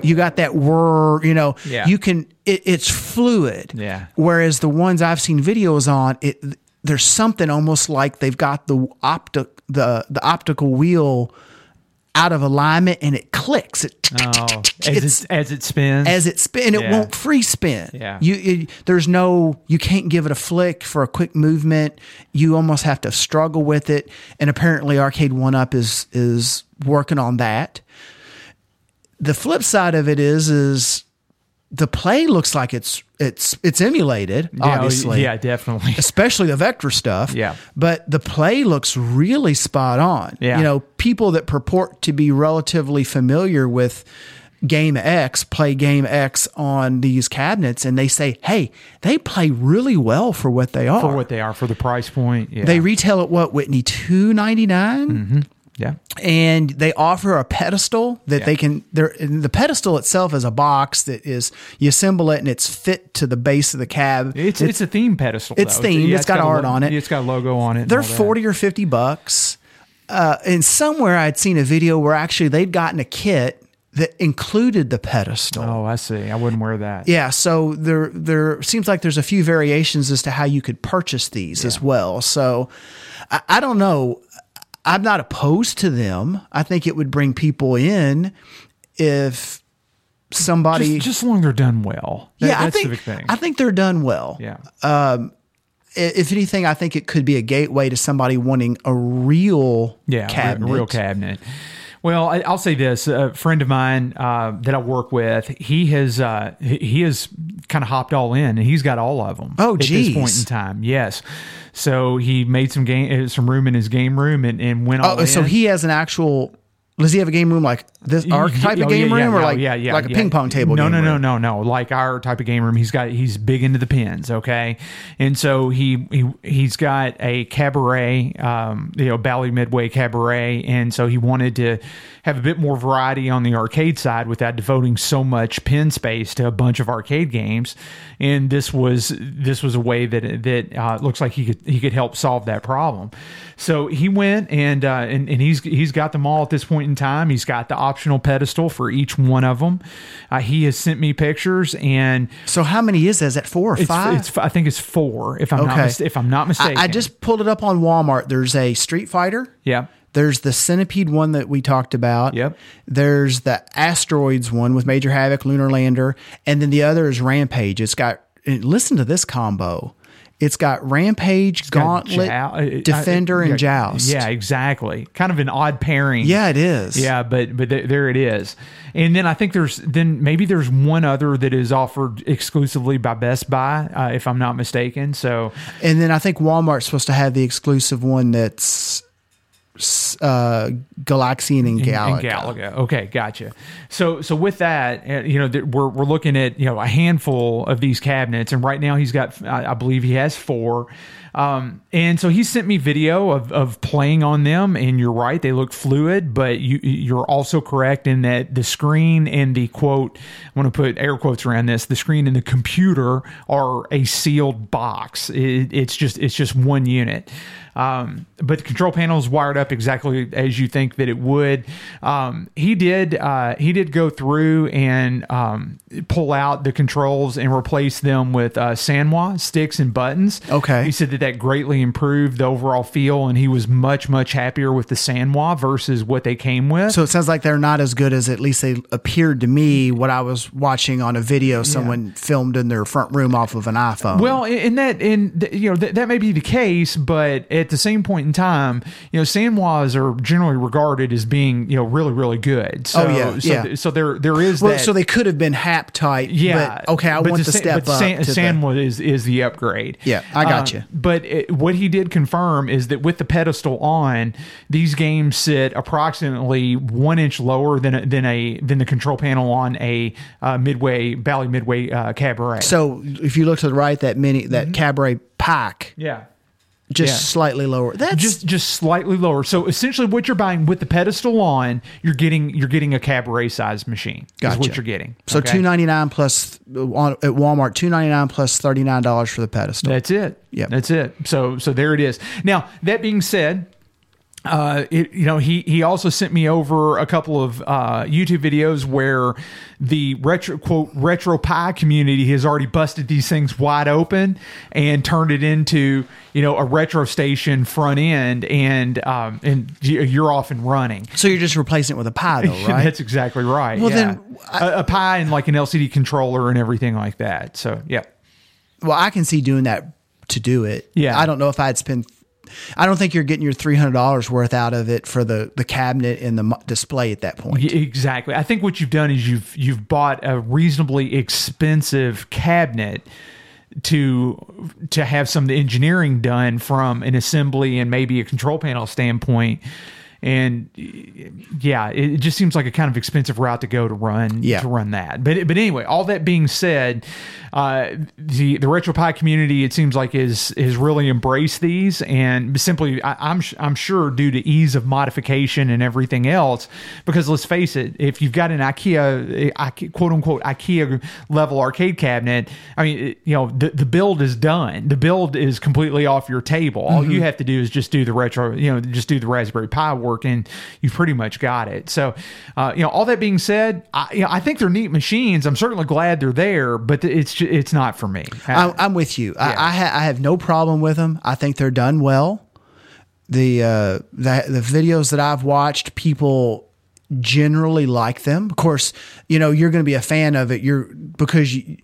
You got that whir, you know. Yeah. You can. It, it's fluid. Yeah. Whereas the ones I've seen videos on, it there's something almost like they've got the optic the the optical wheel out of alignment and it clicks. It Oh, as it, as it spins. as it spin, it won't free spin. Yeah. you, you there's no you can't give it a flick for a quick movement. You almost have to struggle with it. And apparently, Arcade One Up is is working on that. The flip side of it is is the play looks like it's it's it's emulated, Yeah, oh, obviously. yeah, definitely. Especially the vector stuff. Yeah. But the play looks really spot on. Yeah. You know, people that purport to be relatively familiar with Game X play Game X on these cabinets and they say, hey, they play really well for what they are. For what they are, for the price point. Yeah. they retail at what, Whitney, two ninety nine? Mm-hmm. Yeah. and they offer a pedestal that Yeah. they can there and the pedestal itself is a box that is you assemble it and it's fit to the base of the cab It's it's a theme pedestal. It's though. themed. Yeah, It's got a art lo- on it. It's got a logo on it. they're 40 or 50 bucks uh, and somewhere i'd seen a video where actually they'd gotten a kit that included the pedestal Oh, I see. I wouldn't wear that. yeah, so there there seems like there's a few variations as to how you could purchase these as well. So I, I don't know. I'm not opposed to them. I think it would bring people in if somebody. Just, just long they're done well. That- yeah, I think the big thing. I think they're done well. yeah. Um, I- If anything, I think it could be a gateway to somebody wanting a real Yeah, cabinet. a real cabinet. Well, I, I'll say this: a friend of mine uh, that I work with, he has uh, he has kind of hopped all in, and he's got all of them. Oh, at this geez. point in time, yes. So he made some game, some room in his game room, and, and went all Oh, so he has an actual. Does he have a game room like this? Our type oh, of game yeah, room, yeah, or yeah, like yeah, yeah, like a yeah. ping pong table? No, game no, no, room? no, no. Like our type of game room. He's got he's big into the pins. Okay, and so he he he's got a cabaret, um, you know, Bally Midway cabaret, and so he wanted to have a bit more variety on the arcade side without devoting so much pin space to a bunch of arcade games. And this was this was a way that that uh, looks like he could he could help solve that problem. So he went and uh, and and he's he's got them all at this point in time. He's got the optional pedestal for each one of them. Uh, he has sent me pictures and. So how many is that? Is that four or It's, five? it's I think it's four if I'm not Okay. mis- if I'm not mistaken. I, I just pulled it up on Walmart. There's a Street Fighter. yeah There's the Centipede one that we talked about. Yep. There's the Asteroids one with Major Havoc, Lunar Lander, and then the other is Rampage. It's got listen to this combo. It's got Rampage, Gauntlet, Jou- uh, Defender, uh, and yeah, Joust. Yeah, exactly. Kind of an odd pairing. Yeah, it is. Yeah, but but th- there it is. And then I think there's then maybe there's one other that is offered exclusively by Best Buy, uh, if I'm not mistaken. So And then I think Walmart's supposed to have the exclusive one that's uh, Galaxian and Galaga. And Galaga. Okay, gotcha. So so with that, uh, you know, th- we're we're looking at you know a handful of these cabinets, and right now he's got, I I believe he has four. Um, and so he sent me video of, of playing on them, and you're right, they look fluid, but you you're also correct in that the screen and the quote, I want to put air quotes around this, the screen and the computer are a sealed box. It, it's just it's just one unit. Um, but the control panel is wired up exactly as you think that it would. Um, he did uh, he did go through and um, pull out the controls and replace them with uh, Sanwa sticks and buttons. Okay. He said that that greatly improved the overall feel, and he was much much happier with the Sanwa versus what they came with. So it sounds like they're not as good as at least they appeared to me what I was watching on a video someone filmed in their front room off of an iPhone. Well, in that, in th- you know, th- that may be the case, but at the same point in time, you know, Sanwas are generally regarded as being, you know, really, really good. So, Oh, yeah, so, yeah. th- so there, there is well, that. so they could have been Happ type. yeah. But, okay, I but want to step but up. San, the- is is the upgrade. Yeah, I got Uh, you. But it, what he did confirm is that with the pedestal on, these games sit approximately one inch lower than a, than a than the control panel on a uh, midway Bally Midway uh, Cabaret. so if you look to the right, that mini that cabaret pack yeah. Just Yeah. slightly lower. That's just just slightly lower. So essentially, what you're buying with the pedestal on, you're getting you're getting a cabaret size machine. Is Gotcha. what you're getting. so okay? two ninety nine plus uh, on at Walmart two ninety nine plus thirty nine dollars for the pedestal. That's it. Yep. That's it. So so there it is. Now that being said. Uh, it, you know, he he also sent me over a couple of uh, YouTube videos where the retro quote RetroPie community has already busted these things wide open and turned it into you know a retro station front end and um and you- you're off and running. so you're just replacing it with a Pi though, right? That's exactly right. Well, yeah. then, a a Pi and like an LCD controller and everything like that. So yeah, well, I can see doing that to do it. Yeah. I don't know if I'd spend I don't think you're getting your three hundred dollars worth out of it for the the cabinet and the display at that point. Exactly. I think what you've done is you've you've bought a reasonably expensive cabinet to to have some of the engineering done from an assembly and maybe a control panel standpoint. And yeah, it just seems like a kind of expensive route to go to run Yeah. to run that. But but anyway, all that being said, uh, the the RetroPie community it seems like is is really embraced these and simply I, I'm I'm sure due to ease of modification and everything else. Because let's face it, if you've got an IKEA, IKEA quote unquote IKEA level arcade cabinet, I mean it- you know the the build is done. The build is completely off your table. All you have to do is just do the retro, you know, just do the Raspberry Pi and you've pretty much got it. So, uh, you know, all that being said, I, you know, I think they're neat machines. I'm certainly glad they're there, but it's it's not for me. I, I'm with you. I, I, ha- I have no problem with them. I think they're done well. The uh, the the videos that I've watched, people generally like them. Of course, you know you're going to be a fan of it. You're because you.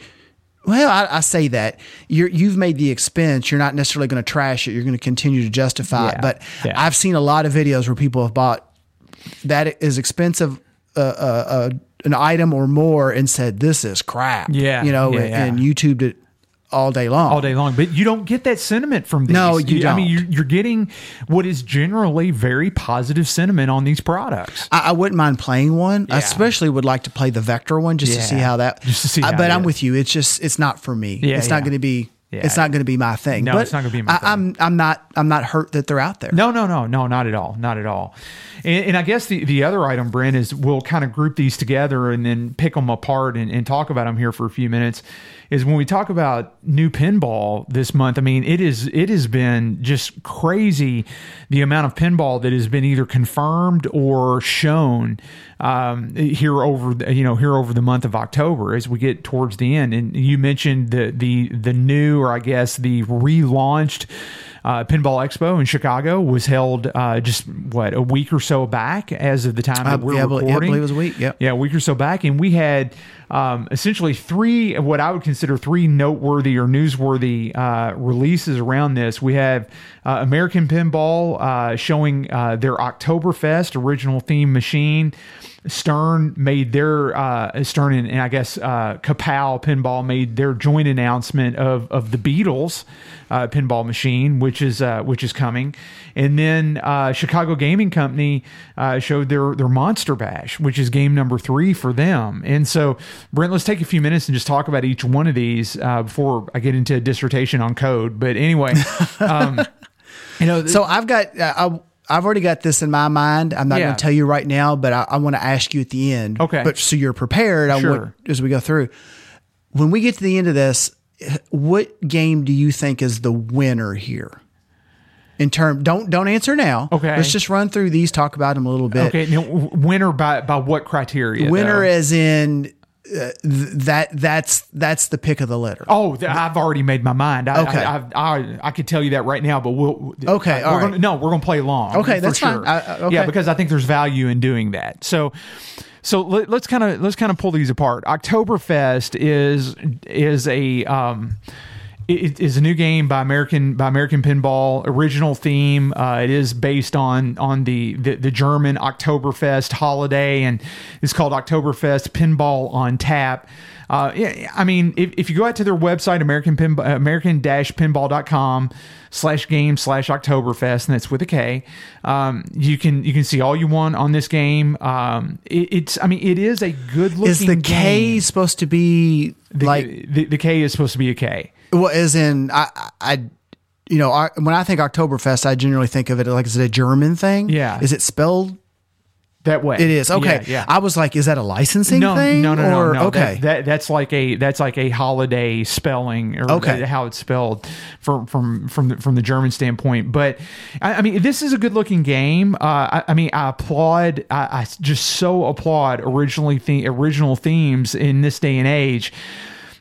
Well, I, I say that you're you've made the expense. You're not necessarily going to trash it. You're going to continue to justify Yeah. it. But Yeah. I've seen a lot of videos where people have bought that is expensive uh, uh, uh, an item or more and said this is crap. Yeah, you know, yeah, and, and YouTubed it all day long. all day long. But you don't get that sentiment from these. No, you I mean, don't. you're, you're getting what is generally very positive sentiment on these products. I, I wouldn't mind playing one. I especially would like to play the Vector one just to see how that. Just to see I- but I'm is. with you. It's just it's not for me. Yeah, it's not going to be. Yeah. It's not going to be my thing. No, But it's not gonna be my I, thing. I'm I'm not I'm not hurt that they're out there. No, no, no, no, not at all, not at all. And, and I guess the, the other item, Brent, is we'll kind of group these together and then pick them apart and, and talk about them here for a few minutes. Is when we talk about new pinball this month. I mean, it is it has been just crazy the amount of pinball that has been either confirmed or shown um, here over you know here over the month of October as we get towards the end. And you mentioned the the the new or I guess the relaunched uh, Pinball Expo in Chicago was held uh, just what a week or so back as of the time that we're yeah, I bel- yeah, I recording. believe it was a week, yep. Yeah, a week or so back, and we had um, essentially three what I would consider three noteworthy or newsworthy uh, releases around this. We have uh, American Pinball uh, showing uh, their Oktoberfest original theme machine. Stern made their uh, Stern and, and I guess uh, Kapow Pinball made their joint announcement of of the Beatles uh, pinball machine, which is uh, which is coming, and then uh, Chicago Gaming Company uh, showed their their Monster Bash, which is game number three for them. And so, Brent, let's take a few minutes and just talk about each one of these uh, before I get into a dissertation on code. But anyway, um, you know, So I've got uh, I, I've already got this in my mind. I'm not Yeah. going to tell you right now, but I, I want to ask you at the end. Okay. But so you're prepared. I Sure. want, as we go through. When we get to the end of this, what game do you think is the winner here? In term, don't don't answer now. Okay. Let's just run through these, talk about them a little bit. okay, now, winner by by what criteria? Winner though? as in uh, th- that that's that's the pick of the litter. Oh, th- I've already made my mind. I, Okay. I, I, I, I could tell you that right now, but we'll. Okay, all we're right. gonna, no, we're going to play long. Okay, for that's fine. sure. I- I- okay. Yeah, because I think there's value in doing that. So, so let, let's kind of let's kind of pull these apart. Oktoberfest is is a um, it is a new game by American by American Pinball. Original theme. Uh, it is based on on the, the the German Oktoberfest holiday, and it's called Oktoberfest Pinball on Tap. Uh, I mean, if, if you go out to their website, American Pin, American Pinball.com slash game slash Oktoberfest, and that's with a K. Um, you can you can see all you want on this game. Um, it, it's I mean, it is a good looking. Is the K game. supposed to be The, like the, the K is supposed to be a K. Well, as in, I, I, you know, I, when I think Oktoberfest, I generally think of it like is it a German thing? Yeah. Is it spelled? That way, It is okay. Yeah, yeah. I was like, is that a licensing no, thing? no, no, no, Or- no. Okay. That, that that's like a that's like a holiday spelling or Okay. that- how it's spelled from from from the, from the German standpoint. But I, I mean, this is a good looking game. Uh, I, I mean, I applaud. I, I just so applaud originally the original themes in this day and age.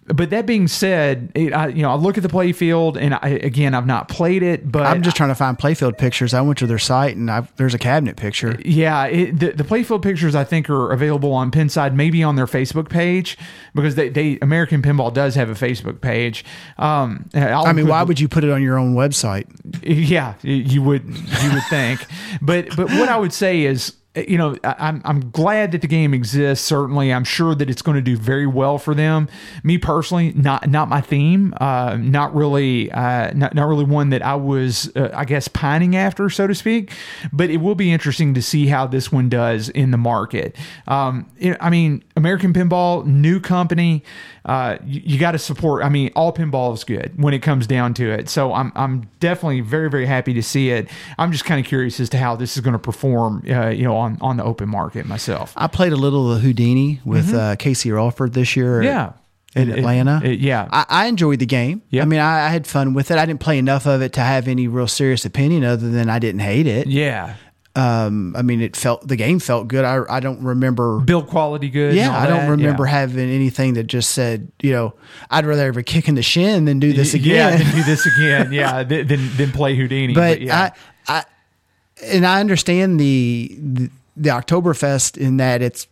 But that being said, it, I, you know, I look at the play field, and I, again, I've not played it, but I'm just trying to find playfield pictures. I went to their site and i there's a cabinet picture. Yeah, it, the, the playfield pictures I think are available on Pinside, maybe on their Facebook page because they, they American Pinball does have a Facebook page. Um, I'll mean, why the- would you put it on your own website? Yeah, you would you would think, but but what I would say is. You know, I'm I'm glad that the game exists. Certainly, I'm sure that it's going to do very well for them. Me personally, not not my theme. Uh, not really, uh, not not really one that I was, uh, I guess, pining after, so to speak. But it will be interesting to see how this one does in the market. Um, it- I mean, American Pinball, new company. Uh, you, you got to support. I mean, all pinball is good when it comes down to it. So I'm I'm definitely very very happy to see it. I'm just kind of curious as to how this is going to perform. Uh, you know, on on the open market myself. I played a little of the Houdini with uh, Casey Rolford this year. Mm-hmm. Yeah. in It- it- Atlanta. it- yeah. I, I enjoyed the game. Yeah. I mean, I, I had fun with it. I didn't play enough of it to have any real serious opinion, other than I didn't hate it. Yeah. Um, I mean, it felt the game felt good. I I don't remember. Build quality good. Yeah, I don't that. remember Yeah. having anything that just said, you know, I'd rather have a kick in the shin than do this Yeah, again. then do this again. Yeah, then then, then play Houdini. but yeah. I, I, and I understand the, the the Oktoberfest in that it's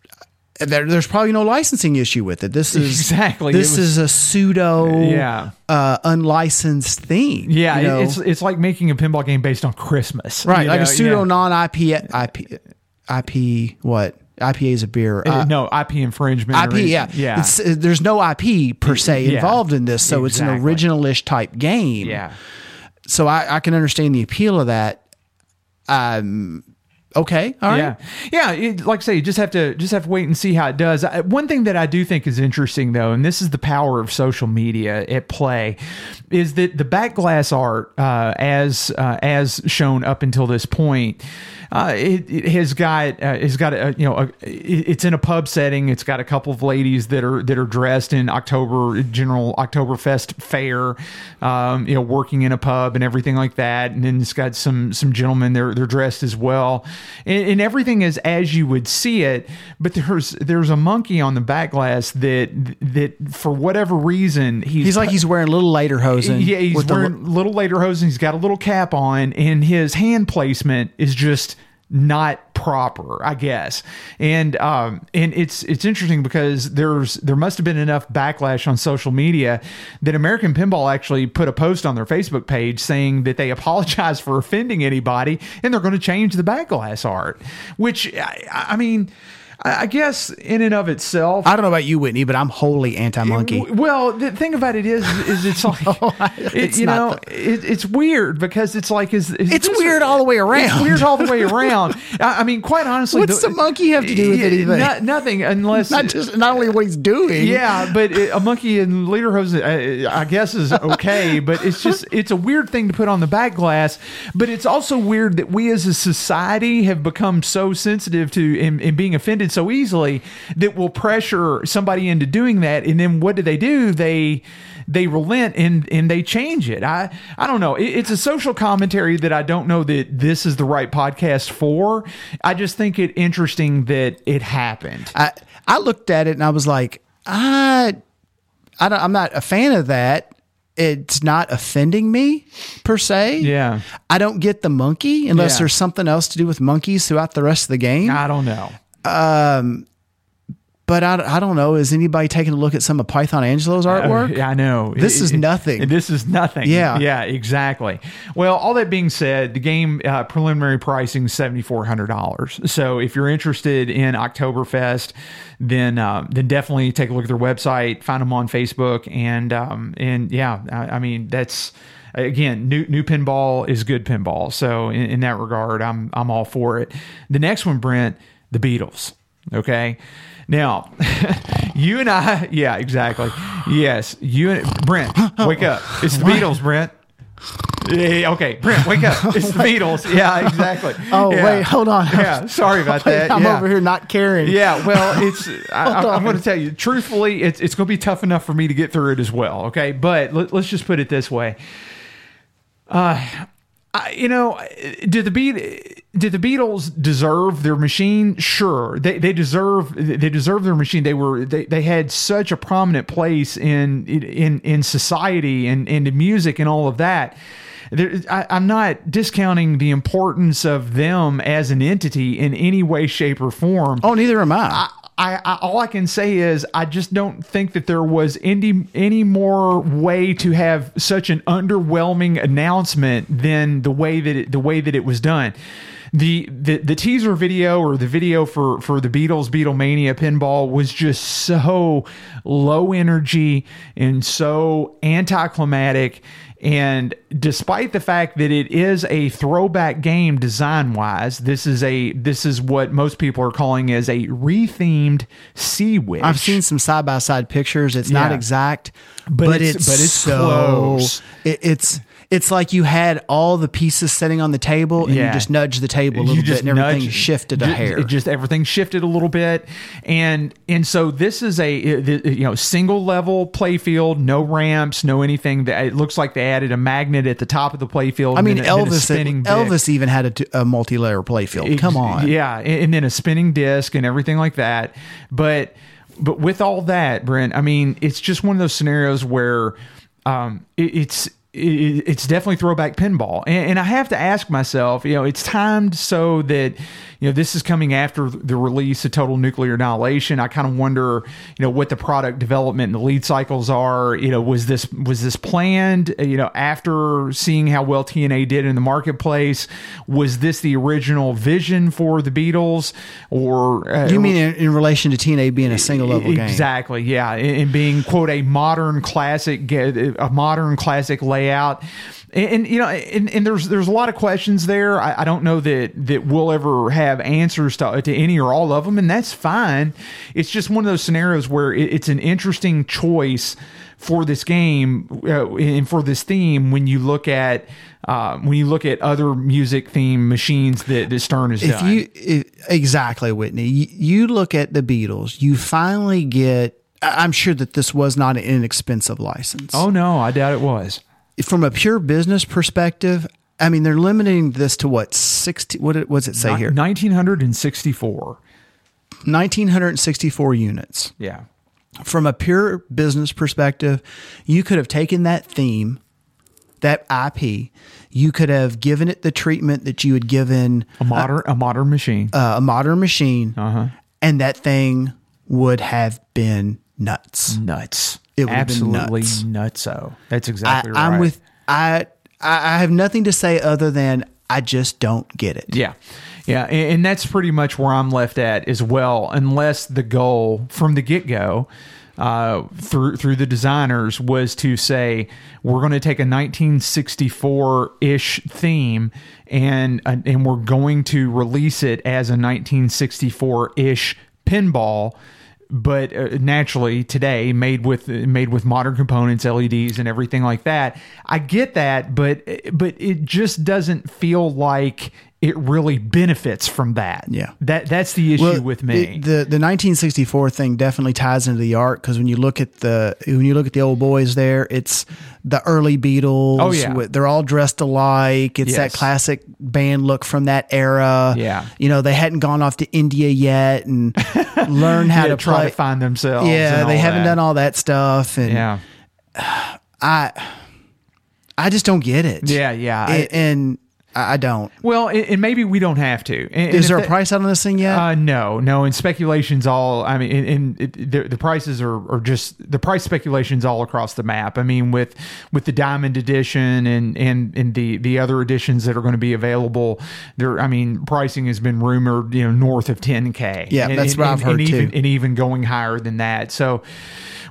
there, there's probably no licensing issue with it. This is Exactly. This was- is a pseudo, Yeah. uh, unlicensed thing. yeah, you know? it's it's like making a pinball game based on Christmas. right, like know? a pseudo yeah. non IP IP IP what IPA is a beer. Uh, Uh, no IP infringement. IP, yeah, yeah, It's, uh, there's no IP per se Yeah. involved in this, so it's an Exactly. originalish type game. yeah. So I, I can understand the appeal of that. Um, okay, all right. Yeah, yeah. It, like I say, you just have to just have to wait and see how it does. I, one thing that I do think is interesting, though, and this is the power of social media at play, is that the back glass art, uh, as uh, as shown up until this point. Uh, it, it has got uh, has got a, you know a, it's in a pub setting. It's got a couple of ladies that are that are dressed in October general Oktoberfest fair, um, you know, working in a pub and everything like that. And then it's got some some gentlemen they're they're dressed as well, and, and everything is as you would see it. But there's there's a monkey on the back glass that that for whatever reason he's He's like he's wearing little lederhosen. yeah, he's with the- wearing little lederhosen. He's got a little cap on, and his hand placement is just not proper, I guess. And um, and it's it's interesting because there's there must have been enough backlash on social media that American Pinball actually put a post on their Facebook page saying that they apologize for offending anybody, and they're going to change the back glass art. Which I, I mean. I I guess in and of itself, I don't know about you, Whitney, but I'm wholly anti-monkey. Well, the thing about it is, is it's like, it, it's you know, not it, it's weird because it's like, is, is It's weird all the way around. It's weird all the way around. I, I mean, quite honestly, What's the monkey have to do with anything? no- nothing, unless Not just not only what he's doing. yeah, but it, a monkey in lederhosen, uh, I guess, is okay. but it's just it's a weird thing to put on the back glass. But it's also weird that we as a society have become so sensitive to and, and being offended so easily that will pressure somebody into doing that. And then what do they do? They they relent and and they change it. I I don't know. It, it's a social commentary that I don't know that this is the right podcast for. I just think it interesting that it happened. I I looked at it and I was like, I, I don't, I'm not a fan of that. It's not offending me per se. Yeah. I don't get the monkey unless Yeah. there's something else to do with monkeys throughout the rest of the game. I don't know. But I, I don't know. Is anybody taking a look at some of Python Anghelo's artwork? Uh, I know. This is nothing. This is nothing. Yeah. Yeah, exactly. Well, all that being said, the game uh, preliminary pricing is $7,400. So if you're interested in Oktoberfest, then uh, then definitely take a look at their website, find them on Facebook. And, um, and yeah, I, I mean, that's. Again, new new pinball is good pinball. So in, in that regard, I'm I'm all for it. The next one, Brent, the Beatles. Okay. Now, you and I, yeah, exactly. Yes, you and Brent, wake up. It's the Beatles, Brent. Yeah, okay, Brent, wake up. It's the Beatles. Yeah, exactly. Oh, Yeah. wait, hold on. Yeah, sorry about Wait, that. I'm yeah. over here not caring. Yeah, well, it's I, I'm, I'm going to tell you truthfully, it's it's going to be tough enough for me to get through it as well. Okay, but let, let's just put it this way. Uh, I, you know, did the beat did the Beatles deserve their machine? Sure, they they deserve they deserve their machine. They were they, they had such a prominent place in in in society and in music and all of that. There, I, I'm not discounting the importance of them as an entity in any way, shape, or form. Oh, neither am I. I, I, all I can say is I just don't think that there was any any more way to have such an underwhelming announcement than the way that it, the way that it was done. The, the the teaser video or the video for for the Beatles Beatlemania pinball was just so low energy and so anticlimactic and despite the fact that it is a throwback game design wise, this is a this is what most people are calling as a rethemed Sea Witch. I've seen some side by side pictures. It's not exact, But but, it's- it's, but it's so, close. It, it's it's like you had all the pieces sitting on the table and Yeah. you just nudged the table a little bit and everything nudge- shifted a ju- hair. It just everything shifted a little bit, and and so this is a you know single level playfield, no ramps, no anything. That it looks like they added a magnet at the top of the playfield. I mean, and then a- then a Elvis spinning. Elvis even had a, t- a multi-layer playfield. Come on. Yeah, and and then a spinning disc and everything like that. But but with all that, Brent, I mean, it's just one of those scenarios where um, it, it's it, it's definitely throwback pinball, and, and I have to ask myself, you know, it's timed so that you know this is coming after the release of Total Nuclear Annihilation. I kind of wonder, you know, what the product development and the lead cycles are. You know, was this was this planned? You know, after seeing how well TNA did in the marketplace, was this the original vision for the Beatles, or uh, You mean in, in relation to TNA being a single level game? Exactly, yeah, and being quote a modern classic, a modern classic layout, and, and, you know, and, and there's there's a lot of questions there. I, I don't know that that we'll ever have answers to, to any or all of them, and that's fine. It's just one of those scenarios where it, it's an interesting choice for this game uh, and for this theme when you look at uh, when you look at other music theme machines that, that Stern has if done. you if, exactly whitney you, you look at the beatles you finally get i'm sure that this was not an inexpensive license oh no, I doubt it was. From a pure business perspective i mean they're limiting this to what 60 what what's it say here 1964. 1964 units Yeah. from a pure business perspective you could have taken that theme that ip you could have given it the treatment that you had given A modern a modern machine. uh, a modern machine Uh-huh. and that thing would have been nuts nuts. It been Absolutely nuts. nutso. That's I, exactly right. I'm with I, I I have nothing to say other than I just don't get it. Yeah. Yeah. And, and that's pretty much where I'm left at as well, unless the goal from the get go. Uh, through through the designers was to say we're going to take a 1964 ish theme and uh, and we're going to release it as a 1964 ish pinball but uh, naturally today made with made with modern components LEDs and everything like that I get that but but it just doesn't feel like it really benefits from that Yeah. that that's the issue with me it- the the 1964 thing definitely ties into the art because when you look at the when you look at the old boys there, it's the early Beatles. Oh, yeah. with- they're all dressed alike. It's that classic band look from that era. Yeah. you know they hadn't gone off to India yet and learned how Yeah, to try play. to find themselves yeah, they haven't that. done all that stuff, and yeah I I just don't get it. Yeah, yeah. I- and I don't. well and, and maybe we don't have to And- Is there a that- price out on this thing yet? Uh, no, no, and speculations all. I mean, and, it, the, the prices are, are just the price speculations all across the map. I mean, with with the diamond edition and and and the the other editions that are going to be available, there. I mean, pricing has been rumored, you know, north of 10k. Yeah, And- that's what I've heard and even, too. and even going higher than that. So.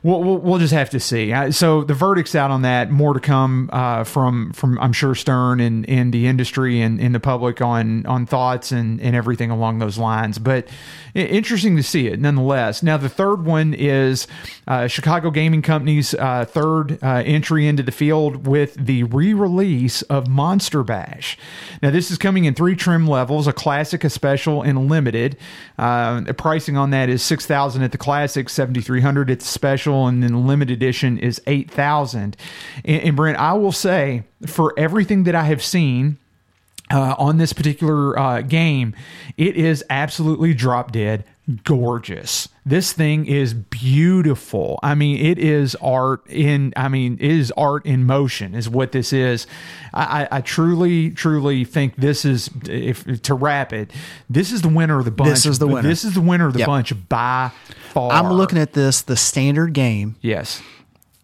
We'll, we'll, we'll just have to see. So the verdict's out on that. More to come uh, from from I'm sure Stern and, and the industry and, and the public on on thoughts and, and everything along those lines. But interesting to see it nonetheless. Now the third one is uh, Chicago Gaming Company's uh, third uh, entry into the field with the re-release of Monster Bash. Now this is coming in three trim levels: a classic, a special, and limited. Uh, the pricing on that is six thousand at the classic, seventy three hundred at the special, and then the limited edition is eight thousand. And, and Brent, I will say for everything that I have seen uh, on this particular uh, game, it is absolutely drop dead gorgeous. This thing is beautiful. I mean, it is art in. I mean, it is art in motion. Is what this is. I, I, I truly, truly think this is. If to wrap it, this is the winner of the bunch. This is the winner. This is the winner of the Yep. bunch by far. I'm looking at this, the standard game. Yes.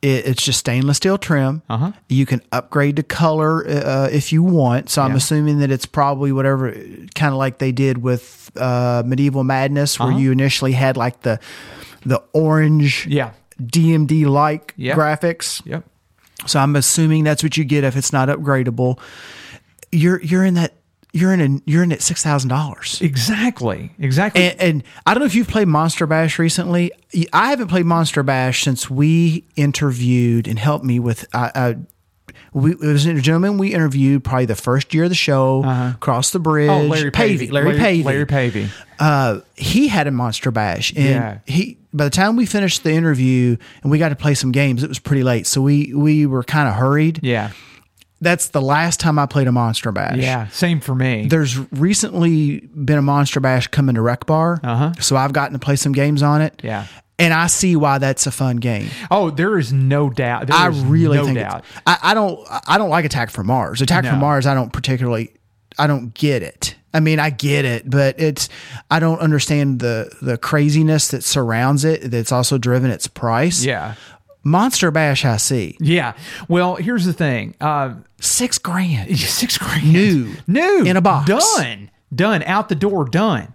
It, it's just stainless steel trim. Uh-huh. You can upgrade to color uh, if you want. So I'm Yeah. assuming that it's probably whatever, kind of like they did with uh, Medieval Madness, where Uh-huh. you initially had like the the orange Yeah. DMD like graphics. Yep. So I'm assuming that's what you get if it's not upgradable. You're you're in that you're in a, you're in at six thousand dollars. Exactly. Exactly. And, and I don't know if you've played Monster Bash recently. I haven't played Monster Bash since we interviewed and helped me with. Uh, uh, we, it was a gentleman we interviewed probably the first year of the show. Across the bridge, Uh-huh. oh, Larry Pavey, Pavey. Larry, Pavey. Larry Pavey. Uh, he had a Monster Bash, and Yeah. he. By the time we finished the interview and we got to play some games, it was pretty late. So we we were kind of hurried. Yeah. That's the last time I played a Monster Bash. Yeah. Same for me. There's recently been a Monster Bash coming to Rec Bar, Uh-huh. so I've gotten to play some games on it. Yeah. and I see why that's a fun game. oh, there is no doubt. There I really no think doubt. I, I don't I don't like Attack from Mars. Attack from Mars, I don't particularly I don't get it. I mean, I get it, but it's I don't understand the the craziness that surrounds it. That's also driven its price. yeah. Monster Bash, I see Yeah. Well, here's the thing. Uh, six grand. six grand. New. New. In a box. Done. Done. Out the door. Done.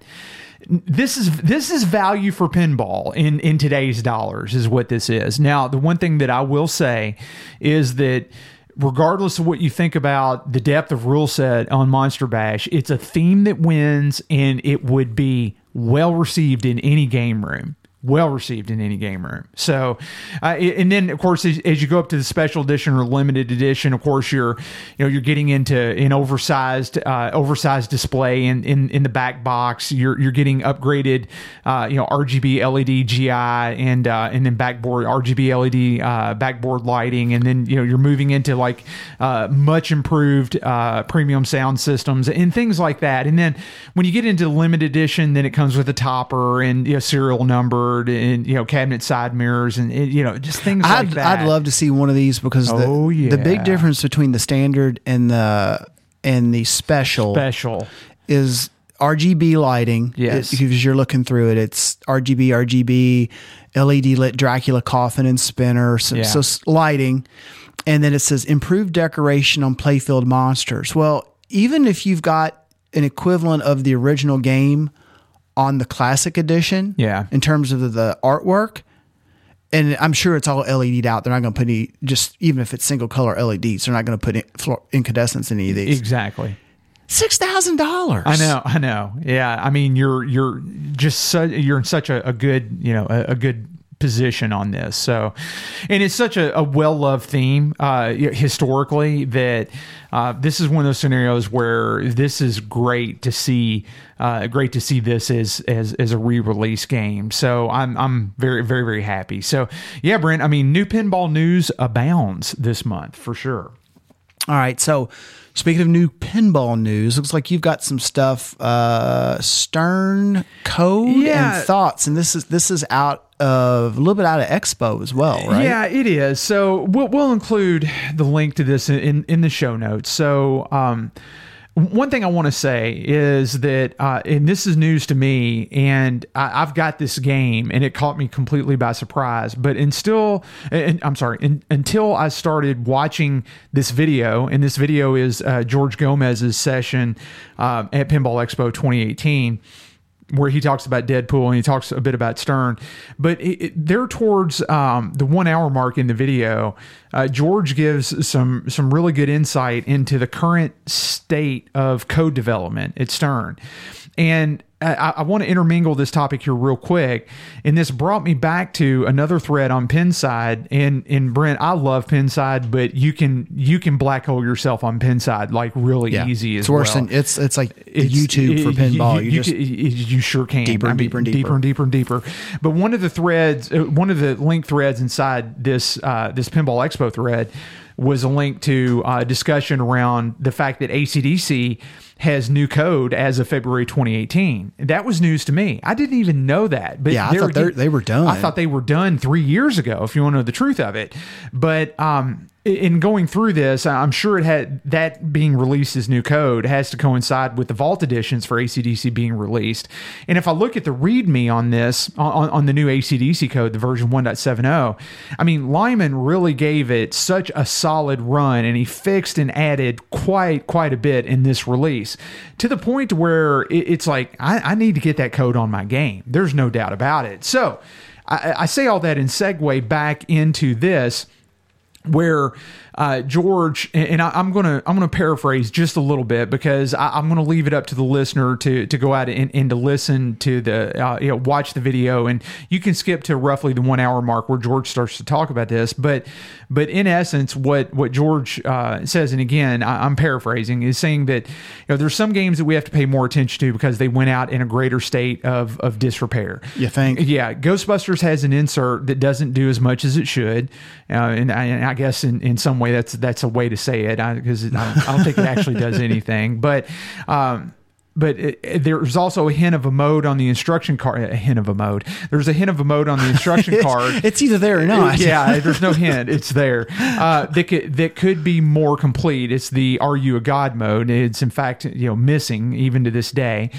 This is this is value for pinball in in today's dollars is what this is. Now, the one thing that I will say is that regardless of what you think about the depth of rule set on Monster Bash, it's a theme that wins and it would be well received in any game room well received in any game room. So, uh, and then of course, as, as you go up to the special edition or limited edition, of course, you're you know you're getting into an oversized uh, oversized display in, in in the back box. You're you're getting upgraded, uh, you know, RGB LED GI and uh, and then backboard RGB LED uh, backboard lighting, and then you know you're moving into like uh, much improved premium sound systems and things like that. And then when you get into limited edition, then it comes with a topper and you know, serial numbered and you know cabinet side mirrors and you know just things I'd, that. I'd love to see one of these because the, Oh, the big difference between the standard and the and the special special. is RGB lighting. Yes. Because you're looking through it, it's RGB, RGB, LED lit Dracula coffin and spinner. So, Yeah. so lighting. And then it says improved decoration on playfield monsters. Well, even if you've got an equivalent of the original game on the classic edition, Yeah. in terms of the, the artwork, and I'm sure it's all LED'd out. They're not going to put any, just even if it's single color LEDs, they're not going to put in, fluor- incandescents in any of these. Exactly. Six thousand dollars. I know, I know. Yeah, I mean, you're you're just so, you're in such a, a good you know a, a good position on this. So, and it's such a, a well loved theme uh, historically that uh, this is one of those scenarios where this is great to see. Uh, great to see this as as as a re release game. So I'm I'm very very very happy. So yeah, Brent. I mean, new pinball news abounds this month for sure. All right. So, speaking of new pinball news, looks like you've got some stuff. Uh, Stern code Yeah. and thoughts, and this is this is out of a little bit out of Expo as well, right? Yeah, it is. So we'll, we'll include the link to this in, in the show notes. So, um, one thing I want to say is that, uh, and this is news to me, and I, I've got this game, and it caught me completely by surprise. But in still, and, I'm sorry, in, until I started watching this video, and this video is uh, George Gomez's session uh, at Pinball Expo 2018 where he talks about Deadpool and he talks a bit about Stern, but it, it, they're towards um, the one hour mark in the video. Uh, George gives some some really good insight into the current state of code development at Stern, and I, I want to intermingle this topic here real quick. And this brought me back to another thread on Pinside. And and Brent, I love Pinside, but you can you can black hole yourself on Pinside like really Yeah. easy as It's worse well than it's it's like it's- YouTube for pinball. You, You, you, just you- sure can Deeper and deeper and deeper deeper. and deeper and deeper. But one of the threads, uh, one of the link threads inside this uh, this Pinball Expo thread was a link to a discussion around the fact that ACDC has new code as of February 2018. That was news to me. I didn't even know that. But Yeah, I thought they were done. I thought they were done three years ago. If you want to know the truth of it, but um, in going through this, I'm sure it had that being released as new code has to coincide with the Vault editions for ACDC being released. And if I look at the README on this, on, on the new ACDC code, the version 1.70, I mean, Lyman really gave it such a solid run and he fixed and added quite, quite a bit in this release to the point where it, it's like, I, I need to get that code on my game. There's no doubt about it. So I, I say all that in segue back into this where uh, George and I, I'm gonna I'm gonna paraphrase just a little bit because I, I'm gonna leave it up to the listener to to go out and, and to listen to the uh, you know watch the video and you can skip to roughly the one hour mark where George starts to talk about this but but in essence what what George uh, says and again I, I'm paraphrasing is saying that you know there's some games that we have to pay more attention to because they went out in a greater state of of disrepair. You think? Yeah, Ghostbusters has an insert that doesn't do as much as it should, uh, and, I, and I guess in, in some way that's that's a way to say it because I, I don't think it actually does anything. But um, but it, it- there's also a hint of a mode on the instruction card. A hint of a mode. There's a hint of a mode on the instruction card. It's either there or not. Yeah, there's no hint. It's there. Uh, that could that could be more complete. It's the "Are you a god?" mode. It's in fact you know missing even to this day.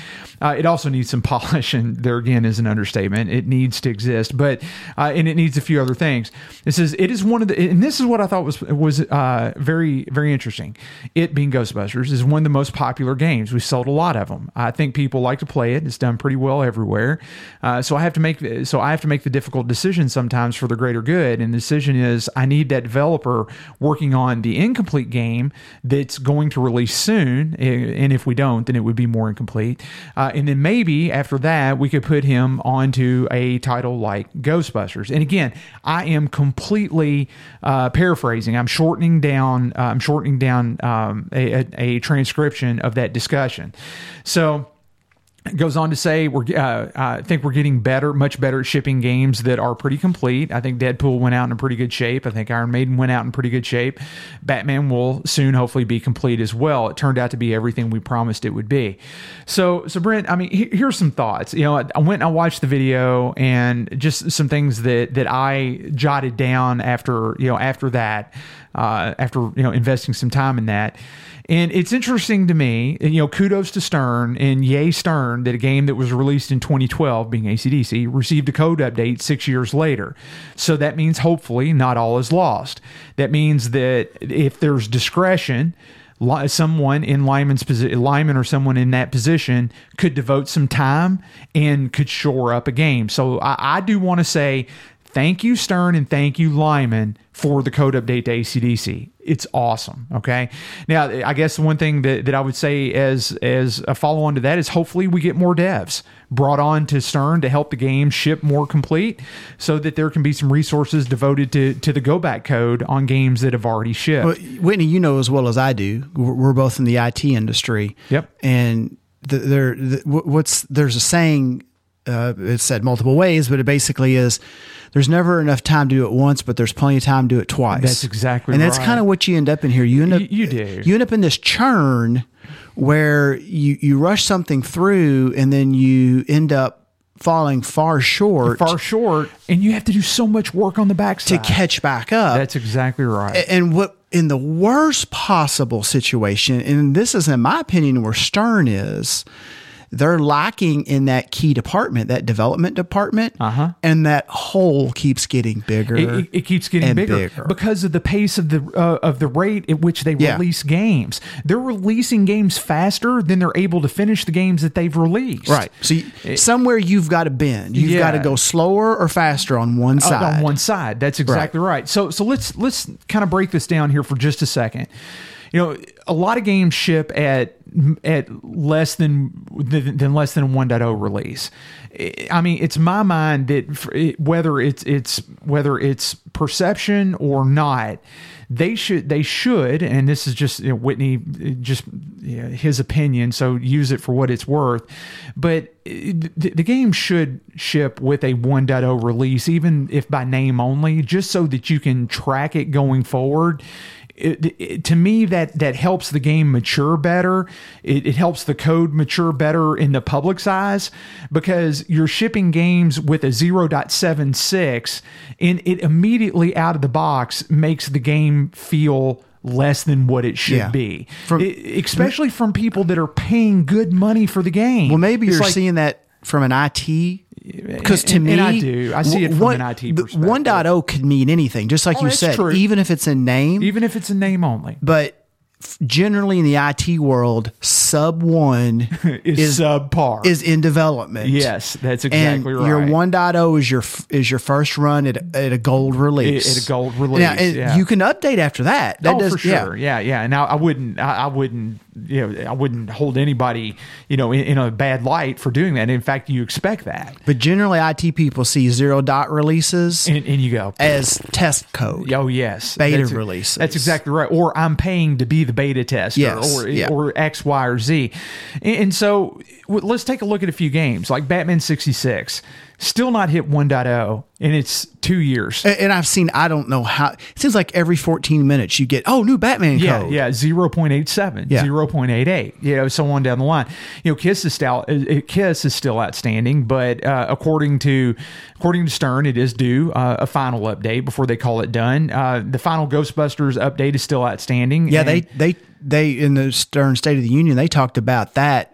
Uh, it also needs some polish, and there again is an understatement. It needs to exist, but uh, and it needs a few other things. It says it is one of the, and this is what I thought was was uh, very very interesting. It being Ghostbusters is one of the most popular games. We sold a lot of them. I think people like to play it. It's done pretty well everywhere. Uh, so I have to make so I have to make the difficult decision sometimes for the greater good. And the decision is I need that developer working on the incomplete game that's going to release soon. And if we don't, then it would be more incomplete. Uh, and then maybe after that we could put him onto a title like Ghostbusters. And again, I am completely uh, paraphrasing. I'm shortening down. Uh, I'm shortening down um, a, a, a transcription of that discussion. So it goes on to say we're uh, I think we're getting better, much better at shipping games that are pretty complete. I think Deadpool went out in pretty good shape. I think Iron Maiden went out in pretty good shape. Batman will soon hopefully be complete as well. It turned out to be everything we promised it would be. So so Brent, I mean, he- here's some thoughts. You know, I, I went and I watched the video and just some things that that I jotted down after you know after that uh, after you know investing some time in that. And it's interesting to me, and, you know, kudos to Stern and yay Stern that a game that was released in 2012, being ACDC, received a code update six years later. So that means hopefully not all is lost. That means that if there's discretion, someone in Lyman's position, Lyman or someone in that position could devote some time and could shore up a game. So I, I do want to say thank you, Stern, and thank you, Lyman, for the code update to ACDC. It's awesome. Okay. Now, I guess the one thing that, that I would say as as a follow on to that is hopefully we get more devs brought on to Stern to help the game ship more complete so that there can be some resources devoted to, to the go back code on games that have already shipped. Well, Whitney, you know as well as I do, we're we're both in the IT industry. Yep. And the, there, the, what's there's a saying. Uh, it's said multiple ways, but it basically is there's never enough time to do it once, but there's plenty of time to do it twice. That's exactly right. and that's right. kind of what you end up in here. You end up You- you do. you end up in this churn where you you rush something through and then you end up falling far short far short, and you have to do so much work on the backside to catch back up. That's exactly right. and what in the worst possible situation, and this is in my opinion where Stern is, they're lacking in that key department, that development department, Uh-huh. and that hole keeps getting bigger. it, it- it keeps getting bigger, bigger. because of the pace of the uh, of the rate at which they Yeah. release games. They're releasing games faster than they're able to finish the games that they've released. Right. So you, somewhere you've got to bend. You've got to go slower or faster on one Uh, side. on one side. That's exactly right. So so let's let's kind of break this down here for just a second. You know, a lot of games ship at at less than than, less than a 1.0 release. I mean, it's my mind that whether it's it's whether it's perception or not, they should they should, and this is just you know, Whitney just you know, his opinion, so use it for what it's worth. But uh, the, the game should ship with a 1.0 release, even if by name only, just so that you can track it going forward it, it, to me that that helps the game mature better. It, it helps the code mature better in the public's eyes because you're shipping games with a 0.76 and it immediately out of the box makes the game feel less than what it should Yeah. be. From- especially from people that are paying good money for the game. Well, maybe It's you're like- seeing that from an IT. Because to and- me, and I do. I see it from one, an IT perspective. 1.0 could mean anything, just like Oh, you that's said, true. even if it's a name. even if it's a name only. but f- generally in the IT world, sub one Is, is subpar. is in development. yes, that's and exactly right. your 1.0 is your f- is your first run at, at a gold release. At a gold release, Now, and yeah. you can update after that. That oh, does, for sure. Yeah, yeah. Now I wouldn't, I, I wouldn't, you know, I wouldn't hold anybody, you know, in, in a bad light for doing that. In fact, you expect that, But generally, IT people see zero dot releases and, and you go, as test code. Oh yes, Beta That's- releases. That's exactly right. Or I'm paying to be the beta tester, Yes, or yeah. or X, Y, or Z. And, and so let's take a look at a few games like Batman 66. Still not hit 1.0, and it's two years. A- And I've seen, I don't know how, it seems like every 14 minutes you get, oh, new Batman Yeah, code. yeah, 0.87, Yeah. 0.88, you know, so on down the line. You know, Kiss is still uh, Kiss is still outstanding, but uh, according to according to Stern, it is due uh, a final update before they call it done. Uh, the final Ghostbusters update is still outstanding. Yeah, and- they, they, they, in the Stern State of the Union, they talked about that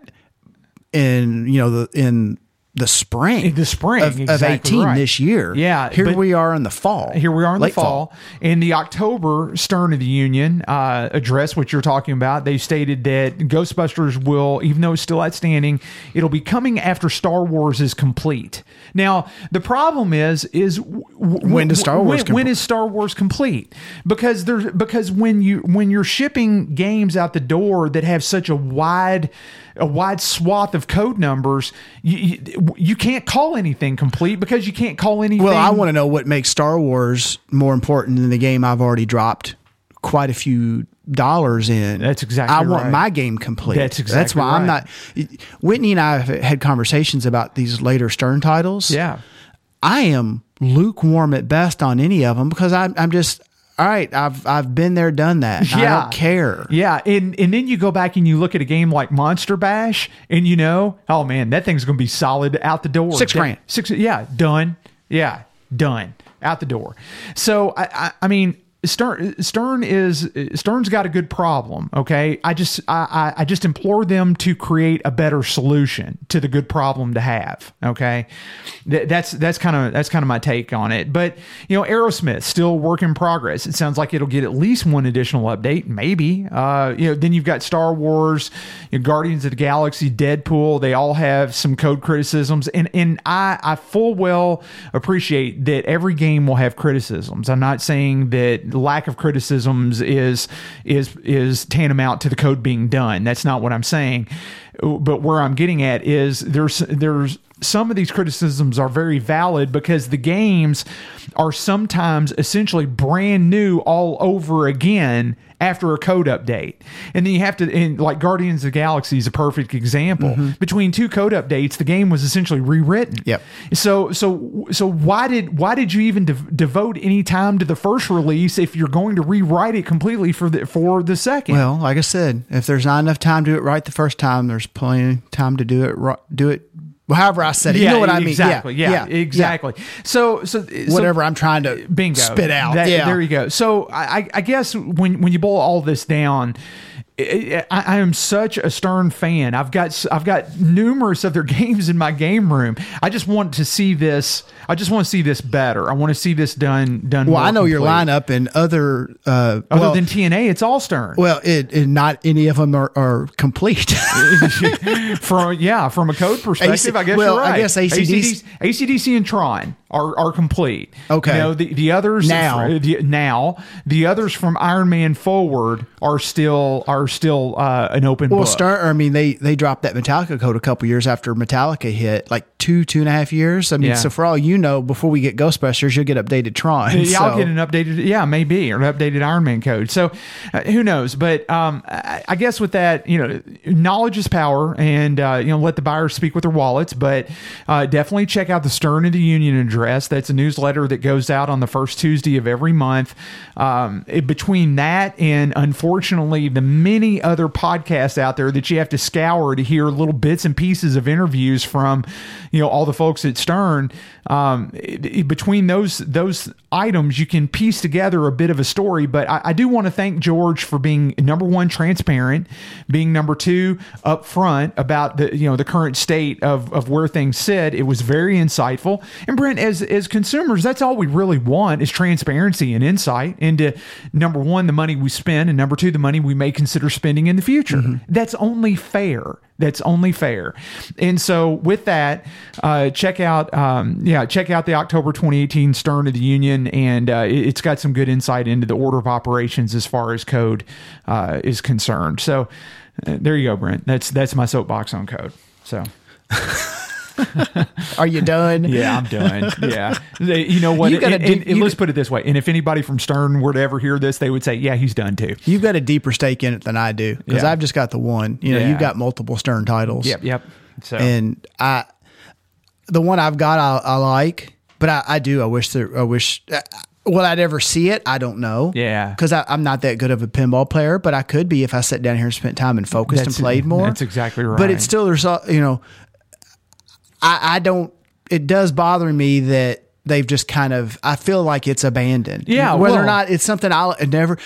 in, you know, the, in the spring. In the spring, of, of 18 right. this year. Yeah, Here we are in the fall. Here we are in the fall. In the October Stern of the Union uh, address, which you're talking about, they stated that Ghostbusters will, even though it's still outstanding, it'll be coming after Star Wars is complete. Now, the problem is, is w- When does Star Wars when, when com- is Star Wars complete? Because there's because when you when you're shipping games out the door that have such a wide a wide swath of code numbers, you, you, you can't call anything complete because you can't call anything. Well, I want to know what makes Star Wars more important than the game I've already dropped quite a few dollars in. That's exactly I want right. my game complete. That's exactly. That's why I'm not. Whitney and I have had conversations about these later Stern titles. Yeah. I am lukewarm at best on any of them because I'm, I'm just all right. I've I've been there, done that. Yeah. I don't care. Yeah, and and then you go back and you look at a game like Monster Bash, and you know, oh man, that thing's going to be solid out the door. Six grand. Six, yeah, done. Yeah, done out the door. So I, I, I mean. Stern Stern is Stern's got a good problem. Okay, I just I, I just implore them to create a better solution to the good problem to have. Okay, Th- that's that's kind of that's kind of my take on it. But you know, Aerosmith still work in progress. It sounds like it'll get at least one additional update, maybe. Uh, you know, then you've got Star Wars, you know, Guardians of the Galaxy, Deadpool. They all have some code criticisms, and and I I full well appreciate that every game will have criticisms. I'm not saying that lack of criticisms is is is tantamount to the code being done. That's not what I'm saying. But where I'm getting at is there's there's some of these criticisms are very valid because the games are sometimes essentially brand new all over again after a code update. And then you have to, and like Guardians of the Galaxy is a perfect example. Mm-hmm. Between two code updates, the game was essentially rewritten. Yep. So, so, so why did why did you even dev- devote any time to the first release if you're going to rewrite it completely for the for the second? Well, like I said, if there's not enough time to do it right the first time, there's plenty of time to do it. Do it. Well, however I said it. you know what I mean? Exactly. Yeah. exactly. So, so so- Whatever I'm trying to bingo spit out. That- yeah. there you go so I, I- I guess when when you boil all this down I, I I am such a stern fan. I've got i've got numerous of their games in my game room. I just want to see this. I just want to see this better. I want to see this done done Well, I know your lineup and other. Uh, other well, than tna it's all stern. well, it, it not any of them are, are complete. from yeah from a code perspective i guess well, you're I right. guess ACDC acdc and tron are, are complete Okay. you know the, the others Now. the, now the others from iron man forward are still are still uh, an open well, book start. I mean, they they dropped that Metallica code a couple years after Metallica hit, like two two and a half years. I mean, Yeah. so for all you know, before we get Ghostbusters, you'll get updated Tron. Yeah, I'll get an updated, yeah, maybe, or an updated Iron Man code. So, uh, who knows? But um, I, I guess with that, you know, knowledge is power, and uh, you know, let the buyers speak with their wallets. But uh, definitely check out the Stern of the Union address. That's a newsletter that goes out on the first Tuesday of every month. Um, it- between that and unfortunately the many other podcasts out there that you have to scour to hear little bits and pieces of interviews from, you know, all the folks at Stern. Um, it- it- between those those items, you can piece together a bit of a story. But I, I do want to thank George for being number one transparent, being number two upfront about the you know the current state of of where things sit. It was very insightful. And Brent, as as consumers, that's all we really want is transparency and insight into number one the money we spend, and number two the money we may consider spending in the future. Mm-hmm. That's only fair. That's only fair. And so, with that, uh, check out um, yeah, check out the October 2018 Stern of the Union, and uh, it- it's got some good insight into the order of operations as far as code uh, is concerned. So, uh, there you go, Brent. That's that's my soapbox on code. So. Are you done? Yeah, I'm done. Yeah, They- you know what? You gotta do- you- let's put it this way. And if anybody from Stern were to ever hear this, they would say, "Yeah, he's done too." You've got a deeper stake in it than I do because Yeah. I've just got the one. You know, Yeah. you've got multiple Stern titles. Yep, yep. So And I, the one I've got, I, I like, but I, I do. I wish there. I wish. Uh, will I'd ever see it? I don't know. Yeah. because I'm not that good of a pinball player, but I could be if I sat down here and spent time and focused That's- and played more. that's exactly right. But it's still there's you know, I, I don't. It does bother me that they've just kind of. I feel like it's abandoned. Yeah, whether or not it's something I'll never.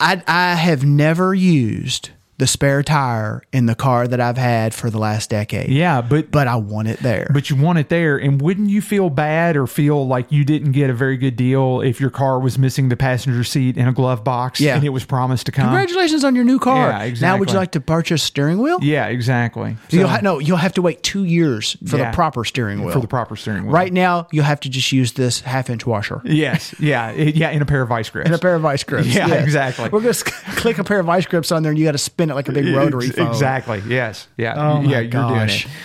I I have never used the spare tire in the car that I've had for the last decade. yeah, but but I want it there. but you want it there, and wouldn't you feel bad or feel like you didn't get a very good deal if your car was missing the passenger seat in a glove box Yeah. and it was promised to come? Congratulations on your new car. Yeah, exactly. Now, would you like to purchase steering wheel? Yeah, exactly. You'll ha- no, you'll have to wait two years for Yeah. the proper steering wheel. for the proper steering wheel. Right now, you'll have to just use this half-inch washer Yes. Yeah. Yeah. In a pair of vice grips. In a pair of vice grips. Yeah, exactly. We're going to click a pair of vice grips on there, and you got to spin it like a big rotary phone. Exactly. Yes. Yeah. Oh, yeah. You're gosh. doing it.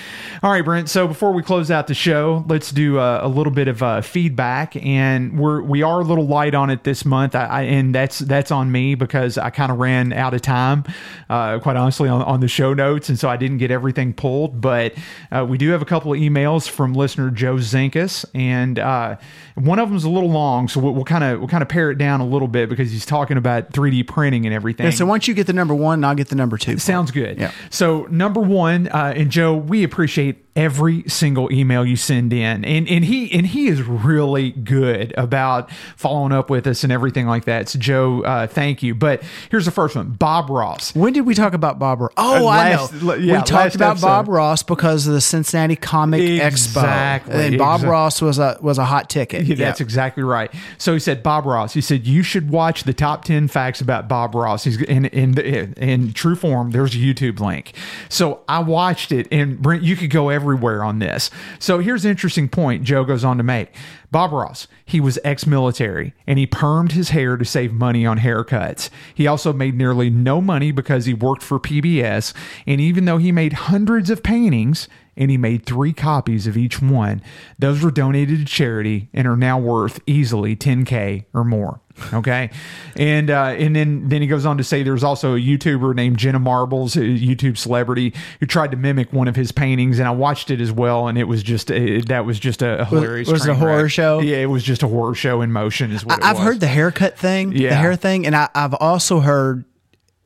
All right, Brent. So before we close out the show, let's do uh, a little bit of uh, feedback, and we're we are a little light on it this month, I, I, and that's that's on me because I kind of ran out of time, uh, quite honestly, on, on the show notes, and so I didn't get everything pulled. But uh, we do have a couple of emails from listener Joe Zinkus, and uh, one of them is a little long, so we'll kind of we'll kind of pare it down a little bit because he's talking about 3D printing and everything. Yeah, so once you get the number one, I'll get the number two. Sounds good. Yeah. So number one, uh, and Joe, we appreciate it every single email you send in, and and he and he is really good about following up with us and everything like that. So Joe, uh, thank you. But here's the first one, Bob Ross. When did we talk about Bob Ross? Oh, Uh, I know. yeah, we talked about episode. Bob Ross because of the Cincinnati Comic Exactly, Expo, and Bob exact- Ross was a was a hot ticket. Yeah, that's exactly right. So he said Bob Ross. He said you should watch the top ten facts about Bob Ross. He's in in in true form. There's a YouTube link. So I watched it, and Brent, you could go everywhere on this. So here's an interesting point. Joe goes on to make. Bob Ross, he was ex-military and he permed his hair to save money on haircuts. He also made nearly no money because he worked for PBS, and even though he made hundreds of paintings, and he made three copies of each one. Those were donated to charity and are now worth easily 10k or more. Okay, and uh, and then then he goes on to say there's also a YouTuber named Jenna Marbles, a YouTube celebrity, who tried to mimic one of his paintings, and I watched it as well, and it was just uh, that was just a, hilarious. was it a horror show? Yeah, it was just a horror show in motion. Is what it I, I've was. heard the haircut thing, the hair thing, and I, I've also heard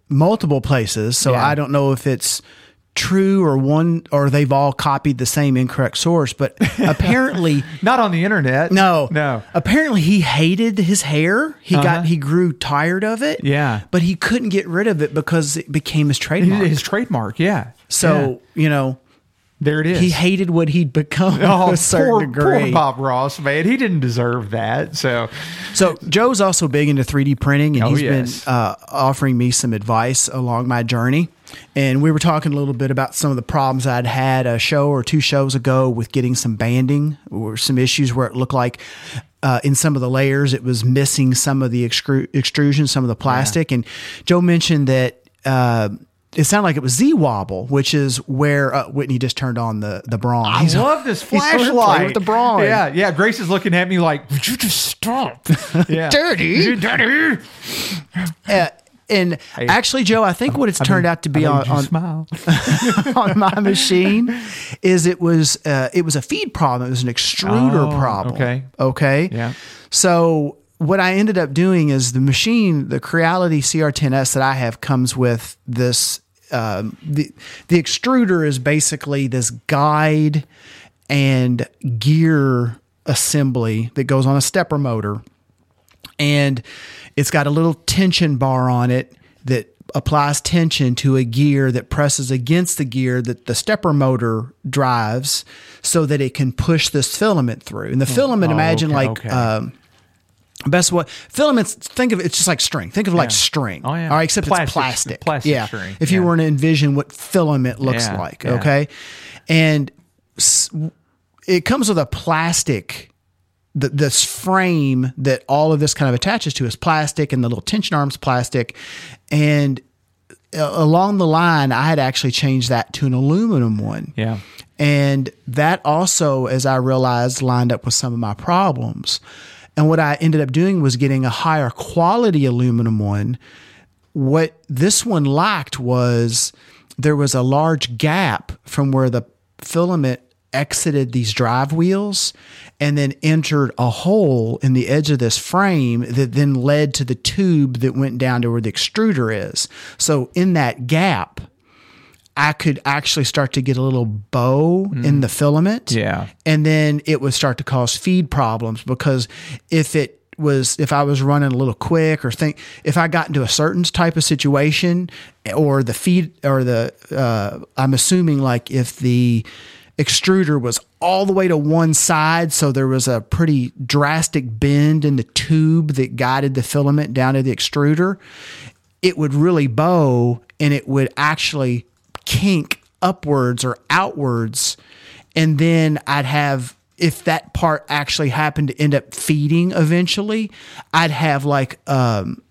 multiple places. So Yeah. I don't know if it's true or one or they've all copied the same incorrect source. But apparently, not on the internet. no, no. Apparently, he hated his hair. He Uh-huh. got he grew tired of it. Yeah. but he couldn't get rid of it because it became his trademark. His trademark, yeah. so you know. There it is. He hated what he'd become Oh, to a certain poor, degree. poor Bob Ross, man. He didn't deserve that. So, So Joe's also big into 3D printing, and Oh, he's yes. been uh, offering me some advice along my journey. And we were talking a little bit about some of the problems I'd had a show or two shows ago with getting some banding, or some issues where it looked like uh, in some of the layers it was missing some of the extru- extrusion, some of the plastic. And Joe mentioned that. Uh, it sounded like it was Z wobble, which is where uh, Whitney just turned on the the Braun. I He's- love this he's gonna play flashlight with the Braun. Yeah, yeah. Grace is looking at me like, "Would you just stop?" Yeah, Dirty. dirty. uh, and actually, Joe, I think what it's turned out to be on, on, on my machine is it was uh, it was a feed problem. It was an extruder Oh, problem. okay. Okay. Yeah. So what I ended up doing is the machine, the Creality CR10S that I have comes with this. Um, the the extruder is basically this guide and gear assembly that goes on a stepper motor and it's got a little tension bar on it that applies tension to a gear that presses against the gear that the stepper motor drives so that it can push this filament through. And the filament, Oh, imagine okay, like okay. um, best what filaments think of it, it's just like string. Think of it like string. Oh, yeah. All right, except Plastic- it's plastic. plastic yeah. string, If you were to envision what filament looks Yeah, like, yeah. okay? And it comes with a plastic the, this frame that all of this kind of attaches to is plastic and the little tension arms plastic. And uh, along the line i had actually changed that to an aluminum one. Yeah. and that also as i realized lined up with some of my problems. And what i ended up doing was getting a higher quality aluminum one. What this one lacked was there was a large gap from where the filament exited these drive wheels and then entered a hole in the edge of this frame that then led to the tube that went down to where the extruder is. So in that gap, I could actually start to get a little bow in the filament. Yeah. And then it would start to cause feed problems because if it was if I was running a little quick or think if I got into a certain type of situation or the feed or the uh, I'm assuming like if the extruder was all the way to one side so there was a pretty drastic bend in the tube that guided the filament down to the extruder it would really bow and it would actually kink upwards or outwards. And then I'd have, if that part actually happened to end up feeding eventually, I'd have like, um,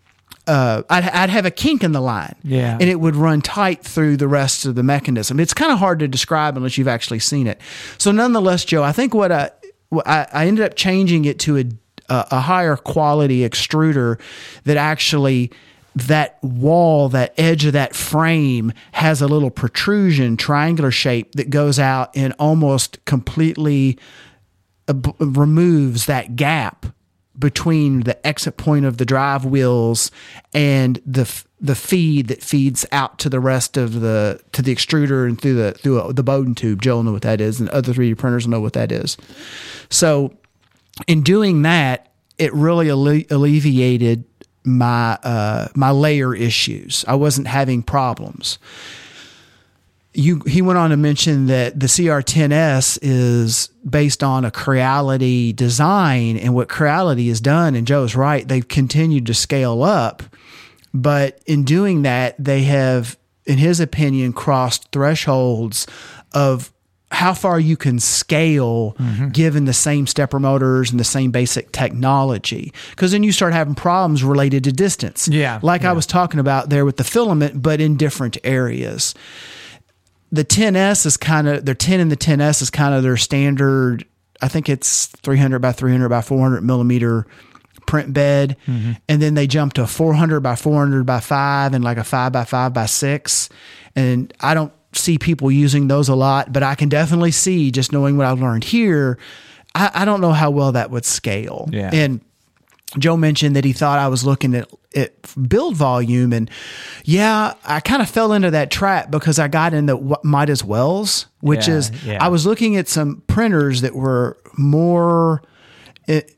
uh, I'd, I'd have a kink in the line. Yeah. And it would run tight through the rest of the mechanism. It's kind of hard to describe unless you've actually seen it. So, nonetheless, Joe, I think what I, what I, I ended up changing it to a, a, higher quality extruder that actually that wall, that edge of that frame has a little protrusion, triangular shape that goes out and almost completely removes that gap between the exit point of the drive wheels and the the feed that feeds out to the rest of the to the extruder and through the through the Bowden tube. Joe will know what that is, and other 3D printers know what that is. So, in doing that, it really alle- alleviated my uh, my layer issues. I wasn't having problems. You, he went on to mention that the CR10S is based on a Creality design, and what Creality has done, and Joe's right, they've continued to scale up, but in doing that, they have, in his opinion, crossed thresholds of how far you can scale mm-hmm. given the same stepper motors and the same basic technology. Because then you start having problems related to distance. Yeah, Like I was talking about there with the filament, but in different areas. The 10S is kind of, their 10 and the 10S is kind of their standard. I think it's 300 by 300 by 400 millimeter print bed. Mm-hmm. And then they jump to 400 by 400 by 5 and like a 5 by 5 by 6. And I don't see people using those a lot, but I can definitely see just knowing what I've learned here. I, I don't know how well that would scale. Yeah. And Joe mentioned that he thought I was looking at, at build volume. And yeah, I kind of fell into that trap because I got into what might as wells, which Yeah, is yeah. I was looking at some printers that were more. It,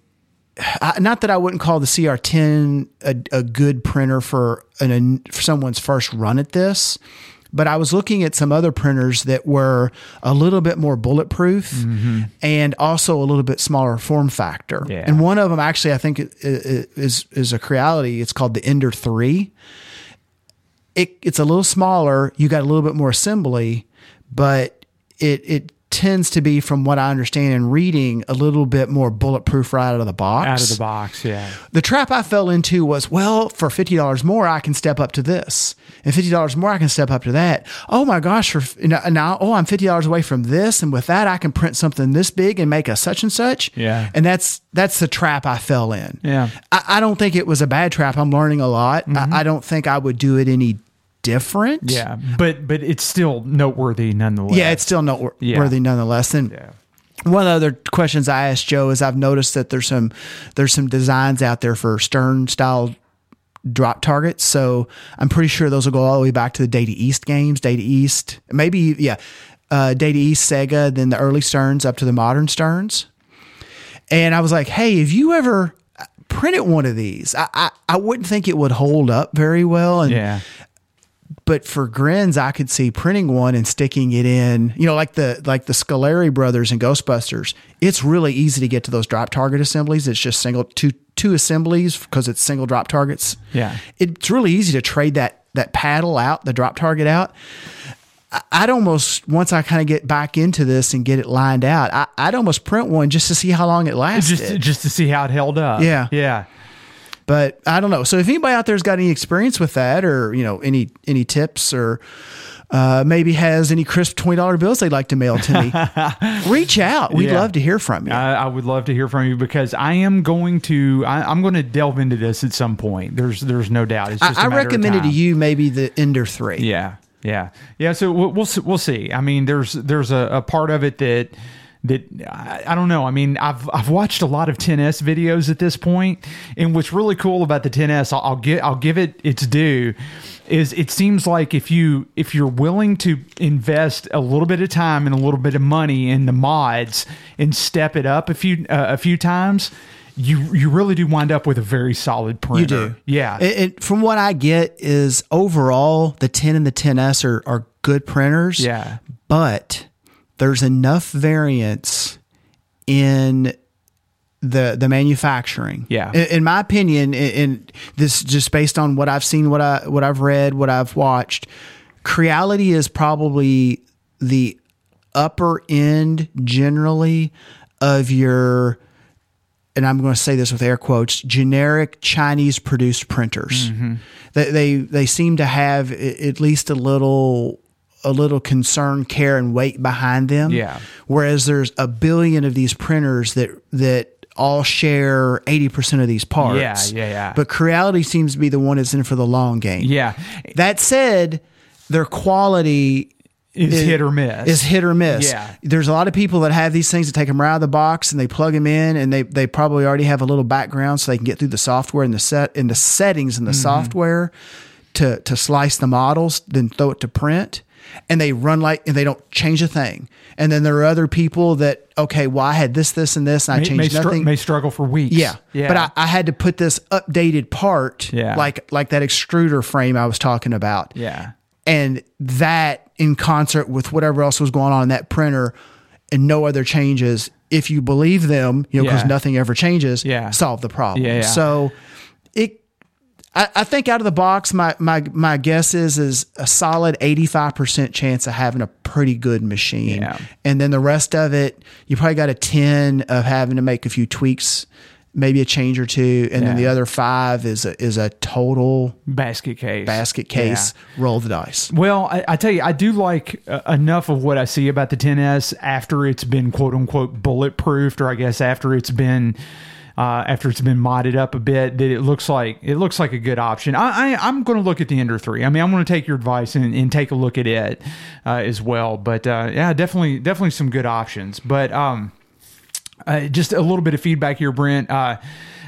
I, not that I wouldn't call the CR10 a, a good printer for an for someone's first run at this, but I was looking at some other printers that were a little bit more bulletproof mm-hmm. and also a little bit smaller form factor. Yeah. And one of them actually, I think, is is a Creality. It's called the Ender Three. It, it's a little smaller. You got a little bit more assembly, but it it tends to be, from what I understand and reading, a little bit more bulletproof right out of the box. Out of the box, yeah. The trap I fell into was, well, for fifty dollars more, I can step up to this, and fifty dollars more, I can step up to that. Oh my gosh! For now, oh, I'm fifty dollars away from this, and with that, I can print something this big and make a such and such. Yeah. and that's that's the trap I fell in. Yeah. I, I don't think it was a bad trap. I'm learning a lot. I, mm-hmm. I don't think I would do it any different. Yeah, but but it's still noteworthy nonetheless. Yeah, it's still noteworthy Yeah. nonetheless. And yeah. one of the other questions I asked Joe is I've noticed that there's some there's some designs out there for Stern style drop targets. So I'm pretty sure those will go all the way back to the Data East games, Data East, maybe yeah, uh, Data East, Sega, then the early Sterns up to the modern Sterns. And I was like, hey, have you ever printed one of these? I I, I wouldn't think it would hold up very well. And Yeah. But for grins, I could see printing one and sticking it in, you know, like the like the Scoleri brothers and Ghostbusters. It's really easy to get to those drop target assemblies. It's just single two two assemblies because it's single drop targets. Yeah. it's really easy to trade that that paddle out, the drop target out. I'd almost once I kind of get back into this and get it lined out, I, I'd almost print one just to see how long it lasted. Just just to see how it held up. Yeah. Yeah. But I don't know. So if anybody out there's got any experience with that, or you know any any tips, or uh, maybe has any crisp twenty dollar bills they'd like to mail to me, reach out. We'd Yeah. love to hear from you. I, I would love to hear from you because I am going to I, I'm going to delve into this at some point. There's there's no doubt. It's just I, I recommended to you maybe the Ender three. Yeah, yeah, yeah. So we'll we'll, see- we'll see. I mean, there's there's a, a part of it that that I, I don't know. I mean, I've I've watched a lot of 10s videos at this point, and what's really cool about the 10s, I'll, I'll get I'll give it its due, is it seems like if you if you're willing to invest a little bit of time and a little bit of money in the mods and step it up a few uh, a few times. You, you really do wind up with a very solid printer. You do, yeah. It, it- from what I get is overall the 10 and the 10s are, are good printers. Yeah. but there's enough variance in the the manufacturing. Yeah. in, in my opinion, and- and this just based on what I've seen, what I what I've read, what I've watched. Creality is probably the upper end generally of your and I'm going to say this with air quotes, generic Chinese produced printers. Mm-hmm. They, they they seem to have at least a little a little concern, care, and weight behind them. Yeah. Whereas there's a billion of these printers that that all share eighty percent of these parts. Yeah, yeah, yeah. But Creality seems to be the one that's in for the long game. yeah. That said, their quality Is hit or miss. Is hit or miss. Yeah. There's a lot of people that have these things that take them right out of the box and they plug them in and they, they probably already have a little background so they can get through the software and the set in the settings in the Mm-hmm. software to to slice the models, then throw it to print. And they run like and they don't change a thing. And then there are other people that okay, well I had this, this, and this, and I changed may, str- nothing. may struggle for weeks. Yeah. yeah. But I, I had to put this updated part, Yeah. like like that extruder frame I was talking about. yeah, And that in concert with whatever else was going on in that printer and no other changes, if you believe them, you know, because Yeah. nothing ever changes, Yeah. solve the problem. Yeah, yeah. So I, I think out of the box, my my my guess is is a solid eighty five percent chance of having a pretty good machine, Yeah. and then the rest of it, you probably got a ten of having to make a few tweaks, maybe a change or two, and then the other five is a, is a total basket case. basket case. Roll the dice. Well, I, I tell you, I do like uh, enough of what I see about the 10s after it's been quote unquote bulletproofed, or I guess after it's been. Uh, after it's been modded up a bit, that it looks like it looks like a good option. I, I I'm going to look at the Ender three. I mean, I'm going to take your advice and, and take a look at it uh, as well. But uh, yeah, definitely definitely some good options. But um, uh, just a little bit of feedback here, Brent.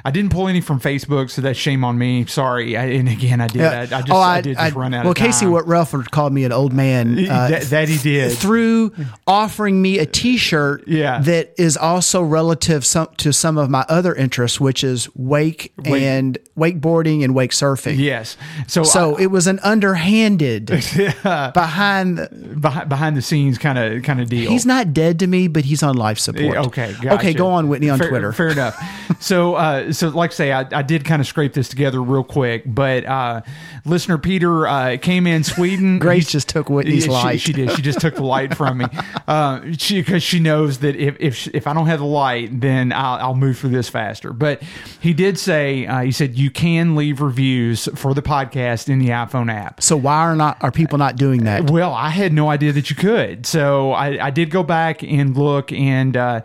I didn't pull any from Facebook, so that's shame on me. Sorry. I, and again, I did. I, I just, I, did just run out well. Casey what Rutherford called me an old man uh, that, that he did. through offering me a T-shirt Yeah. that is also relative some, to some of my other interests, which is wake, Wake- and wakeboarding and wake surfing. Yes. So, So it was an underhanded behind. The, behind, behind the scenes kind of kind of deal. he's not dead to me, but he's on life support. Okay. Gotcha. Okay, go on, Whitney, on Fair- Twitter. Fair enough. so, uh, uh, so like I say, I, I did kind of scrape this together real quick, but uh, listener Peter uh, came in Sweden. Grace just took Whitney's Yeah, she- light. She, did. She just took the light from me. Uh, she because she knows that if if if I don't have the light, then I'll, I'll move through this faster. But he did say uh, he said you can leave reviews for the podcast in the iPhone app. So why are not are people not doing that? Well, I had no idea that you could. So I, I did go back and look, and uh,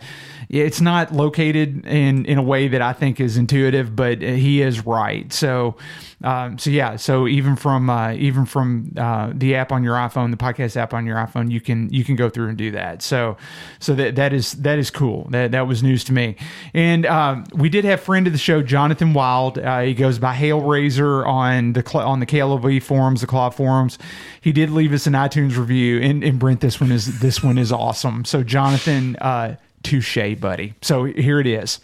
it's not located in, in a way that I think is intuitive, but he is right. So, um, so yeah. So even from uh, even from uh, the app on your iPhone, the podcast app on your iPhone, you can you can go through and do that. So, so that that is that is cool. That that was news to me. And um, we did have friend of the show, Jonathan Wild. Uh, he goes by Hail Razor on the on the KLOV forums, the Claw forums. He did leave us an iTunes review, and, and Brent, this one is this one is awesome. So Jonathan, uh, touche, buddy. So here it is.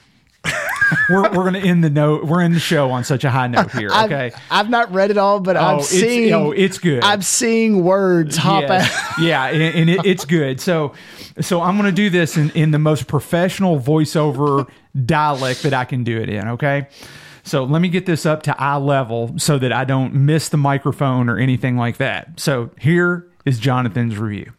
we're we're gonna end the note. We're in the show on such a high note here. Okay. I've, I've not read it all, but Oh, I'm it's- seeing. oh, it's good. I'm seeing words hop Yes. out. yeah, and, and it, it's good. So, so I'm going to do this in, in the most professional voiceover dialect that I can do it in. Okay. So let me get this up to eye level so that I don't miss the microphone or anything like that. So here is Jonathan's review.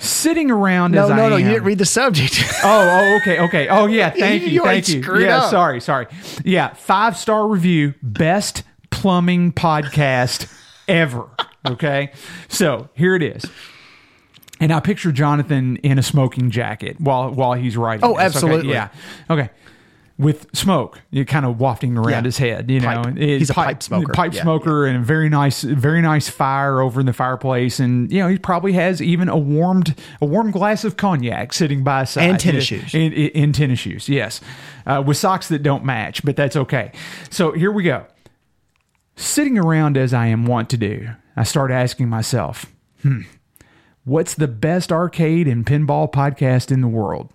Sitting around No, as I no, no. am. You didn't read the subject. Oh, oh, okay, okay. Oh, yeah. Thank You- you, thank you. Yeah, up. sorry, sorry. Yeah, five star review, best plumbing podcast ever. Okay, so here it is. And I picture Jonathan in a smoking jacket while while he's writing. Oh, this, okay? absolutely. Yeah. Okay. With smoke, you kind of wafting around Yeah. his head. You know, Pipe. He's a pipe smoker. Pipe Yeah, smoker, and a very nice, very nice fire over in the fireplace. And you know, he probably has even a warmed, a warm glass of cognac sitting by his side. And tennis Yeah, shoes. In, in, in tennis shoes, yes, uh, with socks that don't match, but that's okay. So here we go. Sitting around as I am wont to do, I start asking myself, hmm, what's the best arcade and pinball podcast in the world?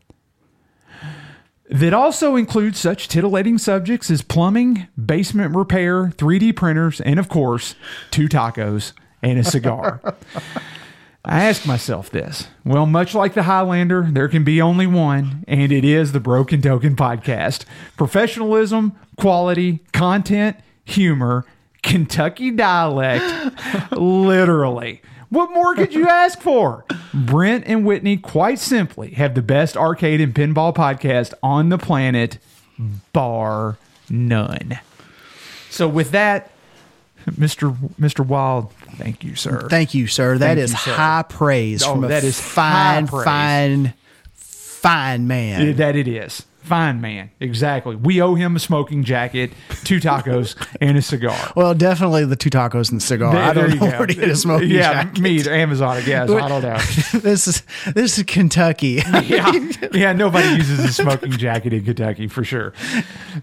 That also includes such titillating subjects as plumbing, basement repair, 3D printers, and of course, two tacos and a cigar. I ask myself this. Well, much like the Highlander, there can be only one, and it is the Broken Token Podcast. Professionalism, quality, content, humor, Kentucky dialect, literally. What more could you ask for? Brent and Whitney, quite simply, have the best arcade and pinball podcast on the planet, bar none. So, with that, Mr. Mr. Wild, thank you, sir. Thank you, sir. That Thank is you, sir. high praise Oh, from a that is fine, fine, fine man. That it is. Fine man. Exactly. We owe him a smoking jacket, two tacos, and a cigar. well, definitely the two tacos and the cigar. There- I don't know go. where to get a smoking Yeah, jacket. me either. Amazon, I guess. I don't know. this is this is Kentucky. Yeah, yeah. Nobody uses a smoking jacket in Kentucky for sure.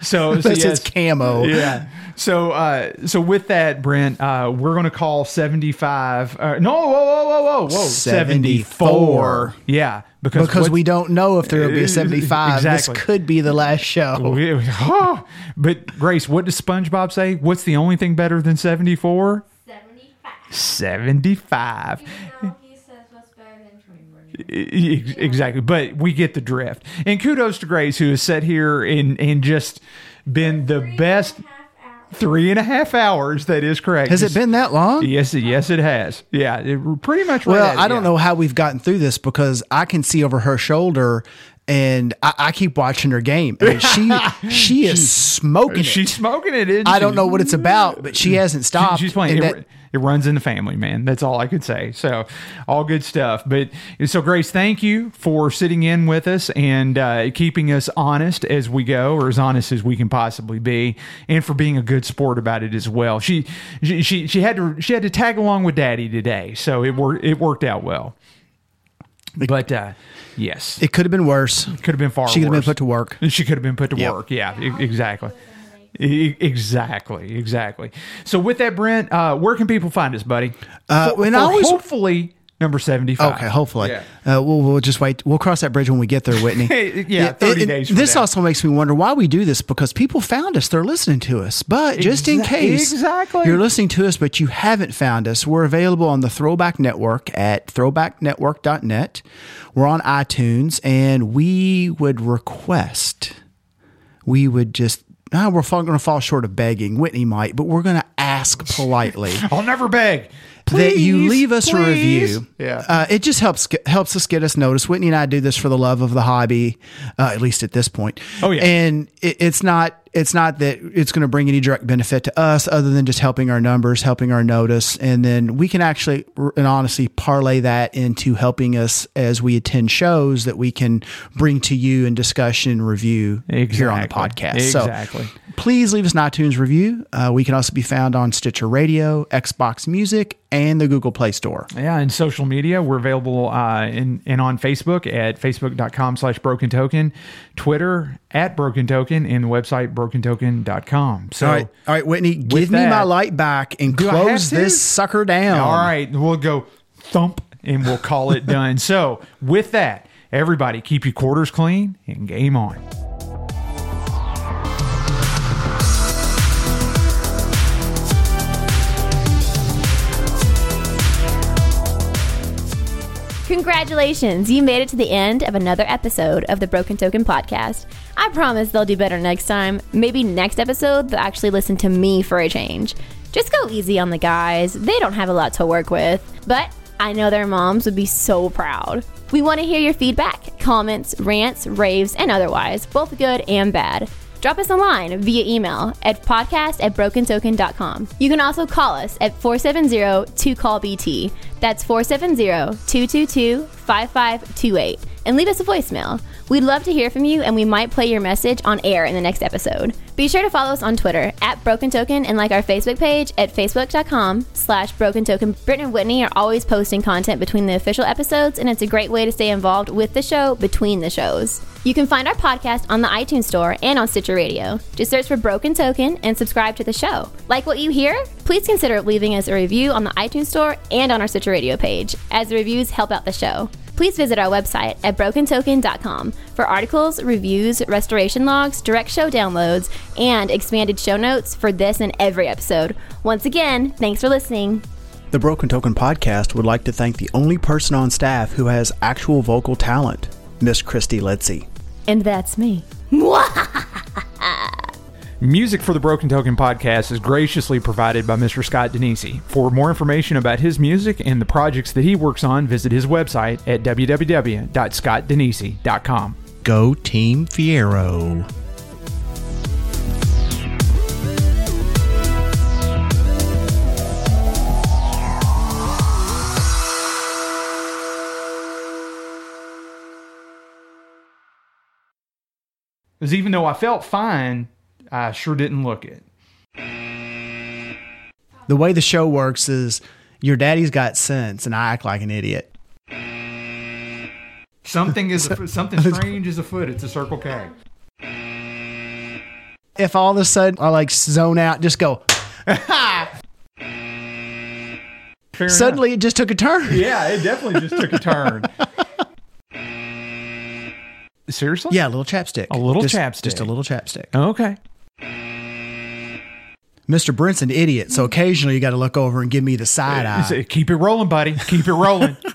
So, so yes. is camo. Yeah. So, uh, so with that, Brent, uh, we're going to call seventy-five. Uh, no, whoa, whoa, whoa, whoa, whoa, 74. Yeah, because Because what- we don't know if there will be a 75. Exactly. This could be the last show. But Grace, what does SpongeBob say? What's the only thing better than 74? 75. 75. No, he says what's better than 24. E- ex- Exactly. But we get the drift. And kudos to Grace, who has sat here and, and just been the best Half hour. Three and a half hours. That is correct. Has it been that long? Yes, it- yes, it has. Yeah, it, pretty much. Well, I don't know how we've gotten through this because I can see over her shoulder and I, I keep watching her game. I mean, she she is smoking it. She's smoking it. Isn't I don't know what it's about, but she hasn't She- stopped. she's playing. It, that- it runs in the family, man. That's all I could say. So, all good stuff. But so, Grace, thank you for sitting in with us and uh, keeping us honest as we go, or as honest as we can possibly be, and for being a good sport about it as well. She she she, she had to she had to tag along with Daddy today, so it worked it worked out well. But uh, yes, it could have been worse. could have been far. She could have been put to work. She could have been put to Yep. work. Yeah, exactly. Exactly, exactly. So with that, Brent, uh, where can people find us, buddy? Uh, for, and for always- hopefully number seventy-five. Okay, hopefully. Yeah. Uh, we'll, we'll just wait. We'll cross that bridge when we get there, Whitney. Yeah, 30 and days from This also makes me wonder why we do this because people found us. They're listening to us. But just in case exactly. you're listening to us, but you haven't found us, we're available on the Throwback Network at throwbacknetwork.net. We're on iTunes, and we would request. we would just. Ah, we're going to fall short of begging. Whitney might, but we're going to ask politely I'll never beg. that you leave us a review. Yeah. Uh, it just helps helps us get us noticed. Whitney and I do this for the love of the hobby, uh, at least at this point. Oh, yeah. and it, it's not it's not that it's going to bring any direct benefit to us, other than just helping our numbers, helping our notice, and then we can actually and honestly parlay that into helping us as we attend shows that we can bring to you in discussion and review here on the Exactly. podcast. Exactly. So please leave us an iTunes review. Uh, we can also be found on Stitcher Radio, Xbox Music, and the Google Play Store. Yeah, and social media, we're available uh, in, and on Facebook at facebook.com slash broken token, Twitter at broken token, and the website brokentoken.com. So, All right, all right, Whitney, give me my light back and Do I have close this sucker down. all right, we'll go thump and we'll call it done. So, with that, everybody keep your quarters clean and game on. Congratulations, you made it to the end of another episode of the Broken Token podcast. I promise they'll do better next time. Maybe next episode they'll actually listen to me for a change. Just go easy on the guys, they don't have a lot to work with. But I know their moms would be so proud. We want to hear your feedback, comments, rants, raves, and otherwise, both good and bad. Drop us a line via email at podcast at brokentoken.com. You can also call us at 470-2CALL-BT. That's 470-222-5528. And leave us a voicemail. We'd love to hear from you and we might play your message on air in the next episode. Be sure to follow us on Twitter at Broken Token and like our Facebook page at facebook.com slash Broken Token. Britt and Whitney are always posting content between the official episodes and it's a great way to stay involved with the show between the shows. You can find our podcast on the iTunes Store and on Stitcher Radio. Just search for Broken Token and subscribe to the show. Like what you hear? Please consider leaving us a review on the iTunes Store and on our Stitcher Radio page, as the reviews help out the show. Please visit our website at brokentoken.com for articles, reviews, restoration logs, direct show downloads, and expanded show notes for this and every episode. Once again, thanks for listening. The Broken Token podcast would like to thank the only person on staff who has actual vocal talent, Miss Christy Letzi. And that's me. Music for the Broken Token podcast is graciously provided by Mr. Scott Denisi. For more information about his music and the projects that he works on, visit his website at www.scottdenisi.com. Go Team Fiero. Because even though I felt fine, I sure didn't look it. The way the show works is your daddy's got sense and I act like an idiot. Something is a, something strange is afoot. It's a Circle K. If all of a sudden I like zone out, just go, suddenly it just took a turn. yeah, it definitely just took a turn. Seriously? Yeah, a little chapstick. A little Just- chapstick. Just a little chapstick. Okay. Mr. Brent's an idiot, so occasionally you got to look over and give me the side eye. Keep it rolling, buddy. Keep it rolling.